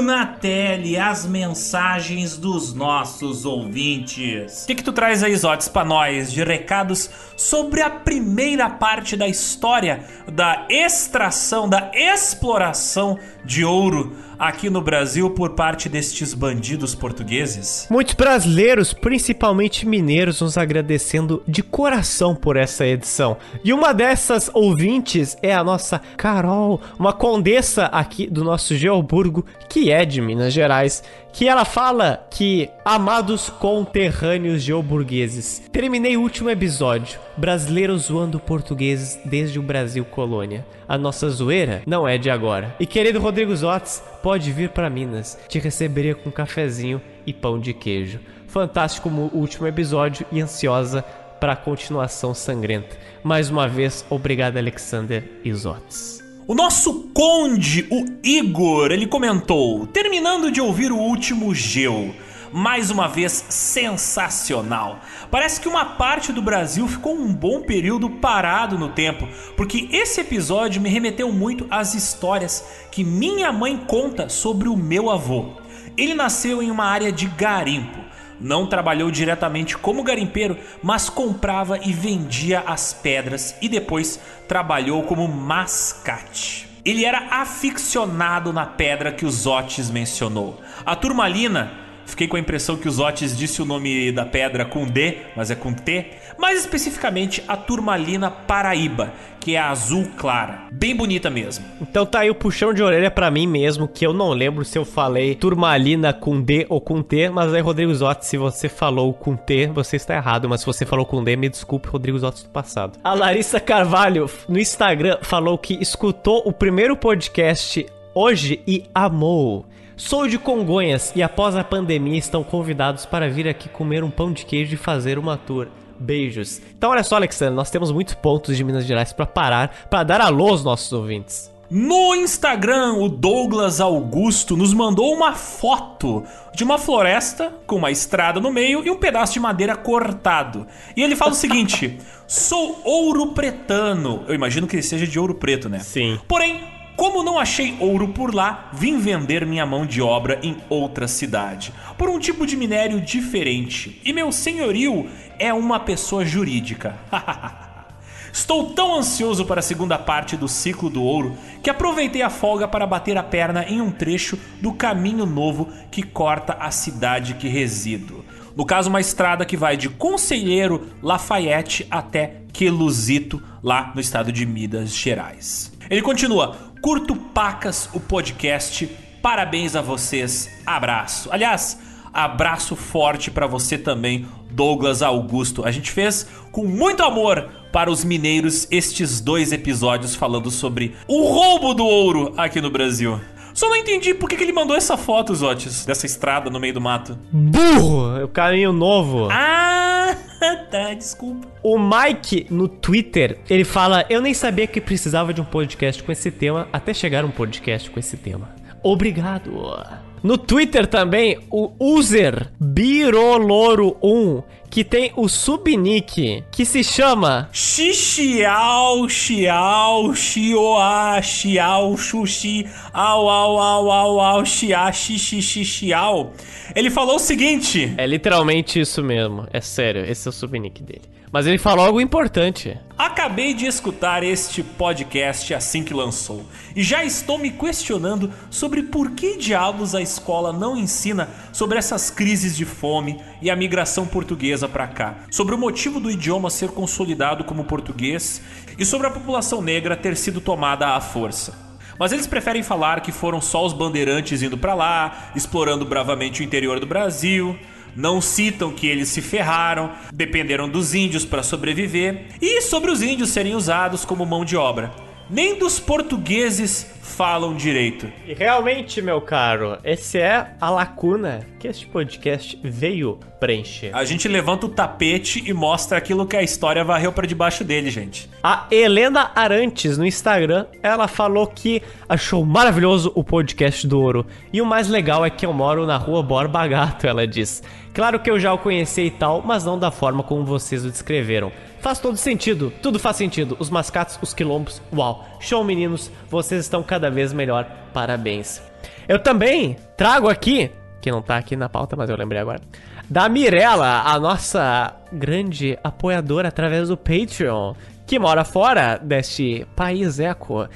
na tele as mensagens dos nossos ouvintes. O que, que tu traz aí, Zotes, pra nós de recados sobre a primeira parte da história da extração, da exploração de ouro aqui no Brasil por parte destes bandidos portugueses? Muitos brasileiros, principalmente mineiros, nos agradecendo de coração por essa edição. E uma dessas ouvintes é a nossa Carol, uma condessa aqui do nosso Geoburgo, que é de Minas Gerais, que ela fala que, amados conterrâneos geoburgueses, terminei o último episódio, brasileiros zoando portugueses desde o Brasil colônia. A nossa zoeira não é de agora. E querido Rodrigo Zotes, pode vir para Minas, te receberia com cafezinho e pão de queijo. Fantástico o último episódio e ansiosa para a continuação sangrenta. Mais uma vez, obrigado Alexander Isotes. O nosso conde, o Igor, ele comentou: terminando de ouvir o último Geo. Mais uma vez sensacional. Parece que uma parte do Brasil ficou um bom período parado no tempo, porque esse episódio me remeteu muito às histórias que minha mãe conta sobre o meu avô. Ele nasceu em uma área de garimpo. Não trabalhou diretamente como garimpeiro, mas comprava e vendia as pedras e depois trabalhou como mascate. Ele era aficionado na pedra que os Otis mencionou. A turmalina, fiquei com a impressão que os Otis disse o nome da pedra com D, mas é com T. Mais especificamente a turmalina paraíba, que é a azul clara. Bem bonita mesmo. Então tá aí o puxão de orelha pra mim mesmo, que eu não lembro se eu falei turmalina com D ou com T, mas aí, Rodrigo Zotti, se você falou com T, você está errado, mas se você falou com D, me desculpe, Rodrigo Zotti do passado. A Larissa Carvalho, no Instagram, falou que escutou o primeiro podcast hoje e amou. Sou de Congonhas e após a pandemia estão convidados para vir aqui comer um pão de queijo e fazer uma tour. Beijos. Então olha só, Alexandre, nós temos muitos pontos de Minas Gerais para parar, para dar alô aos nossos ouvintes. No Instagram, o Douglas Augusto nos mandou uma foto de uma floresta com uma estrada no meio e um pedaço de madeira cortado. E ele fala o seguinte: <laughs> Sou ouro pretano. Eu imagino que ele seja de ouro preto, né? Sim. Porém, como não achei ouro por lá, vim vender minha mão de obra em outra cidade, por um tipo de minério diferente. E meu senhorio é uma pessoa jurídica. <laughs> Estou tão ansioso para a segunda parte do ciclo do ouro que aproveitei a folga para bater a perna em um trecho do caminho novo que corta a cidade que resido. No caso, uma estrada que vai de Conselheiro Lafayette até Queluzito, lá no estado de Minas Gerais. Ele continua: Curto pacas o podcast. Parabéns a vocês. Abraço. Aliás, abraço forte para você também, Douglas Augusto. A gente fez com muito amor para os mineiros estes dois episódios falando sobre o roubo do ouro aqui no Brasil. Só não entendi por que, que ele mandou essa foto, Zotes, dessa estrada no meio do mato. Burro! O caminho novo. Ah, <laughs> tá, desculpa. O Mike no Twitter, ele fala: Eu nem sabia que precisava de um podcast com esse tema até chegar um podcast com esse tema. Obrigado. No Twitter também, o user Biroloro1, que tem o subnick que se chama Xixiao, xiao, xioa, xiao, xuxi, au, au, au, au, au, xia, xixi, xixiao. Ele falou o seguinte: É literalmente isso mesmo, é sério, esse é o subnick dele. Mas ele falou algo importante. Acabei de escutar este podcast assim que lançou e já estou me questionando sobre por que diabos a escola não ensina sobre essas crises de fome e a migração portuguesa para cá, sobre o motivo do idioma ser consolidado como português e sobre a população negra ter sido tomada à força. Mas eles preferem falar que foram só os bandeirantes indo para lá, explorando bravamente o interior do Brasil. Não citam que eles se ferraram, dependeram dos índios para sobreviver e sobre os índios serem usados como mão de obra. Nem dos portugueses falam direito. E realmente, meu caro, esse é a lacuna que este podcast veio preencher. A gente levanta o tapete e mostra aquilo que a história varreu para debaixo dele, gente. A Helena Arantes no Instagram, ela falou que achou maravilhoso o podcast do Ouro. E o mais legal é que eu moro na rua Borba Gato, ela diz. Claro que eu já o conheci e tal, mas não da forma como vocês o descreveram. Faz todo sentido, tudo faz sentido. Os mascates, os quilombos, uau. Show, meninos, vocês estão cada vez melhor. Parabéns. Eu também trago aqui, que não tá aqui na pauta, mas eu lembrei agora, da Mirella, a nossa grande apoiadora através do Patreon, que mora fora deste país eco.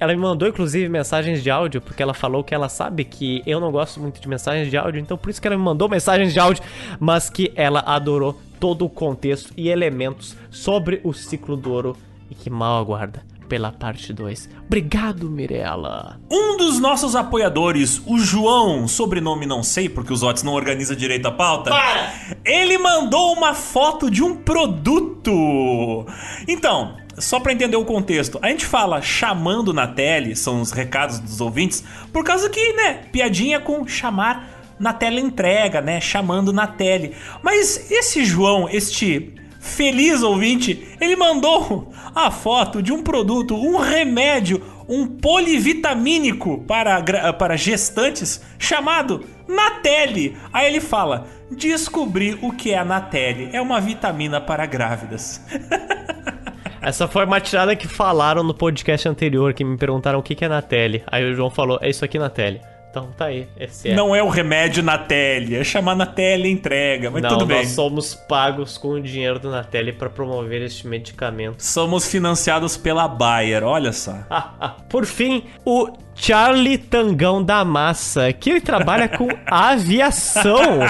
Ela me mandou inclusive mensagens de áudio, porque ela falou que ela sabe que eu não gosto muito de mensagens de áudio, então por isso que ela me mandou mensagens de áudio, mas que ela adorou todo o contexto e elementos sobre o ciclo do ouro e que mal aguarda pela parte 2. Obrigado, Mirella. Um dos nossos apoiadores, o João, sobrenome não sei porque os Otis não organiza direito a pauta. Para! Ele mandou uma foto de um produto. Então, só para entender o contexto, a gente fala chamando na tele, são os recados dos ouvintes, por causa que, né, piadinha com chamar na tela entrega, né, chamando na tele. Mas esse João, este feliz ouvinte, ele mandou a foto de um produto, um remédio, um polivitamínico para, para gestantes chamado Natelle. Aí ele fala: descobri o que é a. É uma vitamina para grávidas. <laughs> Essa foi uma tirada que falaram no podcast anterior, que me perguntaram o que é Natelle. Aí o João falou: é isso aqui, Natelle. Então tá aí, esse é. Não é o remédio Natelle, é chamar Natelle e entrega, mas Não, tudo bem. nós somos pagos com o dinheiro do Natelle para promover este medicamento. Somos financiados pela Bayer, olha só. <laughs> Por fim, o Charlie Tangão da Massa, que ele trabalha com <laughs> aviação.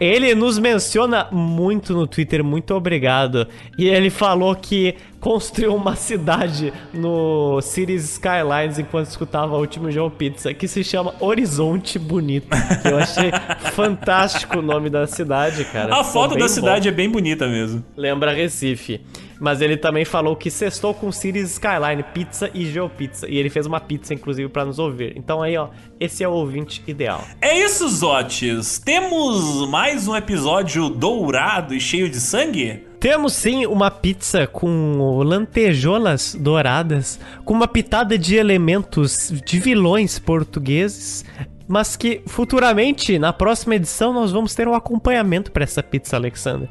Ele nos menciona muito no Twitter, muito obrigado. E ele falou que construiu uma cidade no Cities Skylines enquanto escutava o último João Pizza, que se chama Horizonte Bonito. Eu achei <laughs> fantástico o nome da cidade, cara. A foto da bom. cidade é bem bonita mesmo. Lembra Recife. Mas ele também falou que cestou com Cities Skyline, pizza e GeoPizza. E ele fez uma pizza, inclusive, pra nos ouvir. Então aí, ó, esse é o ouvinte ideal. É isso, Zotes. Temos mais um episódio dourado e cheio de sangue? Temos sim uma pizza com lantejoulas douradas, com uma pitada de elementos de vilões portugueses, mas que futuramente, na próxima edição, nós vamos ter um acompanhamento para essa pizza, Alexander.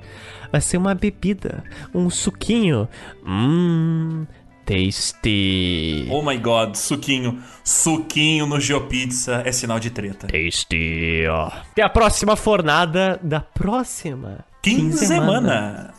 Vai ser uma bebida, um suquinho. Hum, tasty. Oh my god, suquinho. Suquinho no GeoPizza é sinal de treta. Tasty. Até a próxima fornada da próxima Quinzemana.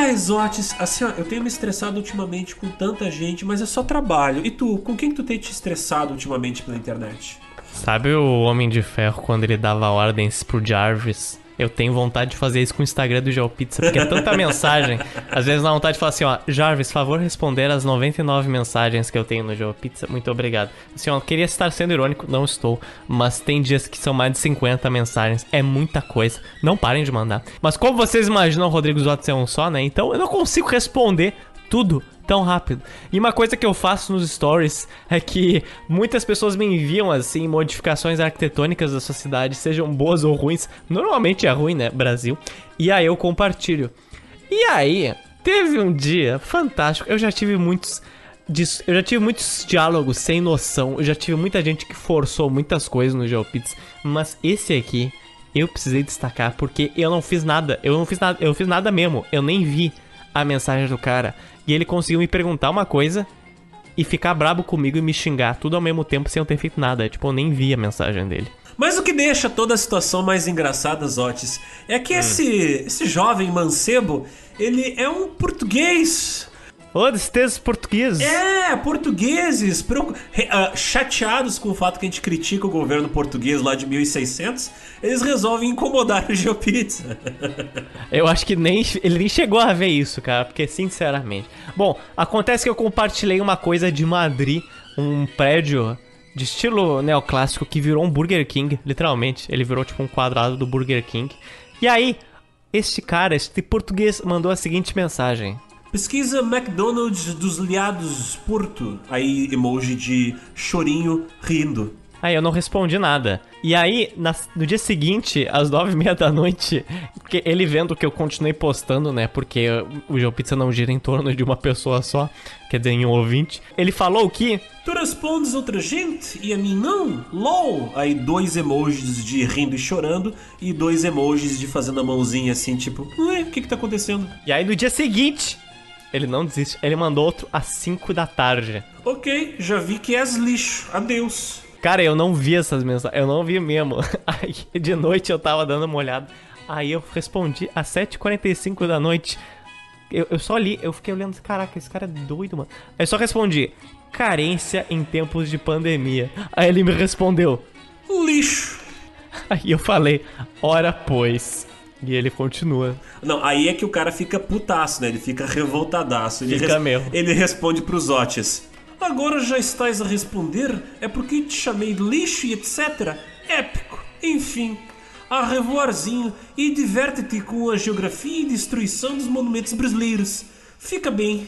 Ai, Zotes, assim, ó, eu tenho me estressado ultimamente com tanta gente, mas é só trabalho. E tu, com quem que tu tem te estressado ultimamente pela internet? Sabe o Homem de Ferro quando ele dava ordens pro Jarvis Eu tenho vontade de fazer isso com o Instagram do GeoPizza, porque é tanta mensagem. Às vezes dá vontade de falar assim, ó, Jarvis, favor responder as 99 mensagens que eu tenho no GeoPizza. Muito obrigado. Assim, ó, queria estar sendo irônico, não estou, mas tem dias que são mais de 50 mensagens. É muita coisa. Não parem de mandar. Mas como vocês imaginam, o Rodrigo Zotes é um só, né? Então eu não consigo responder tudo tão rápido. E uma coisa que eu faço nos stories é que muitas pessoas me enviam assim modificações arquitetônicas da sua cidade, sejam boas ou ruins. Normalmente é ruim, né, Brasil? E aí eu compartilho. E aí, teve um dia fantástico. Eu já tive muitos eu já tive muitos diálogos sem noção. Eu já tive muita gente que forçou muitas coisas no GeoPits, mas esse aqui eu precisei destacar porque eu não fiz nada. Eu não fiz nada, eu fiz nada mesmo. Eu nem vi a mensagem do cara. E ele conseguiu me perguntar uma coisa e ficar brabo comigo e me xingar tudo ao mesmo tempo sem eu ter feito nada. Tipo, eu nem vi a mensagem dele. Mas o que deixa toda a situação mais engraçada, Zotes, é que hum. esse, esse jovem mancebo, ele é um português Ô, destes portugueses. É, portugueses uh, chateados com o fato que a gente critica o governo português lá de 1600, eles resolvem incomodar o GeoPizza. <laughs> eu acho que nem ele nem chegou a ver isso, cara, porque sinceramente. Bom, acontece que eu compartilhei uma coisa de Madrid, um prédio de estilo neoclássico que virou um Burger King, literalmente. Ele virou tipo um quadrado do Burger King. E aí, este cara, este português, mandou a seguinte mensagem: Pesquisa McDonald's dos Liados Porto. Aí, emoji de chorinho rindo. Aí eu não respondi nada. E aí, na, no dia seguinte, às nove e meia da noite, ele vendo que eu continuei postando, né? Porque o João Pizza não gira em torno de uma pessoa só, quer dizer, em um ouvinte. Ele falou que. Tu respondes outra gente e a mim não? LOL! Aí dois emojis de rindo e chorando e dois emojis de fazendo a mãozinha assim, tipo, ué, o que que tá acontecendo? E aí no dia seguinte, ele não desiste. Ele mandou outro às 5 da tarde. Ok, já vi que és lixo. Adeus. Cara, eu não vi essas mensagens. Eu não vi mesmo. <laughs> Aí, de noite eu tava dando uma olhada. Aí eu respondi às 7h45 da noite. Eu, eu só li, eu fiquei olhando, caraca, esse cara é doido, mano. Aí eu só respondi, carência em tempos de pandemia. Aí ele me respondeu, lixo. Aí eu falei, ora pois. E ele continua. Não, aí é que o cara fica putaço, né? Ele fica revoltadaço. Ele fica res... mesmo. Ele responde pros Otis. Agora já estás a responder? É porque te chamei de lixo e etc. Épico. Enfim. A revoarzinho e diverte-te com a geografia e destruição dos monumentos brasileiros. Fica bem.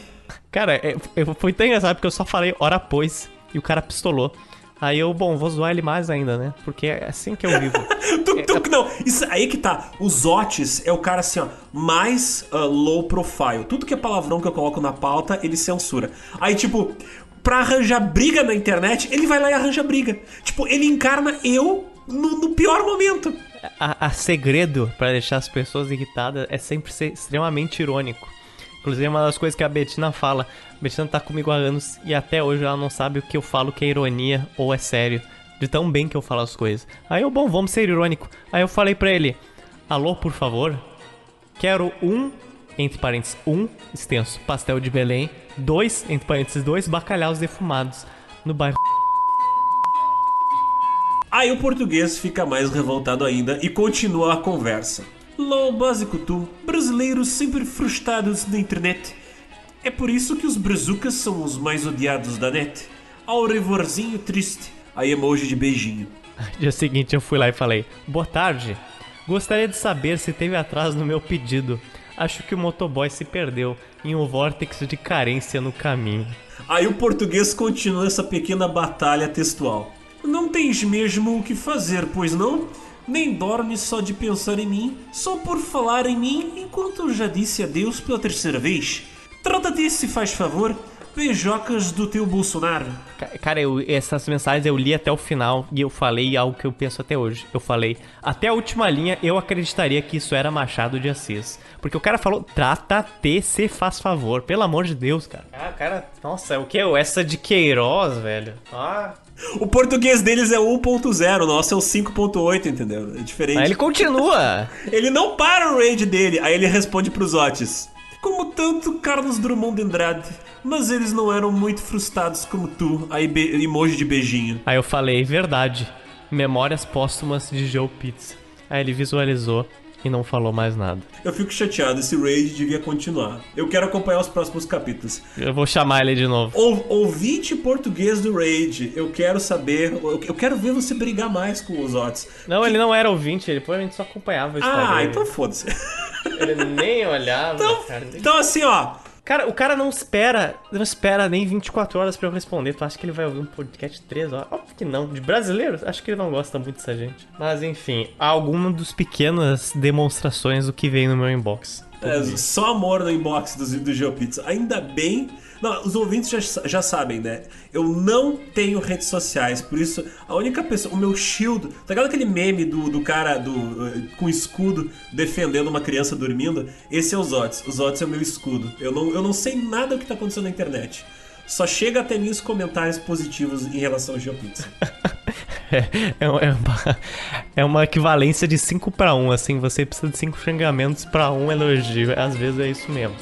Cara, é, foi tão engraçado porque eu só falei hora pois e o cara pistolou. Aí eu, bom, vou zoar ele mais ainda, né? Porque é assim que eu vivo. <laughs> tu, não, isso aí que tá. Os Otis é o cara assim, ó, mais uh, low profile. Tudo que é palavrão que eu coloco na pauta, ele censura. Aí, tipo, pra arranjar briga na internet, ele vai lá e arranja briga. Tipo, ele encarna eu no, no pior momento. A, a segredo para deixar as pessoas irritadas é sempre ser extremamente irônico. Inclusive, é uma das coisas que a Betina fala. A Betina tá comigo há anos e até hoje ela não sabe o que eu falo que é ironia ou é sério. De tão bem que eu falo as coisas. Aí eu, bom, vamos ser irônico. Aí eu falei pra ele: Alô, por favor? Quero um, entre parênteses, um extenso pastel de Belém. Dois, entre parênteses, dois bacalhaus defumados. No bairro. Aí o português fica mais revoltado ainda e continua a conversa. LOL básico tu, brasileiros sempre frustrados na internet. É por isso que os brazucas são os mais odiados da net. Ao revorzinho triste, aí emoji de beijinho. <laughs> Dia seguinte eu fui lá e falei: Boa tarde. Gostaria de saber se teve atraso no meu pedido. Acho que o motoboy se perdeu em um vórtice de carência no caminho. Aí o português continua essa pequena batalha textual. Não tens mesmo o que fazer, pois não? nem dorme só de pensar em mim, só por falar em mim, enquanto eu já disse adeus pela terceira vez. Trata te se faz favor, beijocas do teu Bolsonaro. Cara, eu, essas mensagens eu li até o final e eu falei algo que eu penso até hoje. Eu falei, até a última linha eu acreditaria que isso era Machado de Assis. Porque o cara falou, trata-te se faz favor. Pelo amor de Deus, cara. Ah, cara, nossa, o que? Essa de Queiroz, velho. Ah. O português deles é 1.0, o nosso é o 5.8, entendeu? É diferente. Aí ele continua. <laughs> ele não para o raid dele, aí ele responde pros Otis. Como tanto Carlos Drummond de Andrade, mas eles não eram muito frustrados como tu, aí emoji de beijinho. Aí eu falei, verdade. Memórias póstumas de Joe Pizza. Aí ele visualizou e não falou mais nada. Eu fico chateado, esse raid devia continuar. Eu quero acompanhar os próximos capítulos. Eu vou chamar ele de novo. Ou, ouvinte português do raid, eu quero saber, eu, eu quero ver você brigar mais com os Otis. Não, ele não era ouvinte, ele provavelmente só acompanhava o Instagram. Ah, então foda-se. Ele nem <laughs> olhava, Então, cara. então assim, ó, Cara, o cara não espera, não espera nem 24 horas pra eu responder. Tu acha que ele vai ouvir um podcast de 3 horas? Óbvio que não. De brasileiro, acho que ele não gosta muito dessa gente. Mas enfim, há alguma dos pequenas demonstrações do que vem no meu inbox. É, só amor no inbox do, do GeoPizza. Ainda bem. Não, os ouvintes já, já sabem, né? Eu não tenho redes sociais, por isso a única pessoa. O meu shield. Tá ligado aquele meme do, do cara do, eh, com escudo defendendo uma criança dormindo? Esse é o Zotes. O Zotes é o meu escudo. Eu não, eu não sei nada do que tá acontecendo na internet. Só chega até mim os comentários positivos em relação ao GeoPizza. <laughs> É, é, uma, é uma equivalência de 5 pra 1, assim. Você precisa de 5 xingamentos pra um elogio. Às vezes é isso mesmo.